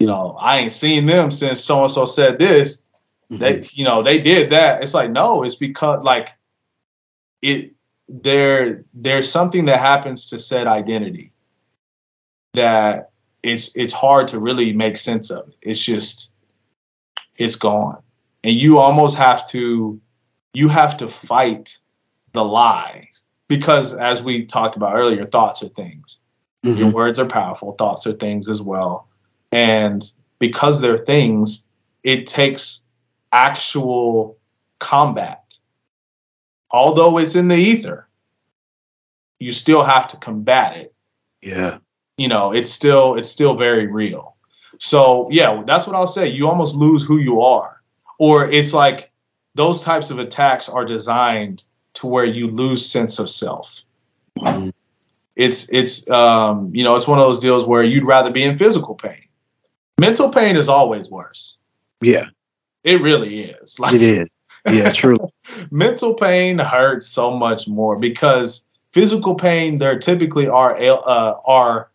you know, I ain't seen them since so and so said this. Mhm. They, you know, they did that. It's like, no, it's because like it there there's something that happens to said identity that it's it's hard to really make sense of. It. It's just it's gone. And you almost have to you have to fight the lies because as we talked about earlier, thoughts are things. Mhm. Your words are powerful, thoughts are things as well. And because they're things, it takes actual combat. Although it's in the ether, you still have to combat it. Yeah. You know, it's still it's still very real. So yeah, that's what I'll say. You almost lose who you are. Or it's like those types of attacks are designed to where you lose sense of self Mhm. it's it's um you know it's one of those deals where you'd rather be in physical pain mental pain is always worse Yeah. it really is like It is. Yeah. True. mental pain hurts so much more because physical pain there typically are uh, are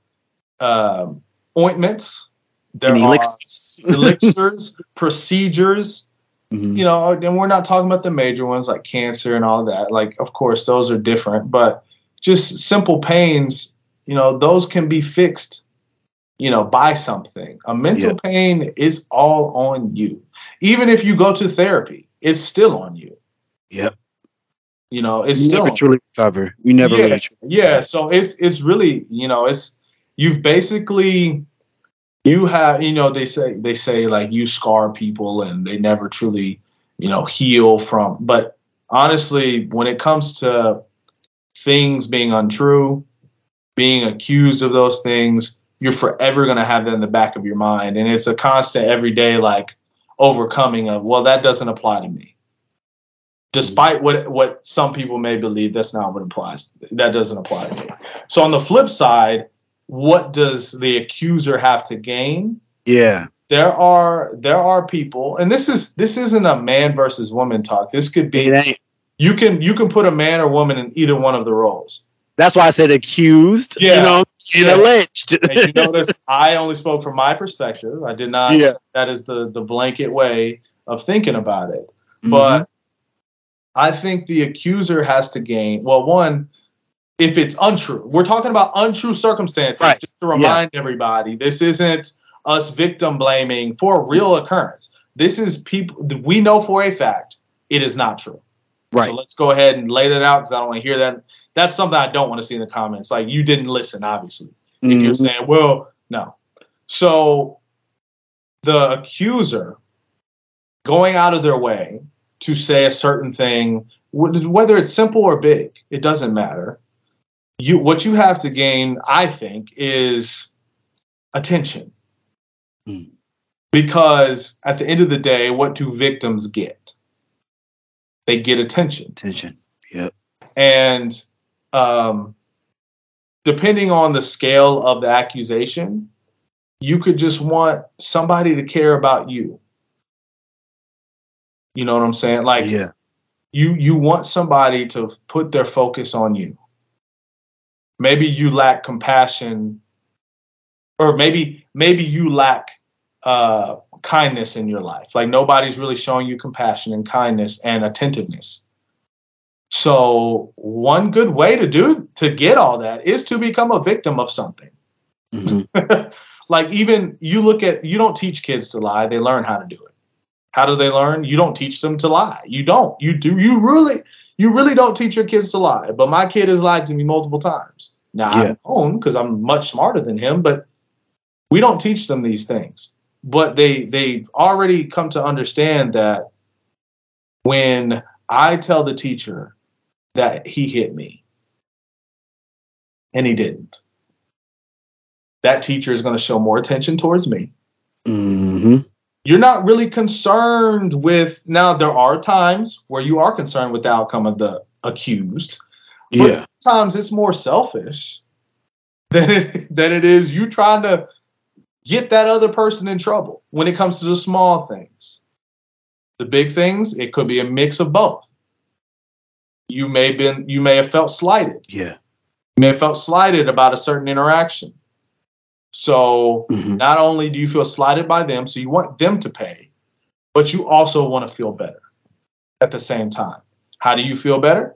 um, ointments there And are elixirs. elixirs procedures Mhm. you know, and we're not talking about the major ones like cancer and all that. Like, of course, those are different, but just simple pains, you know, those can be fixed, you know, by something. A mental Yeah. pain is all on you. Even if you go to therapy, it's still on you. Yep. You know, it's You still never truly recover. You never Yeah. really yeah so it's it's really you know it's you've basically you have you know they say they say like you scar people and they never truly you know heal from but honestly when it comes to things being untrue, being accused of those things, you're forever going to have that in the back of your mind. And it's a constant, everyday, like overcoming of, well, that doesn't apply to me. Despite what, what some people may believe, that's not what applies. That doesn't apply to me. So, on the flip side, what does the accuser have to gain? Yeah. There are there are people, and this is this isn't a man versus woman talk. This could be you can you can put a man or woman in either one of the roles. That's why I said accused. Yeah. You know, and Yeah. alleged. And you notice I only spoke from my perspective. I did not. Yeah. That is the the blanket way of thinking about it. Mm-hmm. But I think the accuser has to gain. Well, one, if it's untrue, we're talking about untrue circumstances. Right. Just to remind everybody, this isn't us victim blaming for a real occurrence. This is people we know for a fact it is not true. right. So let's go ahead and lay that out because I don't want to hear that. That's something I don't want to see in the comments. Like you didn't listen, obviously. If you're Mhm. saying, well, no. So the accuser going out of their way to say a certain thing, whether it's simple or big, it doesn't matter. You what you have to gain, I think, is attention. Mm. Because at the end of the day, what do victims get? They get attention Attention. Yep. and um, depending on the scale of the accusation, you could just want somebody to care about you. You know what I'm saying? Like yeah. you you want somebody to put their focus on you. Maybe you lack compassion, or maybe maybe you lack uh, kindness in your life. Like nobody's really showing you compassion and kindness and attentiveness. So one good way to do to get all that is to become a victim of something. Mhm. like even you look at you don't teach kids to lie, they learn how to do it. How do they learn? You don't teach them to lie. You don't. You do you really you really don't teach your kids to lie. But my kid has lied to me multiple times. Now Yeah. I own because I'm much smarter than him, but we don't teach them these things. But they they've already come to understand that when I tell the teacher that he hit me and he didn't, that teacher is going to show more attention towards me. Mhm. You're not really concerned with now there are times where you are concerned with the outcome of the accused. But Yeah. sometimes it's more selfish than it, than it is you trying to get that other person in trouble when it comes to the small things. The big things, it could be a mix of both. You may been you may have felt slighted. Yeah. You may have felt slighted about a certain interaction. So Mhm. not only do you feel slighted by them, so you want them to pay, but you also want to feel better at the same time. How do you feel better?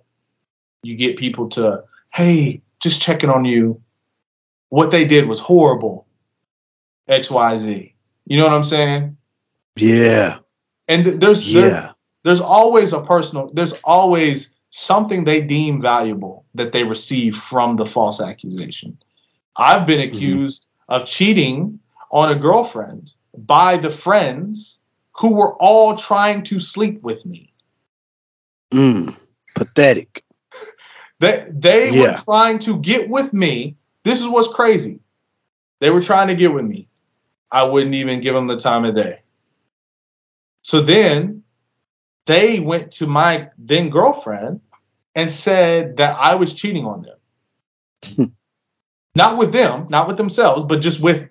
You get people to, hey, just checking on you. What they did was horrible. XYZ. You know what I'm saying? Yeah. And th- there's there- Yeah. there's always a personal there's always something they deem valuable that they receive from the false accusation. I've been Mhm. accused of cheating on a girlfriend by the friends who were all trying to sleep with me. Mm. Pathetic. They they were trying to get with me. This is what's crazy. They were trying to get with me. I wouldn't even give them the time of day. So then they went to my then girlfriend and said that I was cheating on them. not with them, not with themselves, but just with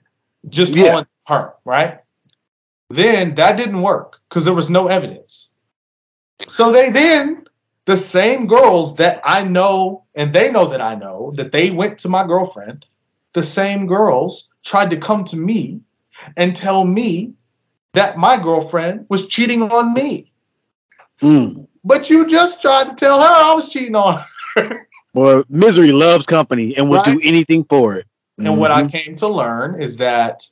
just Yeah. on her, right? Then that didn't work because there was no evidence. So they then the same girls that I know and they know that I know that they went to my girlfriend, the same girls tried to come to me and tell me that my girlfriend was cheating on me. Mm. But you just tried to tell her I was cheating on her. Well, misery loves company and will do anything for it. And what I Mhm. came to learn is that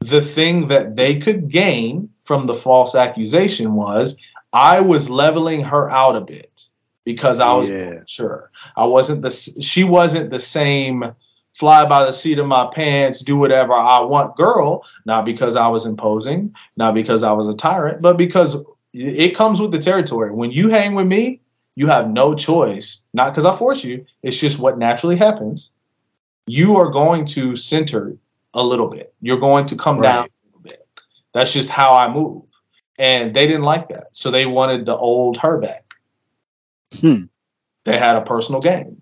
the thing that they could gain from the false accusation was I was leveling her out a bit because I was Yeah. sure I wasn't the she wasn't the same fly by the seat of my pants, do whatever I want girl, not because I was imposing, not because I was a tyrant, but because it comes with the territory. When you hang with me, you have no choice, not because I force you, it's just what naturally happens. You are going to center a little bit. You're going to come right. down a little bit. That's just how I move. And they didn't like that. So they wanted the old her back. Hmm. They had a personal game.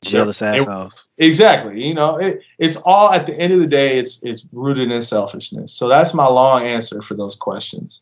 Jealous assholes. Exactly. You know, it, it's all at the end of the day, it's it's rooted in selfishness. So that's my long answer for those questions.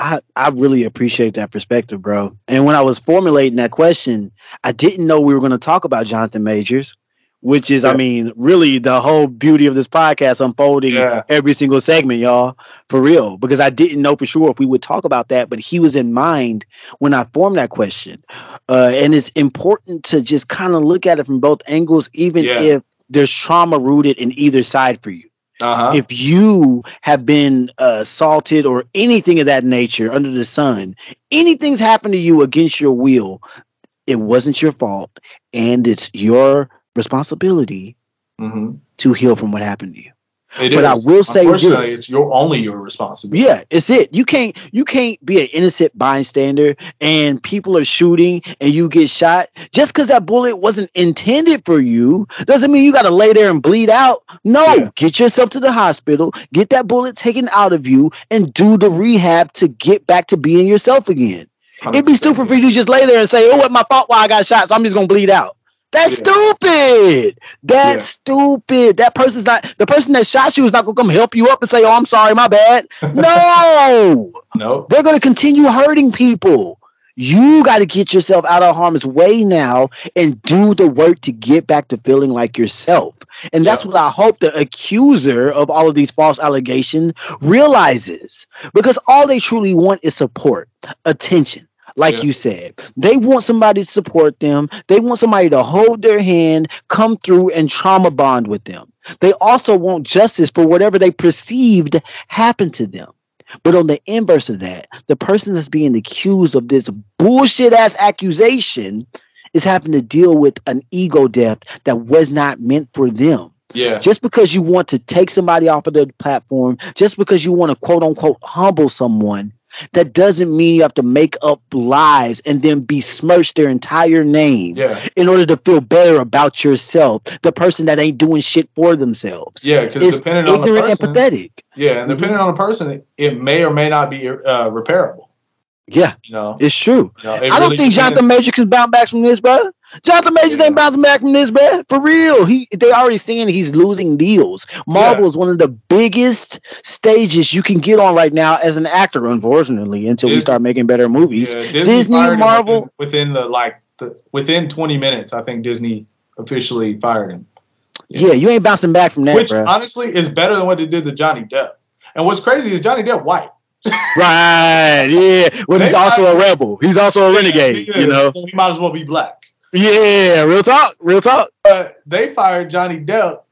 I, I really appreciate that perspective, bro. And when I was formulating that question, I didn't know we were going to talk about Jonathan Majors which is, yeah. I mean, really the whole beauty of this podcast unfolding yeah. every single segment, y'all, for real. Because I didn't know for sure if we would talk about that, but he was in mind when I formed that question. Uh, and it's important to just kind of look at it from both angles, even yeah. if there's trauma rooted in either side for you. Uh-huh. If you have been uh, assaulted or anything of that nature under the sun, anything's happened to you against your will, it wasn't your fault, and it's your responsibility mm-hmm. to heal from what happened to you. It but is. I will say this: it's your only your responsibility. Yeah, it's it. You can't you can't be an innocent bystander and people are shooting and you get shot just because that bullet wasn't intended for you doesn't mean you got to lay there and bleed out. No, yeah. get yourself to the hospital, get that bullet taken out of you, and do the rehab to get back to being yourself again. It'd be stupid for you to just lay there and say, "Oh, what my fault? Why I got shot? So I'm just gonna bleed out." That's yeah. stupid. That's yeah. stupid. That person's not the person that shot you is not gonna come help you up and say, "Oh, I'm sorry, my bad." No, no, they're gonna continue hurting people. You got to get yourself out of harm's way now and do the work to get back to feeling like yourself. And that's what I hope the accuser of all of these false allegations realizes because all they truly want is support, attention like yeah. you said. They want somebody to support them. They want somebody to hold their hand, come through, and trauma bond with them. They also want justice for whatever they perceived happened to them. But on the inverse of that, the person that's being accused of this bullshit ass accusation is having to deal with an ego death that was not meant for them. Yeah. Just because you want to take somebody off of the platform, just because you want to quote unquote humble someone, that doesn't mean you have to make up lies and then besmirch their entire name yeah. in order to feel better about yourself, the person that ain't doing shit for themselves. Yeah, because depending on the person, and pathetic. Yeah, and depending mm-hmm. on the person, it may or may not be uh, repairable. Yeah, you know, it's true. You know, it I don't think depends. Jonathan Majors can bounce back from this, bro. Jonathan Majors yeah. ain't bouncing back from this, bro. For real. He they already saying he's losing deals. Marvel yeah. is one of the biggest stages you can get on right now as an actor, unfortunately, until Disney, we start making better movies. Yeah, Disney, Disney Marvel within, within, the like the within 20 minutes, I think Disney officially fired him. Yeah, you ain't bouncing back from that. Which bro. honestly is better than what they did to Johnny Depp. And what's crazy is Johnny Depp white. Right, yeah. Well, he's also a rebel. He's also a renegade. you know, so he might as well be black. Yeah, real talk, real talk. But they fired Johnny Depp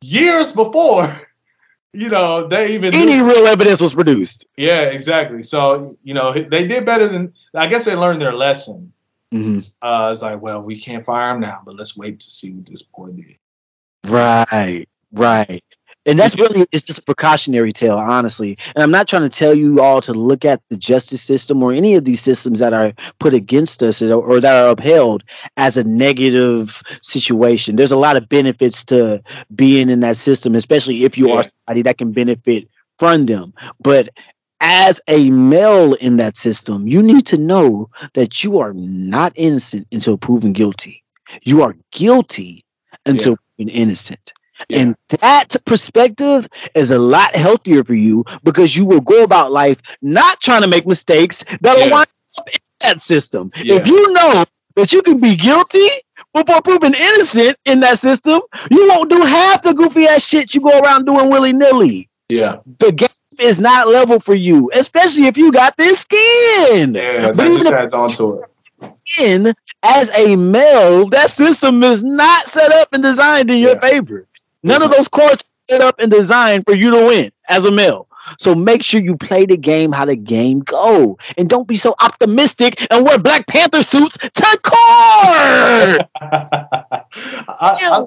years before, you know, they even any knew. real evidence was produced. Yeah, exactly. So you know, they did better than I guess they learned their lesson. Mm-hmm. Uh, it's like, well, we can't fire him now, but let's wait to see what this boy did. Right, right. And that's really it's just a precautionary tale, honestly. And I'm not trying to tell you all to look at the justice system or any of these systems that are put against us or, or that are upheld as a negative situation. There's a lot of benefits to being in that system, especially if you yeah. are somebody that can benefit from them. But as a male in that system, you need to know that you are not innocent until proven guilty. You are guilty until yeah. proven innocent. Yeah. And that perspective is a lot healthier for you because you will go about life not trying to make mistakes that'll yeah. wind up in that system. Yeah. If you know that you can be guilty before proven innocent in that system, you won't do half the goofy ass shit you go around doing willy nilly. Yeah. The game is not level for you, especially if you got this skin. Yeah, that just adds on to it. Skin, as a male, that system is not set up and designed in your favor. None of those courts set up and designed for you to win as a male. So make sure you play the game how the game go, and don't be so optimistic and wear Black Panther suits to court. I, I,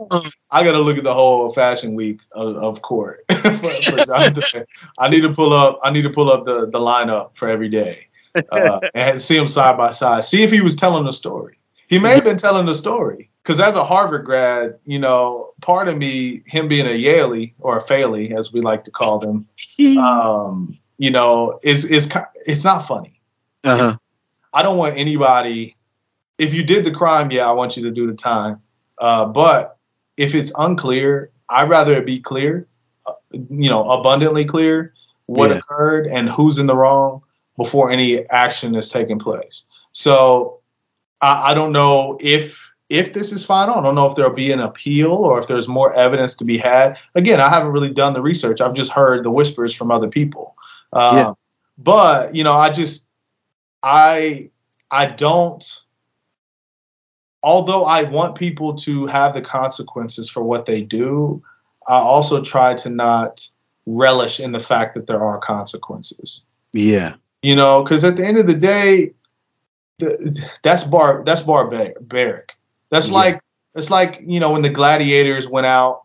I got to look at the whole fashion week of, of court. for, for I need to pull up. I need to pull up the the lineup for every day. uh, and see him side by side. See if he was telling the story. He may have been telling the story because as a Harvard grad, you know, part of me, him being a Yaley or a Faley, as we like to call them, um, you know, is is it's not funny. Uh-huh. I don't want anybody. If you did the crime, yeah, I want you to do the time. Uh, but if it's unclear, I'd rather it be clear, uh, you know, abundantly clear what Yeah. occurred and who's in the wrong before any action is taking place. So I, I don't know if if this is final. I don't know if there'll be an appeal or if there's more evidence to be had. Again, I haven't really done the research. I've just heard the whispers from other people. Uh, Yeah. But you know, I just I I don't. Although I want people to have the consequences for what they do, I also try to not relish in the fact that there are consequences Yeah. you know because at the end of the day the, that's bar that's barbaric that's Yeah. like it's like you know when the gladiators went out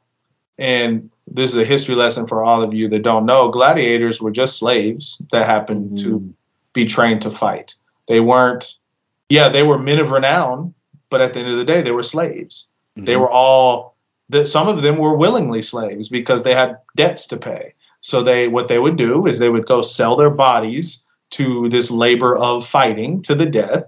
and this is a history lesson for all of you that don't know gladiators were just slaves that happened to Mhm. be trained to fight they weren't yeah they were men of renown but at the end of the day they were slaves they Mhm. were all that some of them were willingly slaves because they had debts to pay. So they what they would do is they would go sell their bodies to this labor of fighting to the death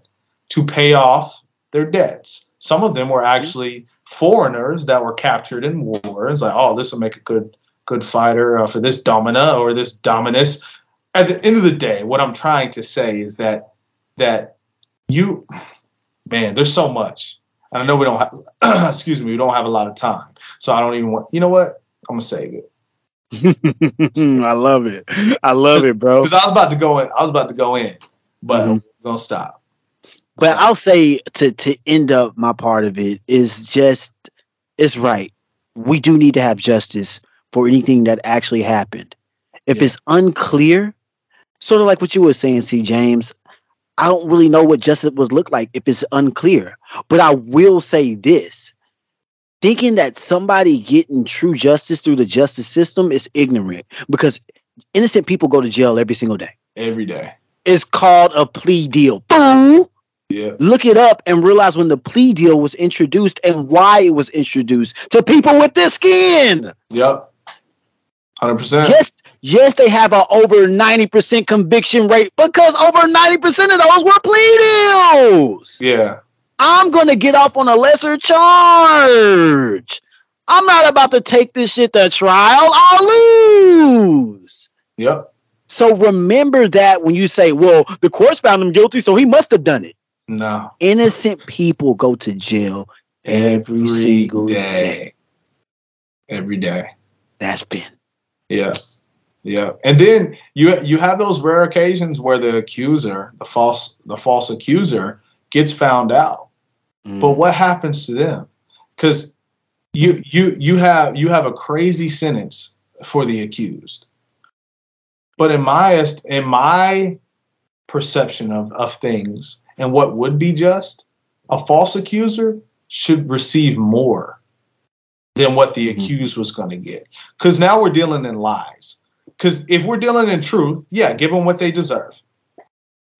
to pay off their debts. Some of them were actually foreigners that were captured in war. It's like, oh, this will make a good good fighter uh, for this domina or this dominus. At the end of the day, what I'm trying to say is that that you, man, there's so much. And I know we don't have, excuse me, we don't have a lot of time. So I don't even want, you know what? I'm going to save it. I love it. I love it, bro. Because I was about to go in. I was about to go in, but Mhm. we're going to stop. But I'll say to to end up my part of it is just it's right. We do need to have justice for anything that actually happened. If Yeah. it's unclear, sort of like what you were saying, CJames, I don't really know what justice would look like if it's unclear. But I will say this. Thinking that somebody getting true justice through the justice system is ignorant because innocent people go to jail every single day. Every day. It's called a plea deal. Boom! Yeah. look it up and realize when the plea deal was introduced and why it was introduced to people with this skin. Yep. 100%. Yes, yes, they have a over 90% conviction rate because over 90% of those were plea deals. Yeah. I'm gonna get off on a lesser charge. I'm not about to take this shit to trial. I'll lose. Yep. So remember that when you say, well, the courts found him guilty, so he must have done it. No. Innocent people go to jail Every single day. Every day. That's been. Yeah. Yeah. And then you you have those rare occasions where the accuser, the false the false accuser gets found out. Mm. But what happens to them? Cuz you you you have you have a crazy sentence for the accused. But in my in my perception of of things and what would be just, a false accuser should receive more than what the Mhm. accused was going to get. Cuz now we're dealing in lies. Cuz if we're dealing in truth, yeah, give them what they deserve.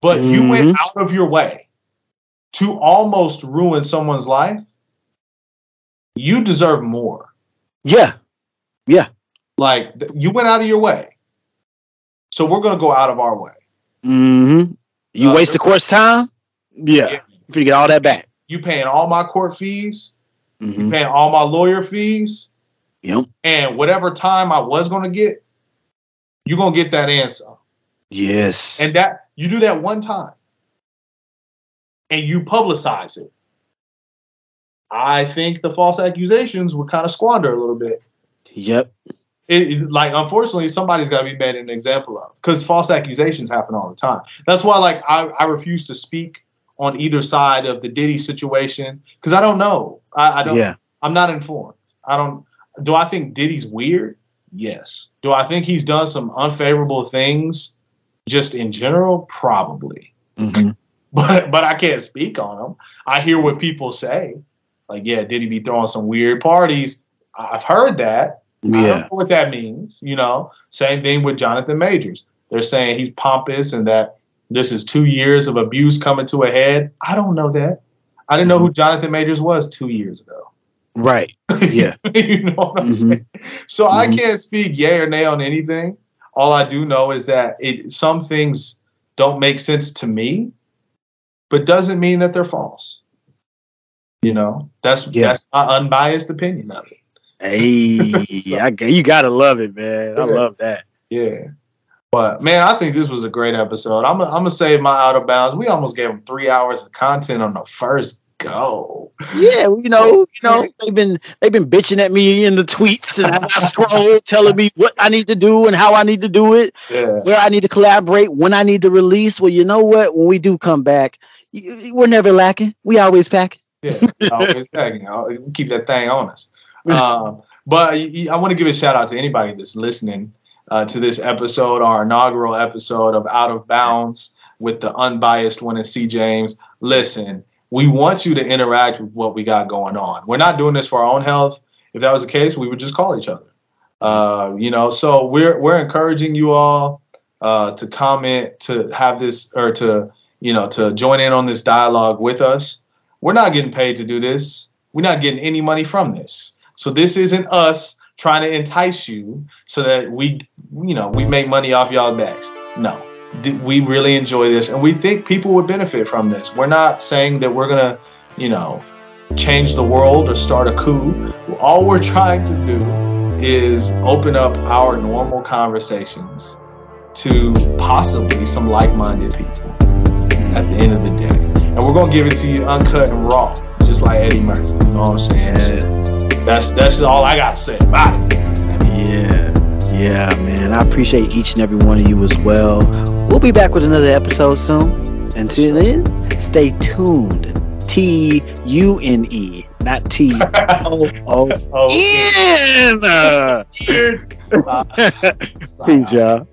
But you went Mhm. out of your way to almost ruin someone's life, you deserve more. yeah. Yeah. Like you went out of your way. So we're going to go out of our way. Mm-hmm. You Uh, waste the court's time. Yeah. Yeah. If you get all that back. You paying all my court fees, Mm-hmm. you paying all my lawyer fees, Yep. and whatever time I was going to get, you're going to get that answer. Yes. And that you do that one time and you publicize it. I think the false accusations would kind of squander a little bit. yep. it, it- like unfortunately somebody's got to be made an example of because false accusations happen all the time that's why like I, I refuse to speak on either side of the diddy situation because i don't know I, I don't Yeah. i'm not informed i don't do i think diddy's weird yes do i think he's done some unfavorable things just in general probably Mhm. but but i can't speak on him i hear what people say like yeah Diddy be throwing some weird parties i've heard that I Yeah. don't know what that means. You know, same thing with Jonathan Majors. They're saying he's pompous and that this is two years of abuse coming to a head. I don't know that. I didn't know who Jonathan Majors was two years ago. Right. Yeah. you know what I'm Mhm. saying? So I Mhm. can't speak yay or nay on anything. All I do know is that it some things don't make sense to me, but doesn't mean that they're false. You know, that's Yeah. that's my unbiased opinion of it. Hey, I, g- you gotta love it, man. I love that. Yeah. But man, I think this was a great episode. I'm gonna save my out of bounds. We almost gave them three hours of content on the first go. Yeah, you know, you know, they've been they've been bitching at me in the tweets and I scroll telling me what I need to do and how I need to do it, Yeah. where I need to collaborate, when I need to release. Well, you know what? When we do come back, we're never lacking. We always packing. Yeah, always. I'll keep that thing on us. Um, but I want to give a shout out to anybody that's listening uh, to this episode, our inaugural episode of Out of Bounds with the unbiased one and CJames. Listen, we want you to interact with what we got going on. We're not doing this for our own health. If that was the case, we would just call each other. Uh, you know, so we're we're encouraging you all uh, to comment, to have this, or to you know, to join in on this dialogue with us. We're not getting paid to do this. We're not getting any money from this. So this isn't us trying to entice you so that we, you know, we make money off y'all backs. No, we really enjoy this, and we think people would benefit from this. We're not saying that we're gonna, you know, change the world or start a coup. All we're trying to do is open up our normal conversations to possibly some like-minded people at the end of the day. And we're gonna give it to you uncut and raw, just like Eddie Murphy. You know what I'm saying? Yes. That's that's all I got to say about it. Yeah. Man. I appreciate each and every one of you as well. We'll be back with another episode soon. Until then, stay tuned. T U N E, not T O O Oh, N. Uh, Peace, y'all.